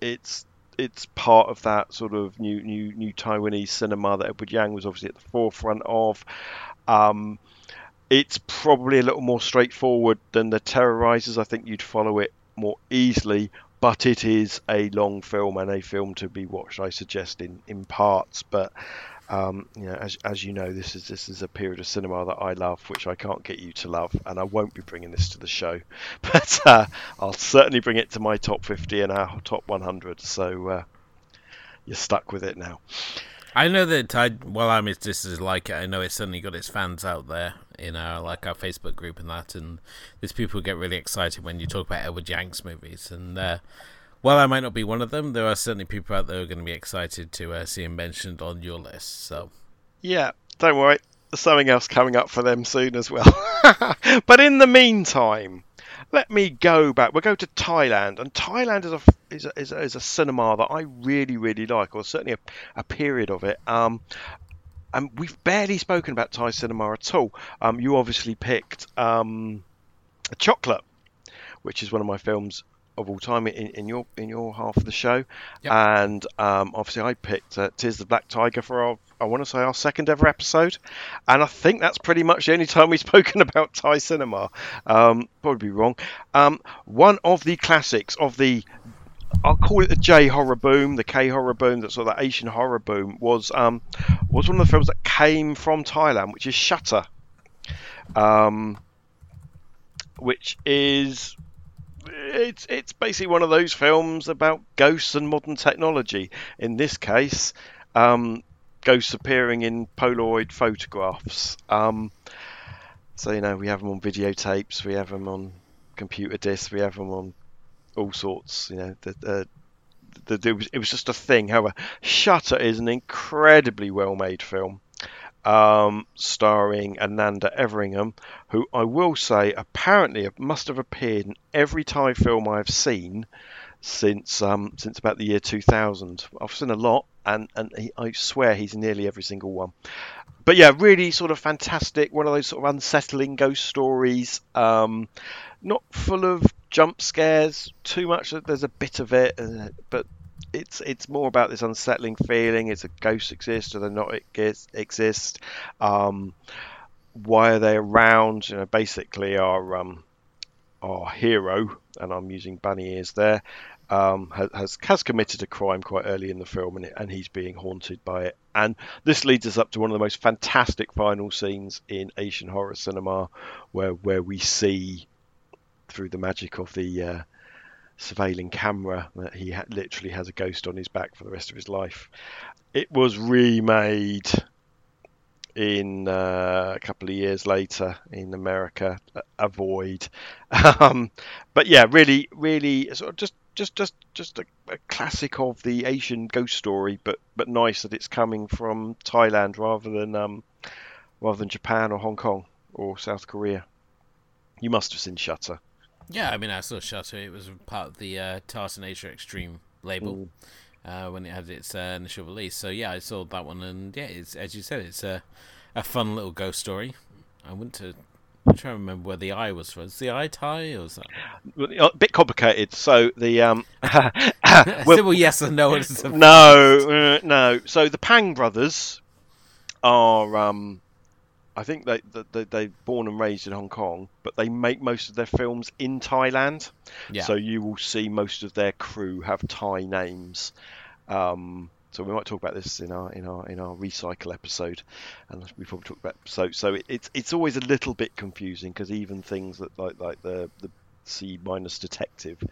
it's it's part of that sort of new new new Taiwanese cinema that Edward Yang was obviously at the forefront of. Um, it's probably a little more straightforward than the Terrorizers. I think you'd follow it more easily, but it is a long film and a film to be watched. I suggest in in parts, but um, you know, as, as you know, this is this is a period of cinema that I love, which I can't get you to love, and I won't be bringing this to the show, but uh, I'll certainly bring it to my top 50 and our top 100. So uh, you're stuck with it now. I know that I well, I mean, this is like I know it's certainly got its fans out there in our like our Facebook group and that, and there's people get really excited when you talk about Edward Yang's movies, and uh, while I might not be one of them, there are certainly people out there who are going to be excited to uh, see him mentioned on your list. So, yeah, don't worry, there's something else coming up for them soon as well. but in the meantime, let me go back. We'll go to Thailand, and Thailand is a is a, is a, is a cinema that I really really like, or certainly a, a period of it. Um, and we've barely spoken about Thai cinema at all. Um, you obviously picked um, Chocolate, which is one of my films of all time in, in your in your half of the show, yep. and um, obviously I picked uh, "Tears the Black Tiger" for our I want to say our second ever episode, and I think that's pretty much the only time we've spoken about Thai cinema. Um, probably wrong. Um, one of the classics of the I'll call it the J horror boom, the K horror boom, that sort of the Asian horror boom was um, was one of the films that came from Thailand, which is Shutter, um, which is it's it's basically one of those films about ghosts and modern technology. In this case, um, ghosts appearing in Polaroid photographs. Um, so you know we have them on videotapes, we have them on computer discs, we have them on all sorts. You know, the, the, the, it, was, it was just a thing. However, Shutter is an incredibly well-made film um, starring Ananda Everingham, who I will say apparently must have appeared in every Thai film I've seen since um, since about the year 2000. I've seen a lot, and and he, I swear he's in nearly every single one. But yeah, really sort of fantastic. One of those sort of unsettling ghost stories. Um, not full of jump scares too much. There's a bit of it, uh, but it's it's more about this unsettling feeling. Is a ghost exist? or they not exist? Um, why are they around? You know, basically our um, our hero, and I'm using bunny ears there, um, has has committed a crime quite early in the film, and, and he's being haunted by it. And this leads us up to one of the most fantastic final scenes in Asian horror cinema, where where we see through the magic of the uh, surveilling camera that he ha- literally has a ghost on his back for the rest of his life. It was remade in uh, a couple of years later in America. Avoid, um, but yeah, really, really, sort of just, just, just, just a, a, classic of the Asian ghost story. But, but nice that it's coming from Thailand rather than, um, rather than Japan or Hong Kong or South Korea. You must have seen Shutter. Yeah, I mean, I saw Shutter. It was part of the uh, Tartan Asia Extreme label uh, when it had its uh, initial release. So yeah, I saw that one, and yeah, it's as you said, it's a a fun little ghost story. I went to. I'm trying to remember where the eye was from. Is the eye Thai or was that a bit complicated? So the um, well, yes and no. no, uh, no. So the Pang brothers are um, I think they, they they're born and raised in Hong Kong, but they make most of their films in Thailand. Yeah. So you will see most of their crew have Thai names. Um, so we might talk about this in our in our in our recycle episode, and we probably talk about so so it, it's it's always a little bit confusing because even things that like like the the C minus detective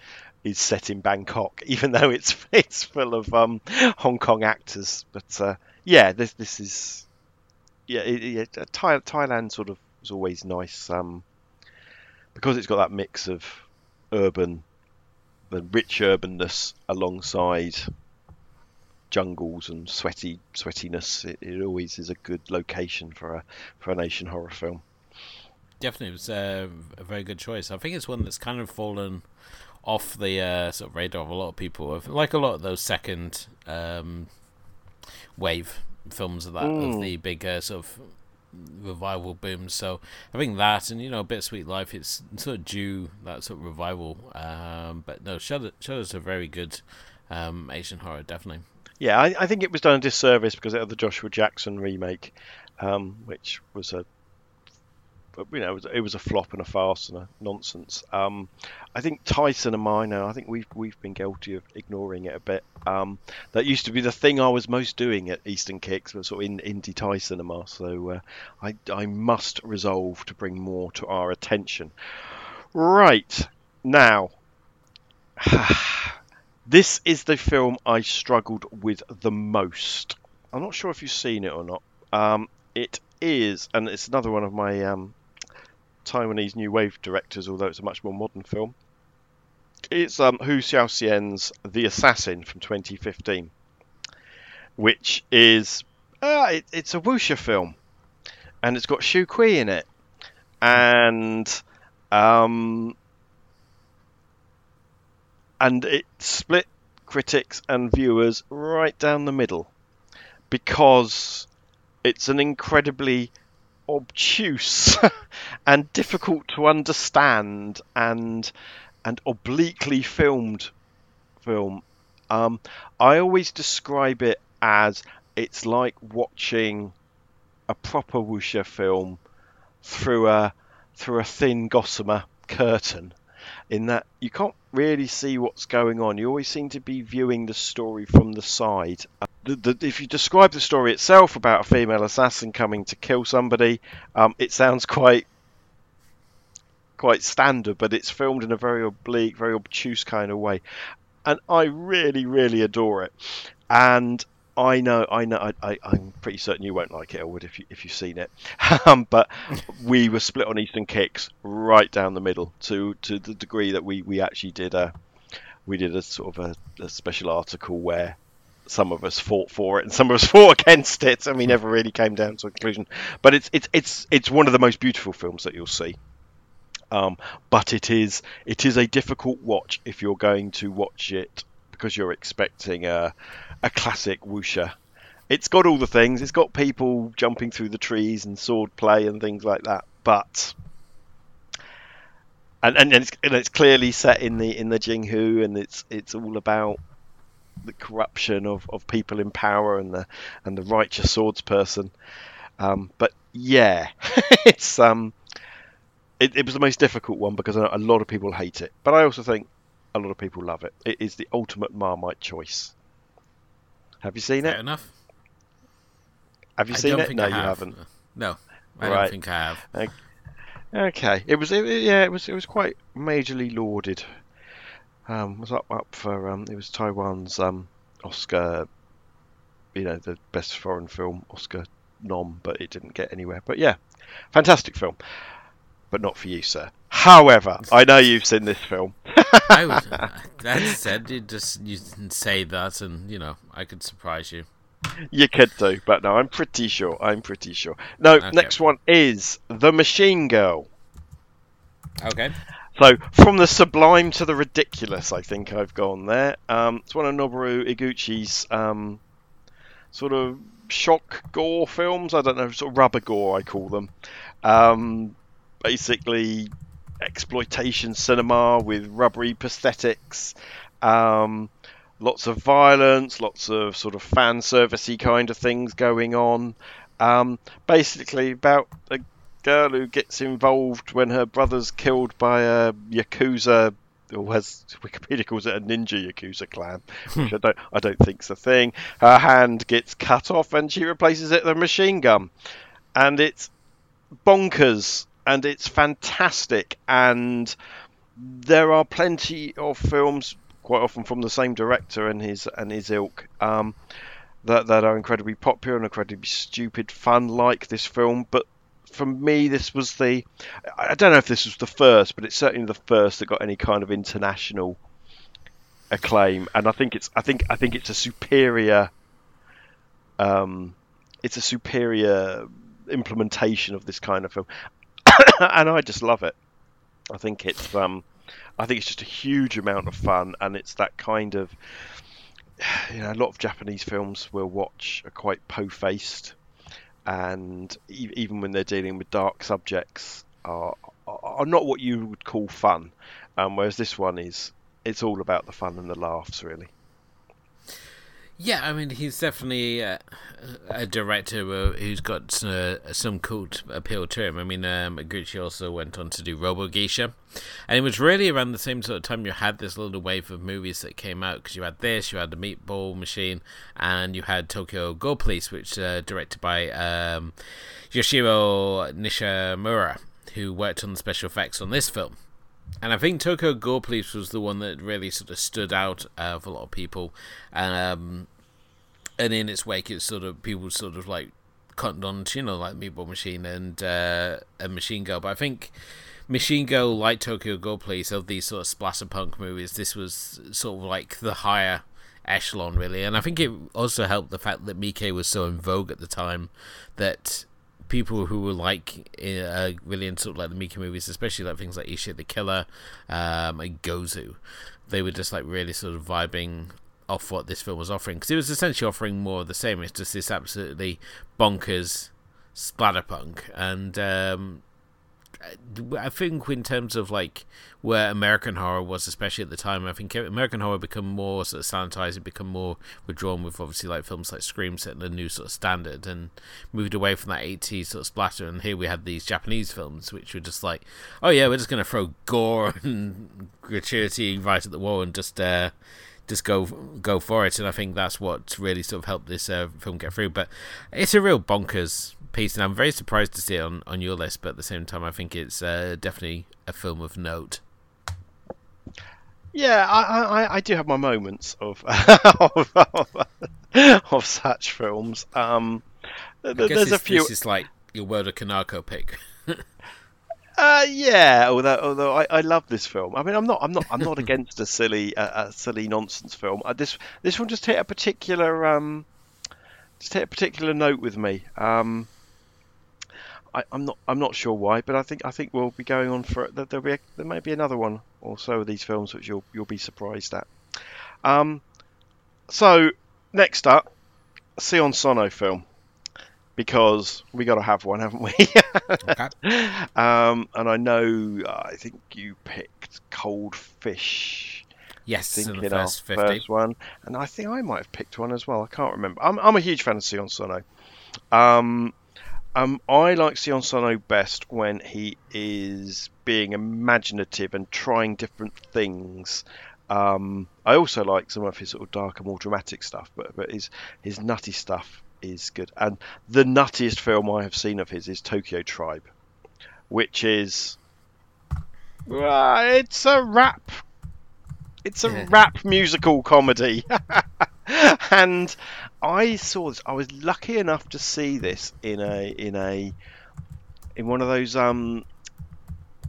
is set in Bangkok, even though it's it's full of um, Hong Kong actors. But uh, yeah, this this is yeah, it, it, uh, Thai, Thailand sort of was always nice um, because it's got that mix of urban, the rich urbanness alongside jungles and sweaty sweatiness. It, it always is a good location for a for a nation horror film. Definitely, it was uh, a very good choice. I think it's one that's kind of fallen off the uh, sort of radar of a lot of people. Like a lot of those second um, wave films of that mm. of the big uh, sort of revival boom. So I think that and you know, Bittersweet Life, it's sort of due that sort of revival. Um, but no, Shutter, Shutter's a very good um, Asian horror, definitely. Yeah, I, I think it was done a disservice because of the Joshua Jackson remake, um, which was a you know, it was, it was, a flop and a farce and a nonsense. Um, I think Tyson and now, I think we've we've been guilty of ignoring it a bit. Um, that used to be the thing I was most doing at Eastern Kicks, was sort of in indie Thai cinema. So uh, I I must resolve to bring more to our attention. Right now, this is the film I struggled with the most. I'm not sure if you've seen it or not. Um, it is, and it's another one of my um, Taiwanese new wave directors, although it's a much more modern film. It's um, Hou Hsiao-hsien's The Assassin from 2015, which is uh, it, it's a wuxia film, and it's got Shu Qi in it, and um, and it split critics and viewers right down the middle because it's an incredibly obtuse and difficult to understand and and obliquely filmed film. Um, I always describe it as it's like watching a proper wuxia film through a through a thin gossamer curtain in that you can't really see what's going on. You always seem to be viewing the story from the side. The, the, if you describe the story itself about a female assassin coming to kill somebody, um, it sounds quite quite standard, but it's filmed in a very oblique, very obtuse kind of way, and I really, really adore it. And I know, I know, I, am pretty certain you won't like it, Elwood, if you if you've seen it. um, but we were split on Eastern Kicks right down the middle to to the degree that we we actually did a we did a sort of a, a special article where some of us fought for it and some of us fought against it, and we never really came down to a conclusion. But it's it's it's it's one of the most beautiful films that you'll see. Um, but it is it is a difficult watch if you're going to watch it because you're expecting a a classic wuxia. It's got all the things. It's got people jumping through the trees and sword play and things like that. But and and, and, it's, and it's clearly set in the in the jianghu, and it's it's all about the corruption of, of people in power and the and the righteous swordsperson. Um, but yeah, it's um, it, it was the most difficult one because a lot of people hate it. But I also think a lot of people love it. It is the ultimate Marmite choice. Have you seen Fair it? enough. Have you I seen it? No, I you have. haven't. No, I Right. don't think I have. Okay, it was it, yeah, it was it was quite majorly lauded. Um, was up up for um, it was Taiwan's um Oscar, you know, the best foreign film Oscar nom, but it didn't get anywhere. But yeah, fantastic film, but not for you, sir. However, I know you've seen this film. I would. That said, you just you can say that, and you know, I could surprise you. You could do, but no, I'm pretty sure. I'm pretty sure. No, Okay. next one is The Machine Girl. Okay. So from the sublime to the ridiculous, I think I've gone there. Um, it's one of Noboru Iguchi's um, sort of shock gore films. I don't know, sort of rubber gore, I call them. Um, basically, exploitation cinema with rubbery prosthetics. Um, lots of violence, lots of sort of fan servicey kind of things going on. Um, basically, about a girl who gets involved when her brother's killed by a yakuza, or as Wikipedia calls it, a ninja yakuza clan, which I don't, I don't think's a thing. Her hand gets cut off, and she replaces it with a machine gun, and it's bonkers, and it's fantastic, and there are plenty of films, quite often from the same director and his and his ilk. Um, that, that are incredibly popular and incredibly stupid fun like this film but for me this was the I don't know if this was the first but it's certainly the first that got any kind of international acclaim. And I think it's I think I think it's a superior um it's a superior implementation of this kind of film. And I just love it. I think it's um I think it's just a huge amount of fun. And it's that kind of you know, a lot of Japanese films we'll watch are quite po-faced, and e- even when they're dealing with dark subjects, are are not what you would call fun. Um, whereas this one is, it's all about the fun and the laughs, really. Yeah, I mean, he's definitely uh, a director who's got uh, some cult appeal to him. I mean, um, Gucci also went on to do Robo Geisha, and it was really around the same sort of time you had this little wave of movies that came out because you had this, you had the Meatball Machine, and you had Tokyo Gore Police, which uh, directed by um, Yoshihiro Nishimura, who worked on the special effects on this film. And I think Tokyo Gore Police was the one that really sort of stood out uh, for a lot of people, and um, and in its wake, it's sort of people sort of like cottoned on you know like Meatball Machine and uh, and Machine Girl. But I think Machine Girl, like Tokyo Gore Police, of these sort of splatter punk movies, this was sort of like the higher echelon really. And I think it also helped the fact that Miike was so in vogue at the time that people who were like uh, really into like the Miike movies, especially like things like Ichi the Killer um, and Gozu, they were just like really sort of vibing off what this film was offering because it was essentially offering more of the same. It's just this absolutely bonkers splatterpunk, and um, I think in terms of like where American horror was, especially at the time, I think American horror become more sort of sanitized, it become more withdrawn with obviously like films like Scream setting a new sort of standard and moved away from that 80s sort of splatter. And here we had these Japanese films, which were just like, oh yeah, we're just gonna throw gore and gratuity right at the wall and just uh, just go go for it. And I think that's what really sort of helped this uh, film get through. But it's a real bonkers piece, and I'm very surprised to see it on, on your list. But at the same time, I think it's uh, definitely a film of note. Yeah, I, I, I do have my moments of of, of, of such films. Um, there's a few. This is like your World of Kanako pick. Uh, yeah, although although I, I love this film. I mean, I'm not I'm not I'm not against a silly uh, a silly nonsense film. Uh, this this one just hit a particular um just hit a particular note with me. Um, I, am not I'm not sure why, but I think I think we'll be going on for there'll be a, there may be another one or so of these films which you'll you'll be surprised at. Um, so next up, Sion Sono film because we got to have one, haven't we? okay. um, and I know, uh, I think you picked Cold Fish. Yes, in the first, first one, and I think I might have picked one as well. I can't remember. I'm, I'm a huge fan of Sion Sono. Um, um, I like Sion Sono best when he is being imaginative and trying different things. Um, I also like some of his sort of darker, more dramatic stuff, but but his his nutty stuff is good. And the nuttiest film I have seen of his is Tokyo Tribe, which is uh, it's a rap. It's a yeah. rap musical comedy. and I saw this. I was lucky enough to see this in a in a in one of those um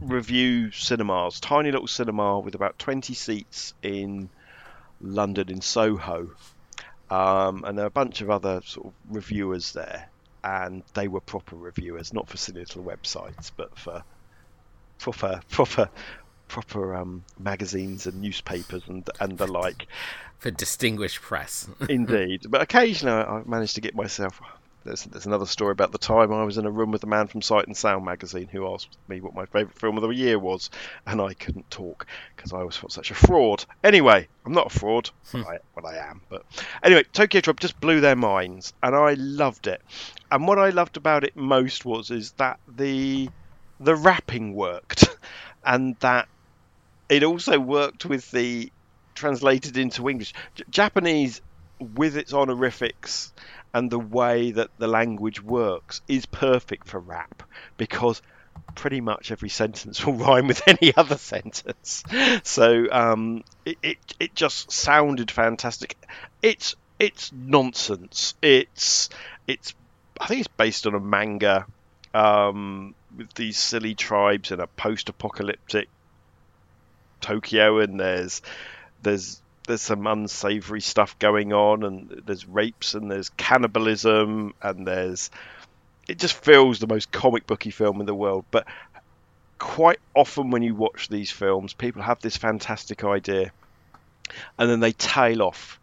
review cinemas, tiny little cinema with about 20 seats in London in Soho um, and there are a bunch of other sort of reviewers there, and they were proper reviewers, not for silly little websites, but for proper, proper, proper um, magazines and newspapers and and the like. For distinguished press. Indeed, but occasionally I managed to get myself there's, there's another story about the time I was in a room with a man from Sight and Sound magazine who asked me what my favourite film of the year was, and I couldn't talk because I was such a fraud. Anyway, I'm not a fraud, hmm. I, but I am. But anyway, Tokyo Tribe just blew their minds, and I loved it. And what I loved about it most was is that the the wrapping worked, and that it also worked with the translated into English. J- Japanese with its honorifics and the way that the language works is perfect for rap because pretty much every sentence will rhyme with any other sentence. So um, it, it it just sounded fantastic. It's it's nonsense. It's it's I think it's based on a manga um, with these silly tribes in a post-apocalyptic Tokyo, and there's there's there's some unsavory stuff going on, and there's rapes, and there's cannibalism, and there's it just feels the most comic booky film in the world. But quite often when you watch these films, people have this fantastic idea, and then they tail off.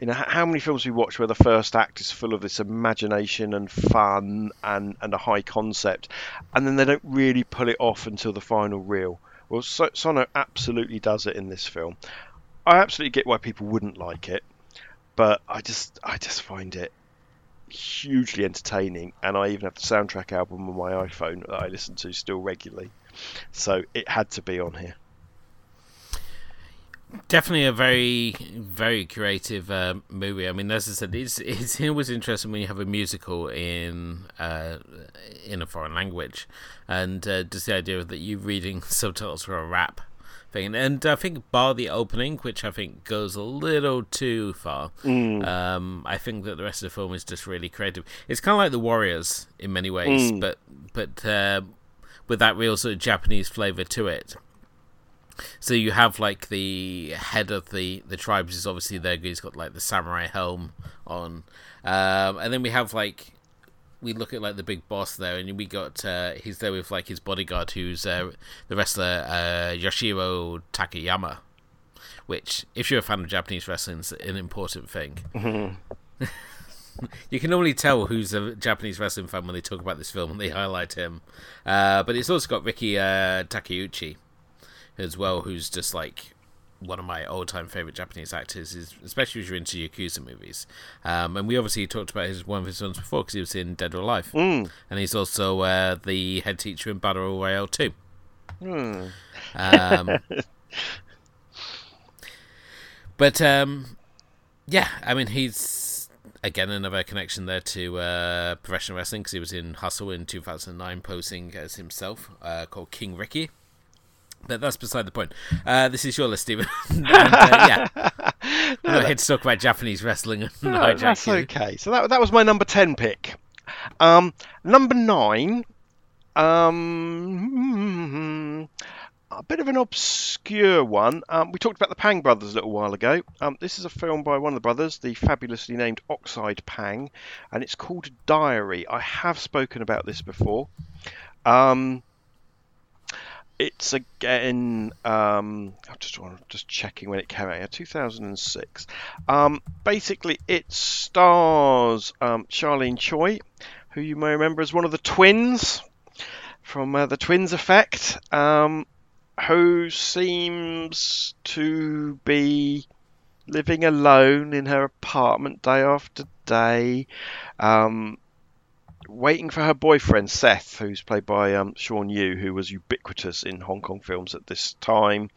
You know, how many films we watch where the first act is full of this imagination and fun and, and a high concept, and then they don't really pull it off until the final reel. Well, Sono absolutely does it in this film. I absolutely get why people wouldn't like it. but I just I just find it hugely entertaining, and I even have the soundtrack album on my iPhone that I listen to still regularly. So it had to be on here. Definitely a very, very creative uh, movie. I mean, as I said, it's it's always interesting when you have a musical in uh, in a foreign language, and uh, just the idea that you're reading subtitles for a rap thing. And I think bar the opening, which I think goes a little too far. Mm. Um, I think that the rest of the film is just really creative. It's kind of like the Warriors in many ways, Mm. but but uh, with that real sort of Japanese flavor to it. So you have like the head of the the tribes is obviously there. He's got like the samurai helm on, um, and then we have like we look at like the big boss there, and we got uh, he's there with like his bodyguard, who's uh, the wrestler uh, Yoshihiro Takayama. Which, if you're a fan of Japanese wrestling, is an important thing. you can normally tell who's a Japanese wrestling fan when they talk about this film and they highlight him. Uh, but it's also got Riki uh, Takeuchi as well, who's just like one of my all-time favorite Japanese actors, is especially if you're into Yakuza movies. Um, and we obviously talked about his one of his films before because he was in Dead or Alive, Mm. and he's also uh, the head teacher in Battle Royale 2. Hmm. Um, but um, yeah, I mean, he's again another connection there to uh, professional wrestling because he was in Hustle in 2009, posing as himself, uh, called King Ricky. But that's beside the point. Uh, this is your list, Stephen. and, uh, yeah, I'm here to talk about Japanese wrestling and No, that's okay. So that that was my number ten pick. Um, number nine. Um, a bit of an obscure one. Um, we talked about the Pang brothers a little while ago. Um, this is a film by one of the brothers, the fabulously named Oxide Pang, and it's called Diary. I have spoken about this before. Um, it's again. Um, I'm just just checking when it came out. Yeah, 2006. Um, basically, it stars um, Charlene Choi, who you may remember as one of the twins from uh, the Twins Effect, um, who seems to be living alone in her apartment day after day. Um, waiting for her boyfriend Seth, who's played by um, Shawn Yue, who was ubiquitous in Hong Kong films at this time.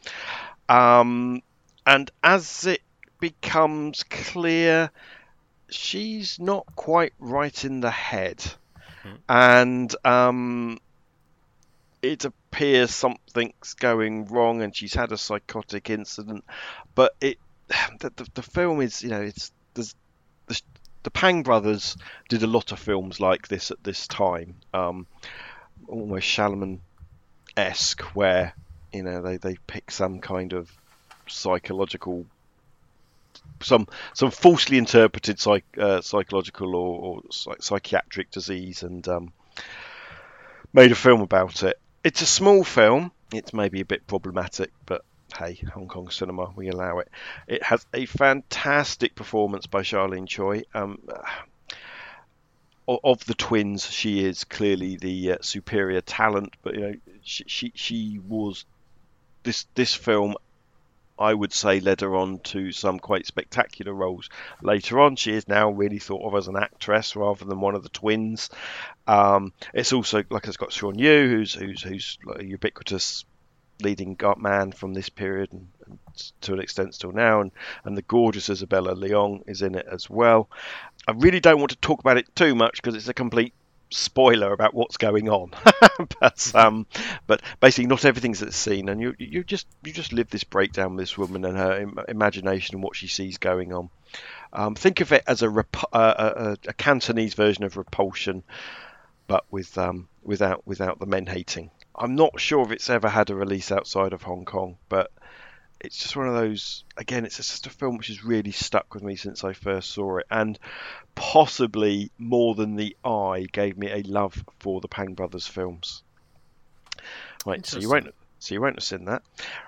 Um, and as it becomes clear, she's not quite right in the head, and um, it appears something's going wrong, and she's had a psychotic incident. But it, the, the, the film is, you know, it's there's the, Pang brothers did a lot of films like this at this time, um, almost Shyamalan esque, where you know they, they pick some kind of psychological, some some falsely interpreted psych, uh, psychological or, or psych- psychiatric disease and um, made a film about it. It's a small film. It's maybe a bit problematic, but hey, Hong Kong cinema, we allow it. It has a fantastic performance by Charlene Choi. Um, of the twins, she is clearly the uh, superior talent, but you know, she, she she was this this film. I would say led her on to some quite spectacular roles later on. She is now really thought of as an actress rather than one of the twins. Um, it's also like it's got Shawn Yue, who's who's who's like ubiquitous leading man from this period and, and to an extent still now, and, and the gorgeous Isabella Leong is in it as well. I really don't want to talk about it too much because it's a complete spoiler about what's going on. but um, but basically, not everything's at the scene, and you you just you just live this breakdown with this woman and her Im- imagination and what she sees going on. Um, think of it as a, rep- uh, a, a Cantonese version of Repulsion, but with um, without without the men hating. I'm not sure if it's ever had a release outside of Hong Kong, but it's just one of those. Again, it's just a film which has really stuck with me since I first saw it, and possibly more than the eye gave me a love for the Pang Brothers films. Right, so you won't, so you won't have seen that.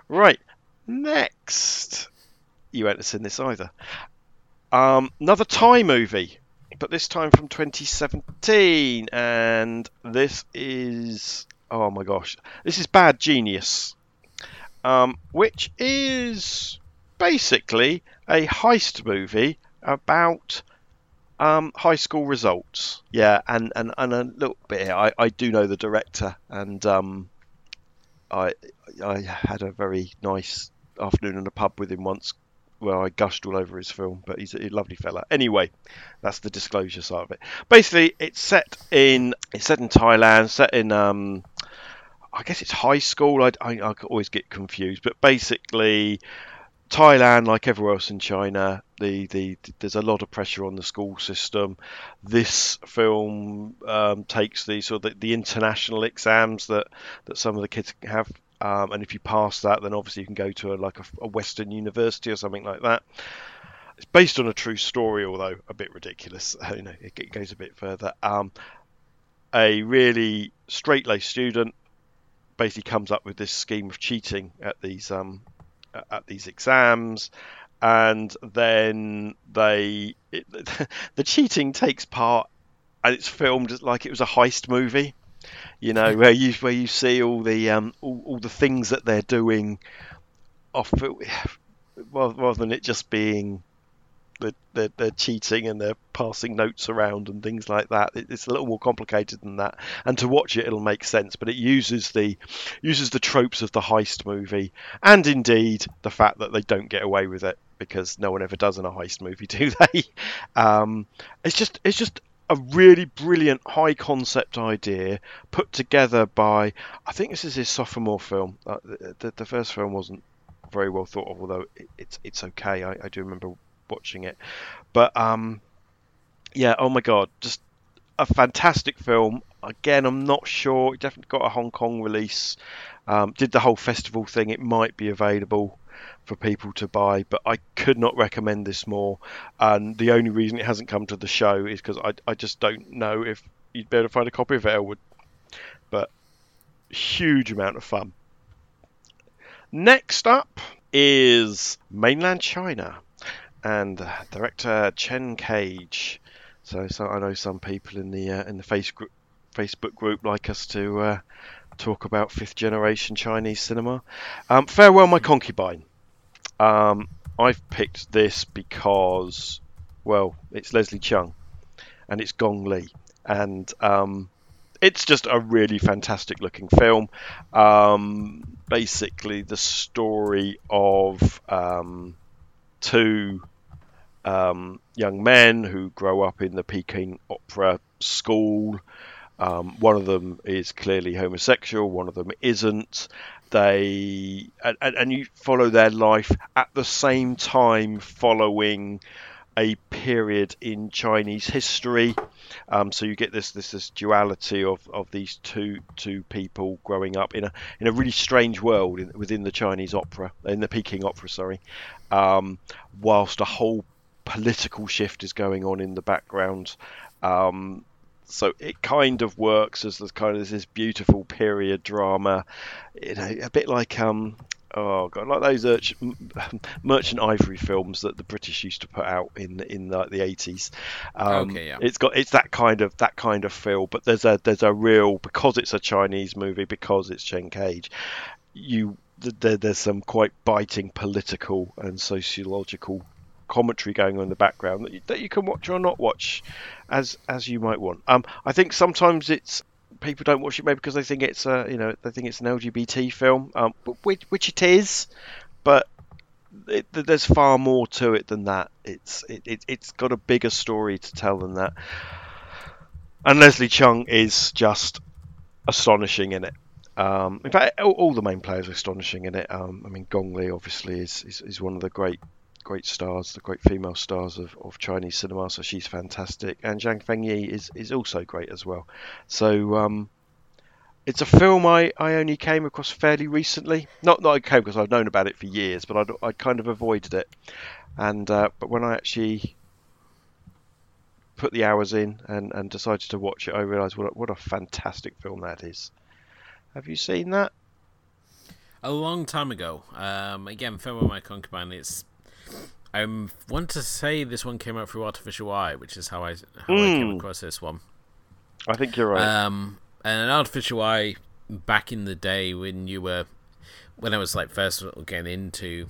Right, next, you won't have seen this either. Um, another Thai movie, but this time from 2017, and this is oh my gosh, this is Bad Genius, um, which is basically a heist movie about um, high school results. Yeah, and, and, and a little bit here. I, I do know the director, and um, I I had a very nice afternoon in a pub with him once where I gushed all over his film, but he's a lovely fella. Anyway, that's the disclosure side of it. Basically, it's set in it's set in Thailand, set in um, I guess it's high school. I, I, I always get confused, but basically, Thailand, like everywhere else in China, the, the there's a lot of pressure on the school system. This film um, takes the sort of the, the, international exams that, that some of the kids have, um, and if you pass that, then obviously you can go to a, like a, a, Western university or something like that. It's based on a true story, although a bit ridiculous. You know, it, it goes a bit further. Um, a really straight-laced student basically comes up with this scheme of cheating at these um, at these exams, and then they it, the cheating takes part, and it's filmed like it was a heist movie. You know where you where you see all the um, all, all the things that they're doing off rather than it just being they're, they're, cheating and they're passing notes around and things like that. It's a little more complicated than that. And to watch it, it'll make sense. But it uses the uses the tropes of the heist movie, and indeed the fact that they don't get away with it because no one ever does in a heist movie, do they? Um, it's just it's just a really brilliant high concept idea put together by I think this is his sophomore film. Uh, the, the, first film wasn't very well thought of, although it, it's it's okay. I, I do remember watching it. But um, yeah, oh my god, just a fantastic film. Again, I'm not sure. It definitely got a Hong Kong release. Um, did the whole festival thing. It might be available for people to buy, but I could not recommend this more. And the only reason it hasn't come to the show is because I, I just don't know if you'd be able to find a copy of it, Elwood. But huge amount of fun. Next up is Mainland China and director Chen Kaige. So, so I know some people in the uh, in the face group, Facebook group like us to uh, talk about fifth generation Chinese cinema. Um, Farewell, my concubine. Um, I've picked this because, well, it's Leslie Cheung, and it's Gong Li, and um, it's just a really fantastic looking film. Um, basically, the story of um, two um, young men who grow up in the Peking Opera School. Um, one of them is clearly homosexual, one of them isn't. They and, and you follow their life at the same time following a period in Chinese history. Um, so you get this this this duality of, of these two two people growing up in a in a really strange world in, within the Chinese opera in the Peking opera, sorry, um, whilst a whole political shift is going on in the background. Um, so it kind of works as this kind of this beautiful period drama, you know, a bit like um, oh god, like those Urch- Merchant Ivory films that the British used to put out in in the, the 80s. Um, okay, yeah. It's got it's that kind of that kind of feel, but there's a there's a real because it's a Chinese movie because it's Chen Kaige, you there, there's some quite biting political and sociological commentary going on in the background that you, that you can watch or not watch as as you might want. Um, I think sometimes it's people don't watch it maybe because they think it's a you know they think it's an LGBT film, um, which which it is, but it, there's far more to it than that. It's it, it it's got a bigger story to tell than that. And Leslie Cheung is just astonishing in it. Um, in fact, all, the main players are astonishing in it. Um, I mean, Gong Li obviously is, is, is one of the great great stars, the great female stars of, of Chinese cinema. So she's fantastic, and Zhang Fengyi is is also great as well. So um, it's a film I, I only came across fairly recently. Not that I came because I've known about it for years, but I'd, I kind of avoided it. And uh, but when I actually put the hours in and, and decided to watch it, I realised what a, what a fantastic film that is. Have you seen that? A long time ago. Um, again, film with my concubine. It's I want to say this one came out through Artificial Eye, which is how I how mm. I came hmm. across this one. I think you're right. Um, and an Artificial Eye back in the day when you were when I was like first getting into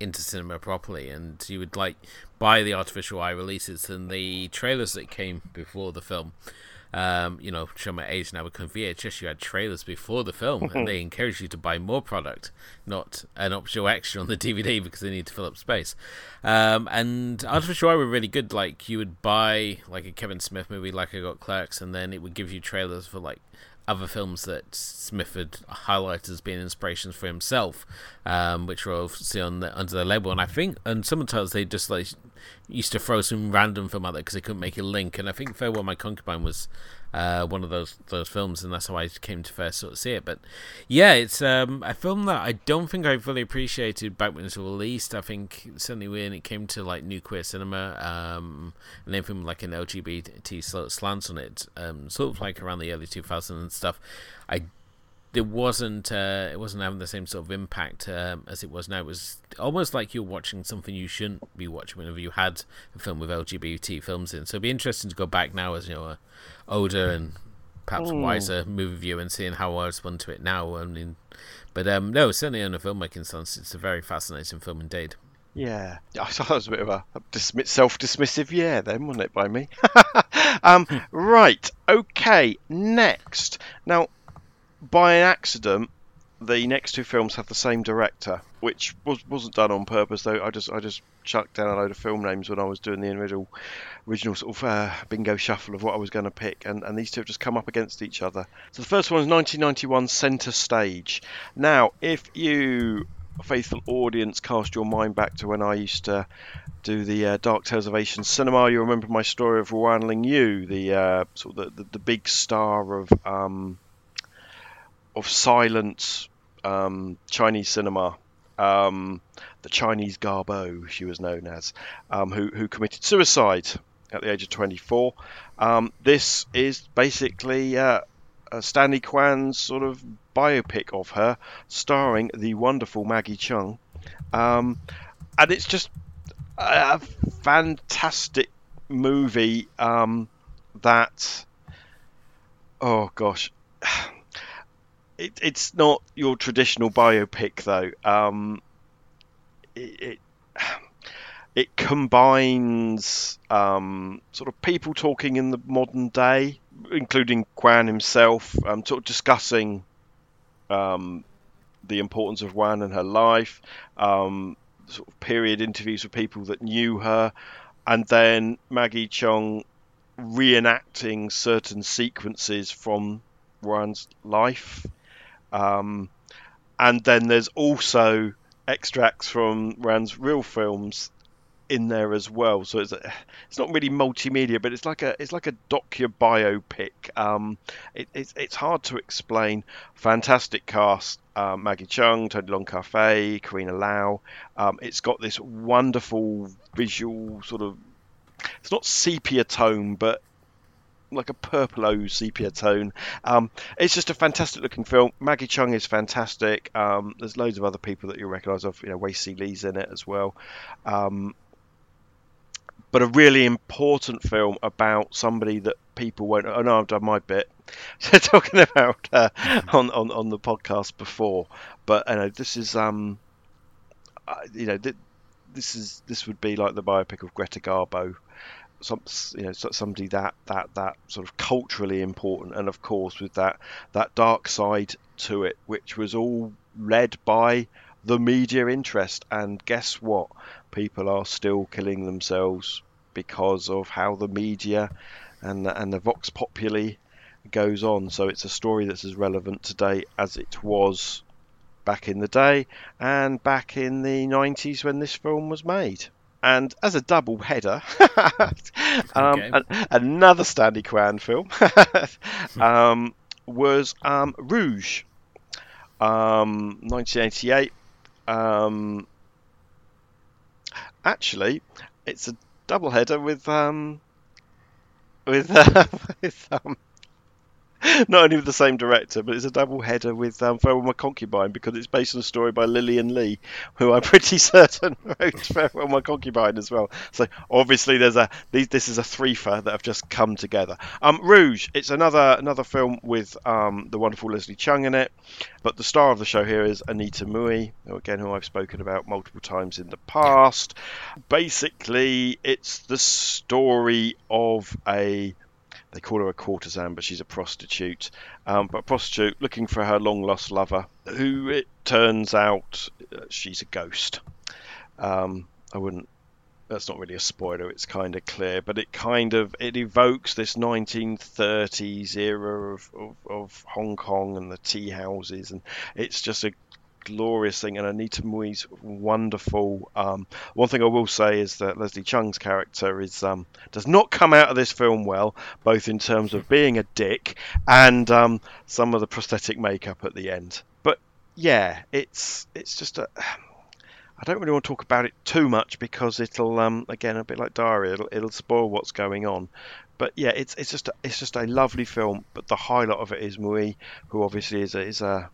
into cinema properly, and you would like buy the artificial eye releases and the trailers that came before the film. Um, you know, show my age now because VHS you had trailers before the film, and they encourage you to buy more product, not an optional extra on the DVD because they need to fill up space. Um, and artificial eye were really good. Like you would buy like a Kevin Smith movie, like I got Clerks, and then it would give you trailers for like other films that Smith had highlighted as being inspirations for himself, um, which were obviously on the, under the label. And I think, and sometimes they just like used to throw some random film out there because they couldn't make a link. And I think Farewell My Concubine was uh, one of those those films, and that's how I came to first sort of see it. But yeah, it's um, a film that I don't think I fully appreciated back when it was released. I think certainly when it came to like new queer cinema, um, and anything like an LGBT slants on it, um, sort of like around the early 2000s and stuff. I it wasn't uh, it wasn't having the same sort of impact um, as it was now. It was almost like you're watching something you shouldn't be watching whenever you had a film with LGBT films in. So it'd be interesting to go back now as you know a older and perhaps Mm. wiser movie viewer and seeing how I respond to it now. I mean, but um, no, certainly on a filmmaking sense, it's a very fascinating film indeed. Yeah, I thought that was a bit of a self-dismissive yeah, then, wasn't it, by me? um, right, okay, next. Now, by an accident, the next two films have the same director, which was wasn't done on purpose. Though I just I just chucked down a load of film names when I was doing the original original sort of uh, bingo shuffle of what I was going to pick, and, and these two have just come up against each other. So the first one is 1991 Centre Stage. Now, if you faithful audience cast your mind back to when I used to do the uh, Dark Tales of Asian cinema, you remember my story of Ruan Lingyu, the uh, sort of the, the, the big star of um, of silent um, Chinese cinema. Um, the Chinese Garbo, she was known as, um, who, who committed suicide at the age of 24. Um, this is basically uh, Stanley Kwan's sort of biopic of her, starring the wonderful Maggie Cheung. Um, and it's just a fantastic movie um, that, oh gosh, it, it's not your traditional biopic though. Um, it, it it combines um, sort of people talking in the modern day, including Kwan himself, um, sort of discussing um, the importance of Ruan and her life, um, sort of period interviews with people that knew her, and then Maggie Cheung reenacting certain sequences from Ruan's life. Um, and then there's also extracts from Ruan's real films in there as well. So it's a, it's not really multimedia, but it's like a it's like a docu biopic. Um, it, it's it's hard to explain. Fantastic cast: um, Maggie Cheung, Tony Leung Ka-fai, Karina Lau. Um, it's got this wonderful visual sort of. It's not sepia tone, but like a purple sepia tone. Um, it's just a fantastic looking film. Maggie Cheung is fantastic. Um, there's loads of other people that you'll recognise of. You know, Si Lee's in it as well. Um, but a really important film about somebody that people won't. Oh no, I've done my bit. So talking about uh, on, on on the podcast before, but you know, this is um, uh, you know, th- this is this would be like the biopic of Greta Garbo some you know somebody that that that sort of culturally important and of course with that that dark side to it which was all led by the media interest. And guess what? People are still killing themselves because of how the media and the, and the vox populi goes on. So it's a story that's as relevant today as it was back in the day and back in the 90s when this film was made and as a double header, um, Okay. an- another Stanley Kwan film um, was um, Rouge, um, 1988. Um, actually, it's a double header with um, with uh, with um, not only with the same director, but it's a double header with um, Farewell My Concubine because it's based on a story by Lillian Lee, who I'm pretty certain wrote Farewell My Concubine as well. So obviously there's a these, this is a threefer that have just come together. Um, Rouge, it's another another film with um, the wonderful Leslie Cheung in it, but the star of the show here is Anita Mui, again who I've spoken about multiple times in the past. Basically, it's the story of a they call her a courtesan, but she's a prostitute. Um, but a prostitute looking for her long lost lover, who it turns out uh, she's a ghost. Um, I wouldn't. That's not really a spoiler. It's kind of clear, but it kind of it evokes this 1930s era of, of, of Hong Kong and the tea houses, and it's just a glorious thing, and Anita Mui's wonderful. Um, one thing I will say is that Leslie Cheung's character is um, does not come out of this film well, both in terms of being a dick and um, some of the prosthetic makeup at the end. But yeah, it's it's just a. I don't really want to talk about it too much because it'll um, again a bit like Diary, it'll, it'll spoil what's going on. But yeah, it's it's just a, it's just a lovely film. But the highlight of it is Mui, who obviously is a, is a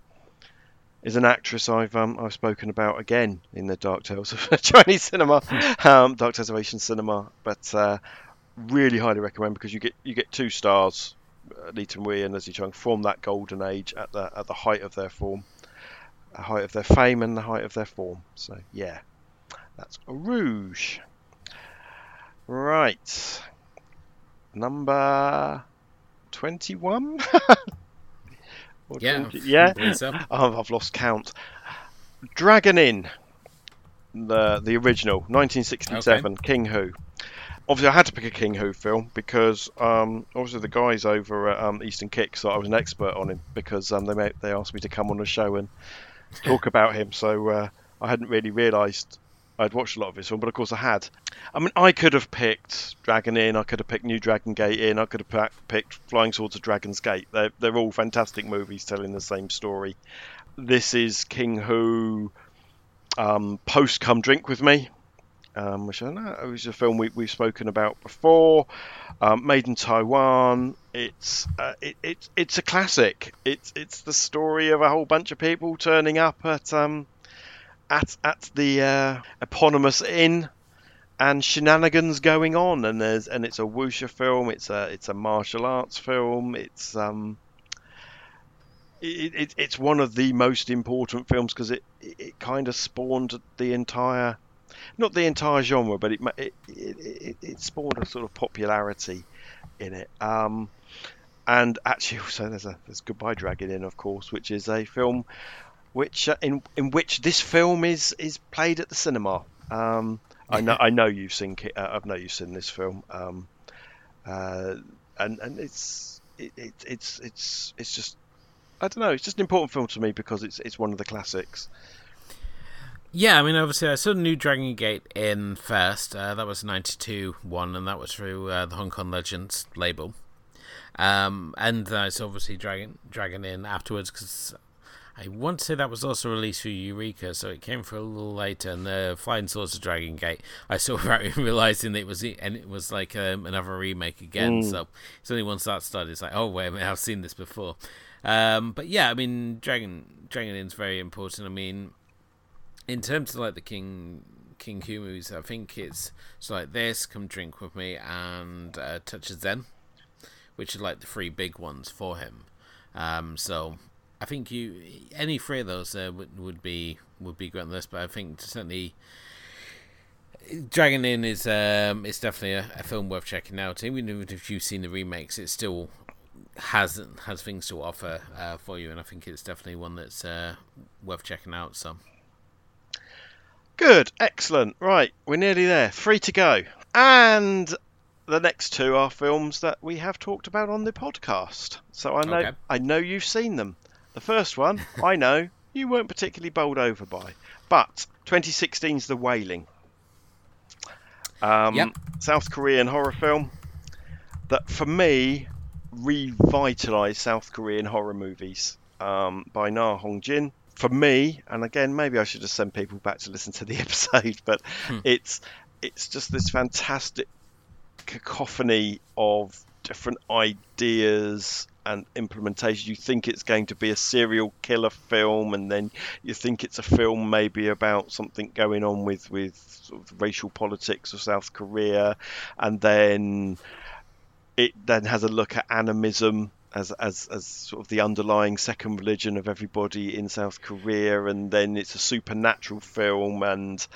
is an actress I've um, I've spoken about again in the Dark Tales of Chinese cinema, um, Dark Tales of Asian cinema. But uh, really highly recommend because you get you get two stars, uh, Lee Teng Hui and Leslie Cheung from that golden age at the at the height of their form, the height of their fame and the height of their form. So yeah, that's Rouge. Right, number twenty-one. Or Yeah, 20 yeah. I believe so. Oh, I've lost count. Dragon Inn, the the original, 1967, King Hu. Obviously, I had to pick a King Hu film because um, obviously the guys over at um, Eastern Kicks thought I was an expert on him because um, they made, they asked me to come on the show and talk about him. So uh, I hadn't really realised I'd watched a lot of his film, but of course I had. I mean, I could have picked Dragon Inn, I could have picked New Dragon Gate Inn, I could have picked Flying Swords of Dragon's Gate. They're, they're all fantastic movies telling the same story. This is King Hu um, post Come Drink With Me, um, which I know is a film we, we've spoken about before. Um, made in Taiwan. It's uh, it, it, it's a classic. It's it's the story of a whole bunch of people turning up at um, at at the uh, eponymous inn and shenanigans going on. And there's and it's a wuxia film it's a it's a martial arts film it's um it, it, it's one of the most important films because it, it, it kind of spawned the entire not the entire genre but it it, it, it, spawned a sort of popularity in it. Um and actually also there's a there's Goodbye Dragon Inn of course which is a film which uh, in in which this film is is played at the cinema. Um, I know I know you've seen uh, I know you've seen this film, um, uh, and and it's it, it, it's it's it's just I don't know it's just an important film to me because it's it's one of the classics. Yeah, I mean, obviously, I saw New Dragon Gate Inn first. Uh, that was '92 one, and that was through uh, the Hong Kong Legends label. Um, and I saw obviously Dragon Dragon Inn afterwards because I want to say that was also released through Eureka, so it came for a little later. And the Flying Swords of Dragon Gate, I saw without even realizing that it was and it was like um, another remake again. Mm. So it's only once that started, it's like, oh wait a minute, I've seen this before. Um, but yeah, I mean, Dragon Dragon Inn's very important. I mean, in terms of like the King King movies, I think it's so like this, Come Drink with Me, and uh, Touch of Zen, which are like the three big ones for him. Um, so I think you any three of those uh, would would be would be great on this, but I think certainly Dragon Inn is um is definitely a, a film worth checking out. Even if you've seen the remakes, it still has has things to offer uh, for you, and I think it's definitely one that's uh, worth checking out. So. Good, excellent. Right, we're nearly there. Three to go. And the next two are films that we have talked about on the podcast. So I know Okay. I know you've seen them. The first one, I know you weren't particularly bowled over by, but 2016's The Wailing. Um, Yep. South Korean horror film that, for me, revitalised South Korean horror movies um, by Na Hong Jin. For me, and again, maybe I should just send people back to listen to the episode, but Hmm. it's it's just this fantastic cacophony of different ideas and implementation. You think it's going to be a serial killer film, and then you think it's a film maybe about something going on with with sort of racial politics of South Korea, and then it then has a look at animism as as as sort of the underlying second religion of everybody in South Korea, and then it's a supernatural film, and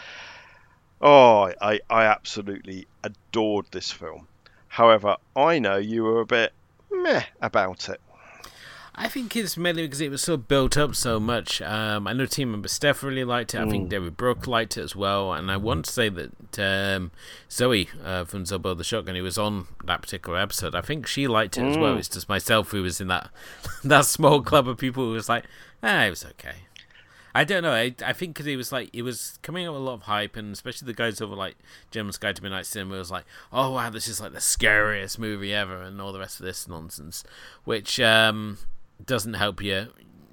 oh, I I absolutely adored this film. However, I know you were a bit meh about it. I think it's mainly because it was so built up so much. Um, I know team member Steph really liked it. I think David Brooke liked it as well. And I want to say that um, Zoe uh, from Zobo the Shotgun, who was on that particular episode, I think she liked it as well. It's just myself who was in that that small club of people who was like, ah, it was okay. I don't know. I, I think because he was like, it was coming up with a lot of hype, and especially the guys over like German Sky to Midnight Cinema was like, oh wow, this is like the scariest movie ever, and all the rest of this nonsense, which um, doesn't help you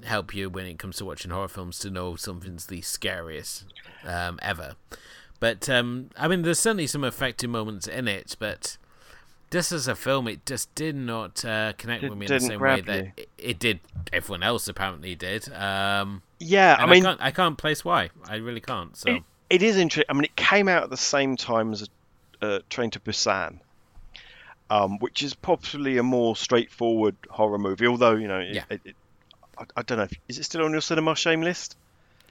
help you when it comes to watching horror films to know something's the scariest um, ever. But um, I mean, there's certainly some effective moments in it, but just as a film, it just did not uh, connect It with me in the same way that it, it did. Everyone else apparently did. Um, Yeah, I mean, can't, I can't place why. I really can't. So it, it is interesting. I mean, it came out at the same time as uh, Train to Busan, um, which is possibly a more straightforward horror movie. Although you know, Yeah. it, it, I, I don't know. If, is it still on your cinema shame list?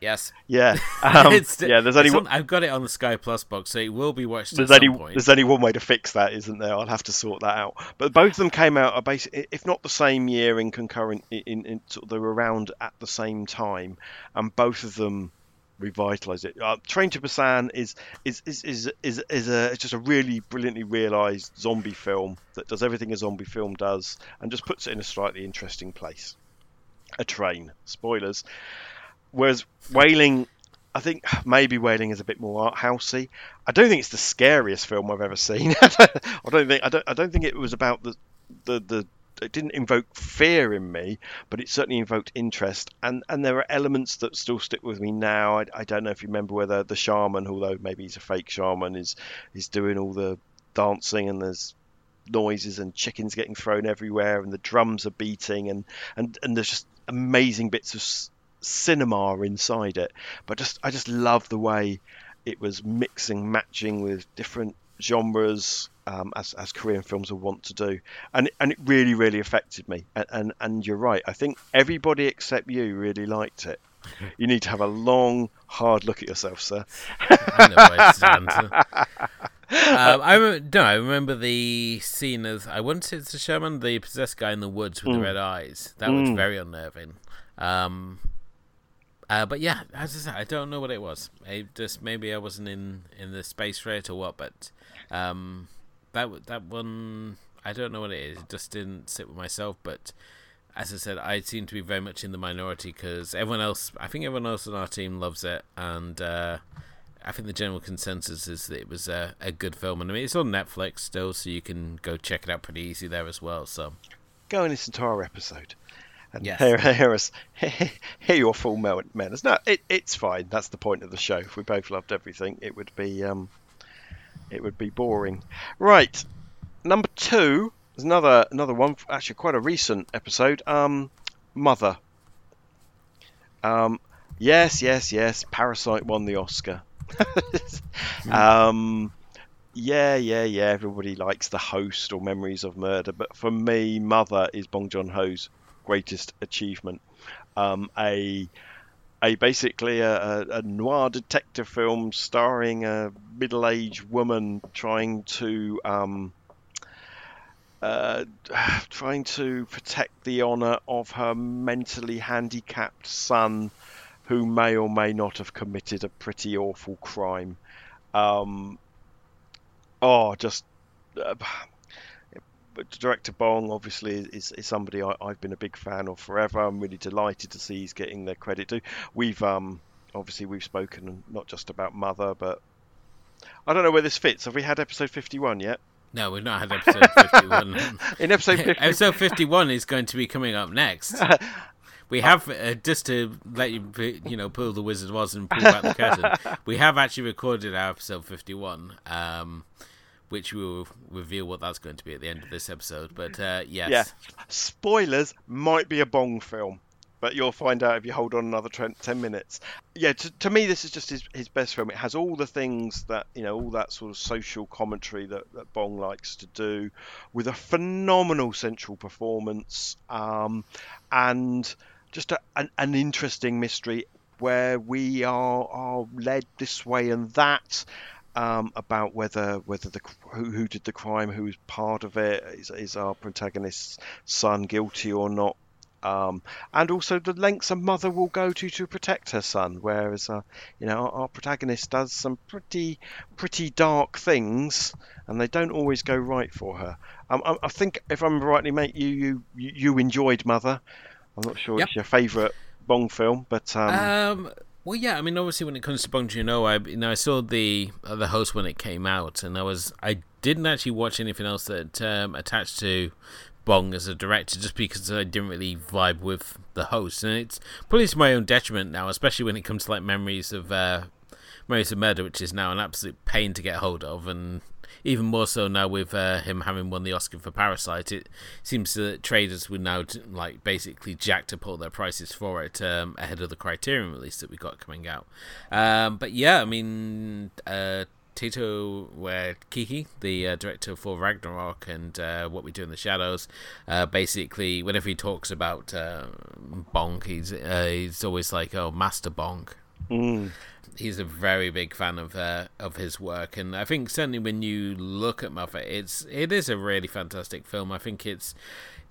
Yes, Yeah, um, yeah. There's only one, on- I've got it on the Sky Plus box, so it will be watched there's at some only point. there's only one way to fix that, isn't there? I'll have to sort that out. But both of them came out, are basi- if not the same year, in concurrent, in, in, in sort of they were around at the same time, and both of them revitalize it. Uh, Train to Busan is is is is is, is a it's just a really brilliantly realized zombie film that does everything a zombie film does, and just puts it in a slightly interesting place. A train, spoilers. Whereas Wailing, I think maybe Wailing is a bit more art housey. I don't think it's the scariest film I've ever seen. I don't think I don't I don't think it was about the the the it didn't invoke fear in me, but it certainly invoked interest. And and there are elements that still stick with me now. I, I don't know if you remember whether the shaman, although maybe he's a fake shaman, is is doing all the dancing and there's noises and chickens getting thrown everywhere and the drums are beating and and and there's just amazing bits of cinema inside it. But just I just love the way it was mixing, matching with different genres, um, as as Korean films are wont to do, and and it really really affected me. And and, and you're right. I think everybody except you really liked it. You need to have a long, hard look at yourself, sir. I know to stand. um, I remember, no, I remember the scene of I wanted to the shaman, the possessed guy in the woods with the red eyes. That was very unnerving. Um, uh, but yeah, as I said, I don't know what it was. Just maybe I wasn't in in the space for it or what. But um, that that one, I don't know what it is. It just didn't sit with myself. But as I said, I seem to be very much in the minority because everyone else, I think everyone else on our team loves it, and uh, I think the general consensus is that it was a, a good film. And I mean, it's on Netflix still, so you can go check it out pretty easy there as well. So Go and listen to our episode. And Yes. hear, hear us, hear your full manners. No, it, it's fine. That's the point of the show. If we both loved everything, it would be um, it would be boring. Right, number two is another another one. Actually, quite a recent episode. Um, Mother. Um, yes, yes, yes. Parasite won the Oscar. um, yeah, yeah, yeah. Everybody likes the host or Memories of Murder, but for me, Mother is Bong Joon Ho's greatest achievement. Um, a a basically a, a, noir detective film starring a middle-aged woman trying to um, uh, trying to protect the honor of her mentally handicapped son, who may or may not have committed a pretty awful crime. Um, oh, just uh, but director Bong obviously is, is somebody I, I've been a big fan of forever. I'm really delighted to see he's getting their credit too. We've um obviously we've spoken not just about Mother, but I don't know where this fits. Have we had episode 51 yet? no, we've not had episode fifty-one. In episode 50, episode fifty-one is going to be coming up next. We have uh, just to let you, you know, pull the Wizard Oz and pull back the curtain. We have actually recorded our episode fifty-one. Um, which we will reveal what that's going to be at the end of this episode. But uh, yes, Yeah. Spoilers might be a Bong film, but you'll find out if you hold on another 10 minutes. Yeah, to, to me, this is just his, his best film. It has all the things that, you know, all that sort of social commentary that, that Bong likes to do with a phenomenal central performance um, and just a, an, an interesting mystery where we are, are led this way and that. Um, about whether whether the who, who did the crime, who was part of it, is, is our protagonist's son guilty or not, um, and also the lengths a mother will go to to protect her son. Whereas, uh, you know, our, our protagonist does some pretty pretty dark things, and they don't always go right for her. Um, I, I think, if I'm rightly, mate, you you you you enjoyed Mother. I'm not sure Yep. it's your favourite Bong film, but um, Um, well, yeah. I mean, obviously, when it comes to Bong Joon-ho, I you know I saw the uh, the host when it came out, and I was I didn't actually watch anything else that um, attached to Bong as a director, just because I didn't really vibe with the host, and it's probably to my own detriment now, especially when it comes to like memories of uh, memories of murder, which is now an absolute pain to get hold of, and even more so now with uh, him having won the Oscar for Parasite, it seems that traders would now like basically jack to pull their prices for it um, ahead of the Criterion release that we got coming out. Um, but yeah, I mean, uh, Tito uh, Kiki, the uh, director for Ragnarok and uh, What We Do in the Shadows, uh, basically whenever he talks about uh, Bonk, he's uh, he's always like, "Oh, Master Bonk." mm, he's a very big fan of uh, of his work, and I think certainly when you look at Mother, it's it is a really fantastic film. I think it's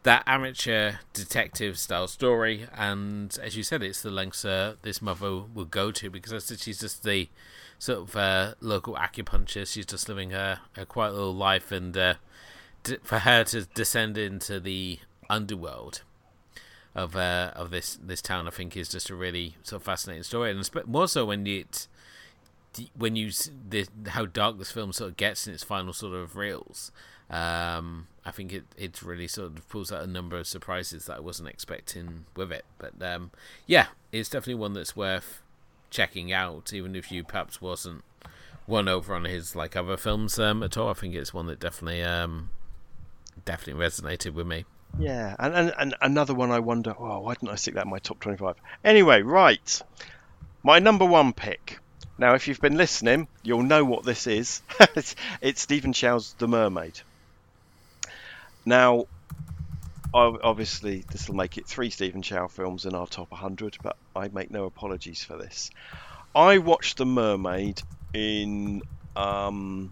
that amateur detective style story, and as you said, it's the lengths uh, this mother will go to because I said she's just the sort of uh, local acupuncturist. She's just living her, her quiet little life, and uh, d- for her to descend into the underworld of uh, of this this town, I think is just a really sort of fascinating story, and more so when it when you the, how dark this film sort of gets in its final sort of reels. Um, I think it it really sort of pulls out a number of surprises that I wasn't expecting with it. But um, yeah, it's definitely one that's worth checking out, even if you perhaps wasn't won over on his like other films um, at all. I think it's one that definitely um, definitely resonated with me. Yeah, and, and, and another one I wonder, oh, why didn't I stick that in my top 25? Anyway, right. My number one pick. Now, if you've been listening, you'll know what this is. it's, it's Stephen Chow's The Mermaid. Now, obviously, this will make it three Stephen Chow films in our top 100, but I make no apologies for this. I watched The Mermaid in um,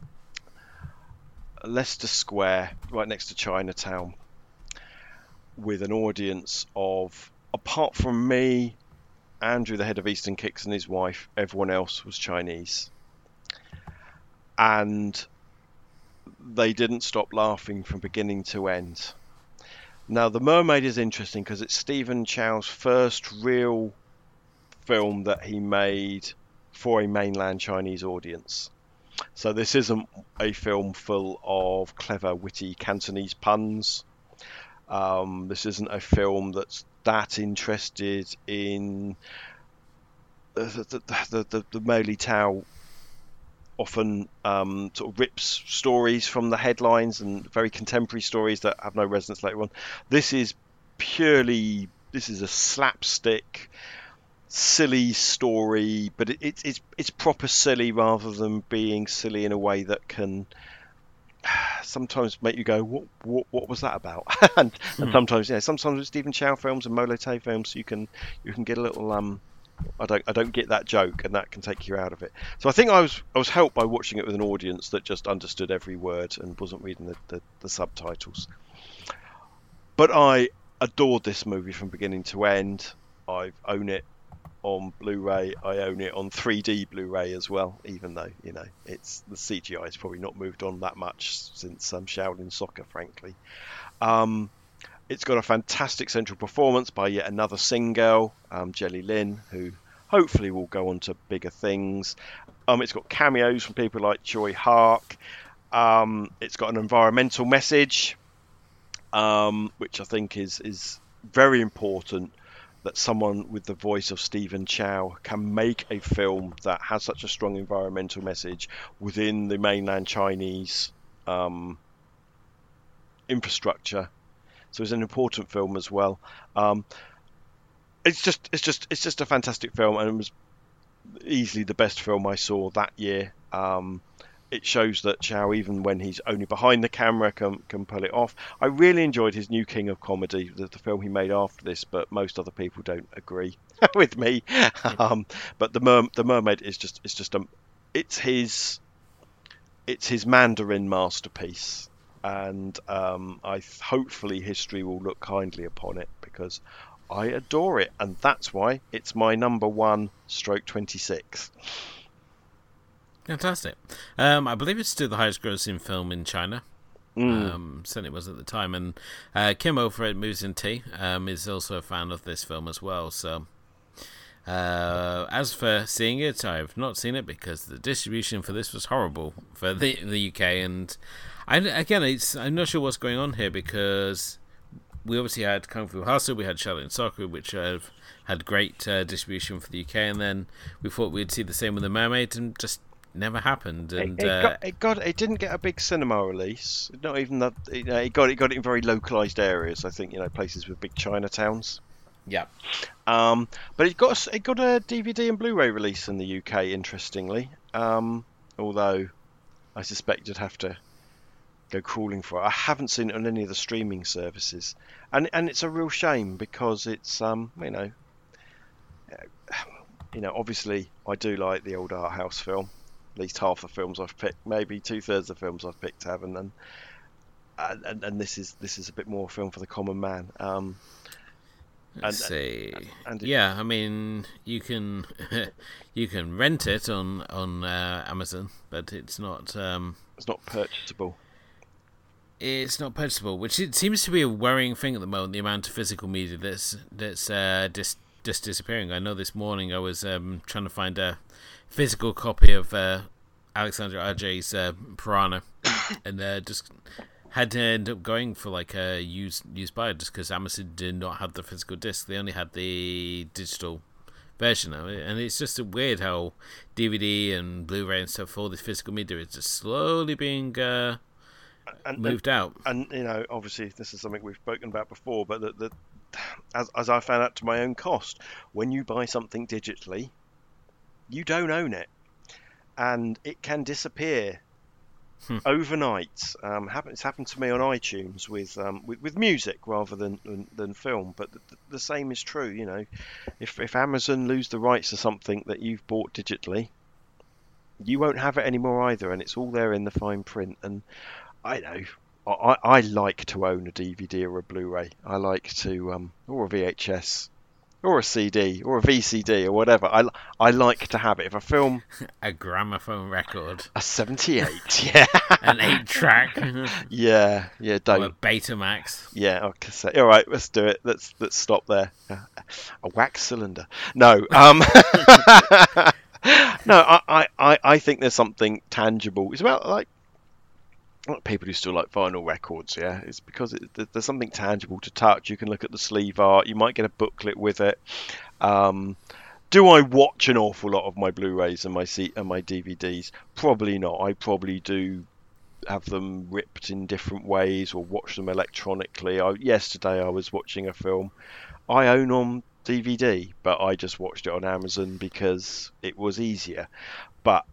Leicester Square, right next to Chinatown with an audience of, apart from me, Andrew, the head of Eastern Kicks, and his wife, everyone else was Chinese. And they didn't stop laughing from beginning to end. Now, The Mermaid is interesting because it's Stephen Chow's first real film that he made for a mainland Chinese audience. So, this isn't a film full of clever, witty Cantonese puns. Um, this isn't a film that's that interested in the the the, the, the often um, sort of rips stories from the headlines and very contemporary stories that have no resonance later on. This is purely this is a slapstick silly story but it, it's it's it's proper silly rather than being silly in a way that can sometimes make you go, what what, what was that about? and, and sometimes, yeah, sometimes with Stephen Chow films and mo lei tau films, you can you can get a little um, I don't I don't get that joke, and that can take you out of it. So I think I was I was helped by watching it with an audience that just understood every word and wasn't reading the, the, the subtitles. But I adored this movie from beginning to end. I own it on Blu-ray. I own it on 3D Blu-ray as well. Even though you know it's the CGI has probably not moved on that much since um, Shaolin Soccer, frankly. Um, it's got a fantastic central performance by yet another single, um, Jelly Lin, who hopefully will go on to bigger things. Um, it's got cameos from people like Tsui Hark. Um, it's got an environmental message, um, which I think is is very important that someone with the voice of Stephen Chow can make a film that has such a strong environmental message within the mainland Chinese um, infrastructure. So it's an important film as well. Um, it's just it's just it's just a fantastic film, and it was easily the best film I saw that year. Um, it shows that Chow, even when he's only behind the camera, can can pull it off. I really enjoyed his new King of Comedy, the, the film he made after this, but most other people don't agree with me. Um, but the Mer- the Mermaid is just it's just a it's his it's his Mandarin masterpiece, and um, I hopefully history will look kindly upon it because I adore it, and that's why it's my number one stroke twenty six. Fantastic. Um, I believe it's still the highest grossing film in China. Um, certainly was at the time. And uh, Kim over at Moves and Tea um, is also a fan of this film as well. So, uh, as for seeing it, I've not seen it because the distribution for this was horrible for the the UK. And I, again, it's I'm not sure what's going on here because we obviously had Kung Fu Hustle, we had Shaolin Soccer, which have had great uh, distribution for the UK, and then we thought we'd see the same with the Mermaid, and just never happened. And it, it, uh, got, it got it didn't get a big cinema release. Not even that. You know, it got it got it in very localized areas. I think you know places with big Chinatowns. yeah, Um, but it got it got a DVD and Blu-ray release in the UK. Interestingly, um, although I suspect you'd have to go crawling for it. I haven't seen it on any of the streaming services, and and it's a real shame because it's um you know you know obviously I do like the old art house film. At least half the films I've picked, maybe two thirds of the films I've picked haven't, and and, and, and this is this is a bit more a film for the common man. Um, let's and- see. and it- yeah, I mean, you can you can rent it on on uh, Amazon, but it's not. Um, it's not purchasable. it's not purchasable, which it seems to be a worrying thing at the moment. The amount of physical media that's that's uh, just just disappearing. I know this morning I was um, trying to find a physical copy of uh, Alexandre Aja's uh, Piranha, and uh, just had to end up going for like a used used buy just because Amazon did not have the physical disc. They only had the digital version of it, and it's just a weird how DVD and Blu-ray and stuff, all this physical media, is just slowly being uh, And, and, moved out. and you know, obviously, this is something we've spoken about before, but that as, as I found out to my own cost, when you buy something digitally, you don't own it, and it can disappear Hmm. overnight. Um, happen, it's happened to me on iTunes with um, with, with music rather than, than, than film, but the, the same is true. You know, if if Amazon lose the rights to something that you've bought digitally, you won't have it anymore either, and it's all there in the fine print. And I know I, I like to own a DVD or a Blu-ray. I like to um, or a VHS or a CD or a VCD or whatever. I, I like to have it. If a film a gramophone record, a 78, yeah, an eight track, yeah, yeah, or a don't. Betamax. Yeah, okay. So, all right, let's do it. Let's let's stop there. A wax cylinder. No. Um. no, I, I, I- think there's something tangible. It's about like people who still like vinyl records. Yeah, it's because it, there's something tangible to touch. You can look at the sleeve art. You might get a booklet with it. Um, do I watch an awful lot of my Blu-rays and my C- and my DVDs? Probably not. I probably do have them ripped in different ways or watch them electronically. I, yesterday I was watching a film I own on DVD, but I just watched it on Amazon because it was easier. But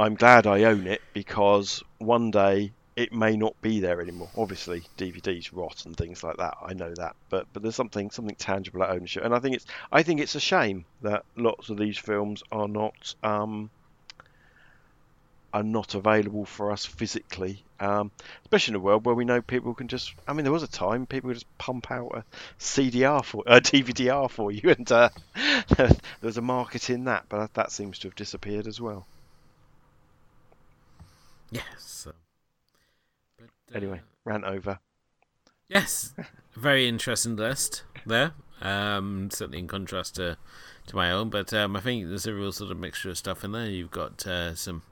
I'm glad I own it because one day it may not be there anymore. Obviously, DVDs rot and things like that. I know that, but but there's something something tangible at ownership, and I think it's I think it's a shame that lots of these films are not um, are not available for us physically, um, especially in a world where we know people can just. I mean, there was a time people just pump out a CDR for a DVDR for you, and uh, there was a market in that, but that seems to have disappeared as well. Yes. but, uh, Anyway, rant over. Yes, very interesting list there. Um, certainly in contrast to to my own, but um, I think there's a real sort of mixture of stuff in there. You've got uh, some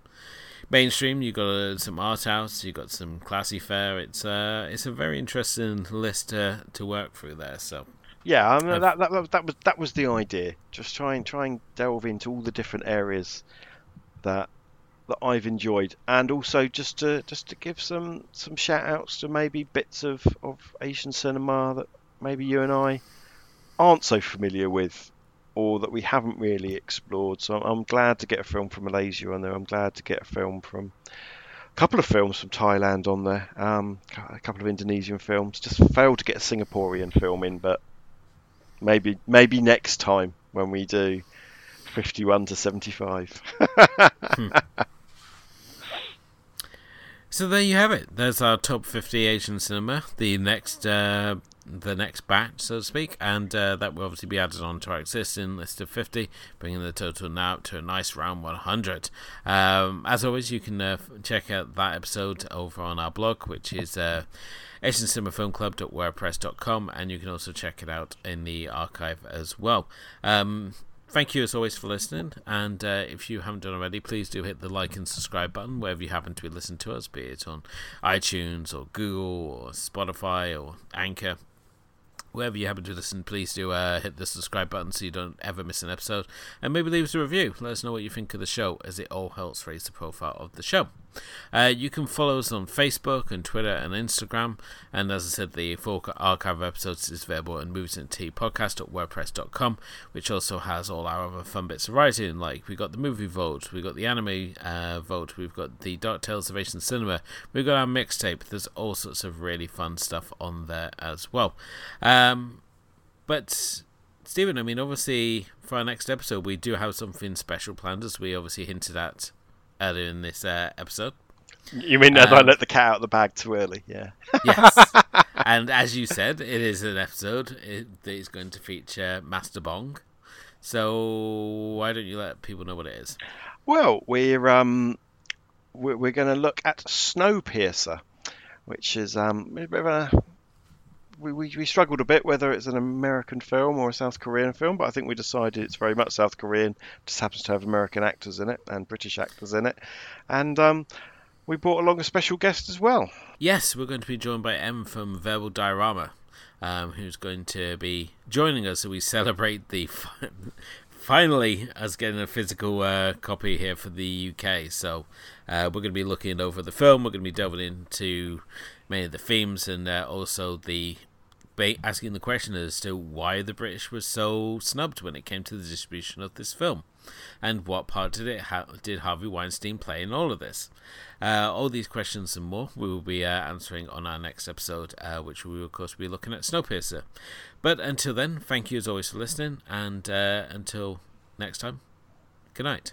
mainstream, you've got uh, some art house, you've got some classy fare. It's uh, it's a very interesting list to to work through there. So Yeah, I mean, that, that that that was that was the idea. Just try and try and delve into all the different areas that that I've enjoyed, and also just to just to give some some shout outs to maybe bits of of Asian cinema that maybe you and I aren't so familiar with, or that we haven't really explored. So I'm glad to get a film from Malaysia on there. I'm glad to get a film from a couple of films from Thailand on there. Um, a couple of Indonesian films. Just failed to get a Singaporean film in, but maybe maybe next time when we do 51 to 75. So there you have it. There's our top 50 Asian cinema. The next, uh, the next batch, so to speak, and uh, that will obviously be added on to our existing list of 50, bringing the total now to a nice round 100. Um, as always, you can uh, check out that episode over on our blog, which is uh, AsianCinemaFilmClub.wordpress.com, and you can also check it out in the archive as well. Um, thank you as always for listening. And uh, if you haven't done already, please do hit the like and subscribe button wherever you happen to be listening to us, be it on iTunes or Google or Spotify or Anchor. Wherever you happen to listen, please do uh, hit the subscribe button so you don't ever miss an episode. And maybe leave us a review. Let us know what you think of the show, as it all helps raise the profile of the show. Uh, you can follow us on Facebook and Twitter and Instagram. And as I said, the full archive of episodes is available at Movies and Tea which also has all our other fun bits of writing. Like we got the movie vote, we got the anime uh, vote, we've got the Dark Tales of Asian Cinema, we've got our mixtape. There's all sorts of really fun stuff on there as well. Um, but Stephen, I mean, obviously for our next episode, we do have something special planned, as we obviously hinted at earlier in this uh, episode. You mean as I let the cat out of the bag too early? Yeah. Yes. and as you said, it is an episode it, that is going to feature Master Bong. So why don't you let people know what it is? Well, we're um, we're, we're going to look at Snowpiercer, which is um, a bit of a we, we, we struggled a bit whether it's an American film or a South Korean film, but I think we decided it's very much South Korean. Just happens to have American actors in it and British actors in it, and um, we brought along a special guest as well. Yes, we're going to be joined by M from Verbal Diorama, um, who's going to be joining us as we celebrate the fi- finally us getting a physical uh, copy here for the UK. So uh, we're going to be looking over the film. We're going to be delving into many of the themes and uh, also the ba- asking the question as to why the British were so snubbed when it came to the distribution of this film, and what part did it ha- did Harvey Weinstein play in all of this? Uh, all these questions and more we will be uh, answering on our next episode, uh, which we will of course be looking at Snowpiercer. But until then, thank you as always for listening, and uh, until next time, good night.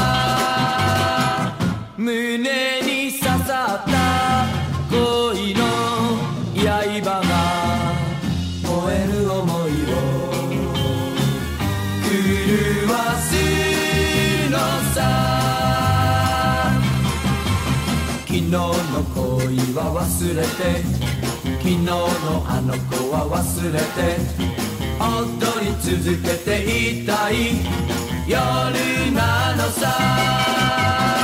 忘れて昨日のあの子は忘れて踊り続けていたい夜なのさ。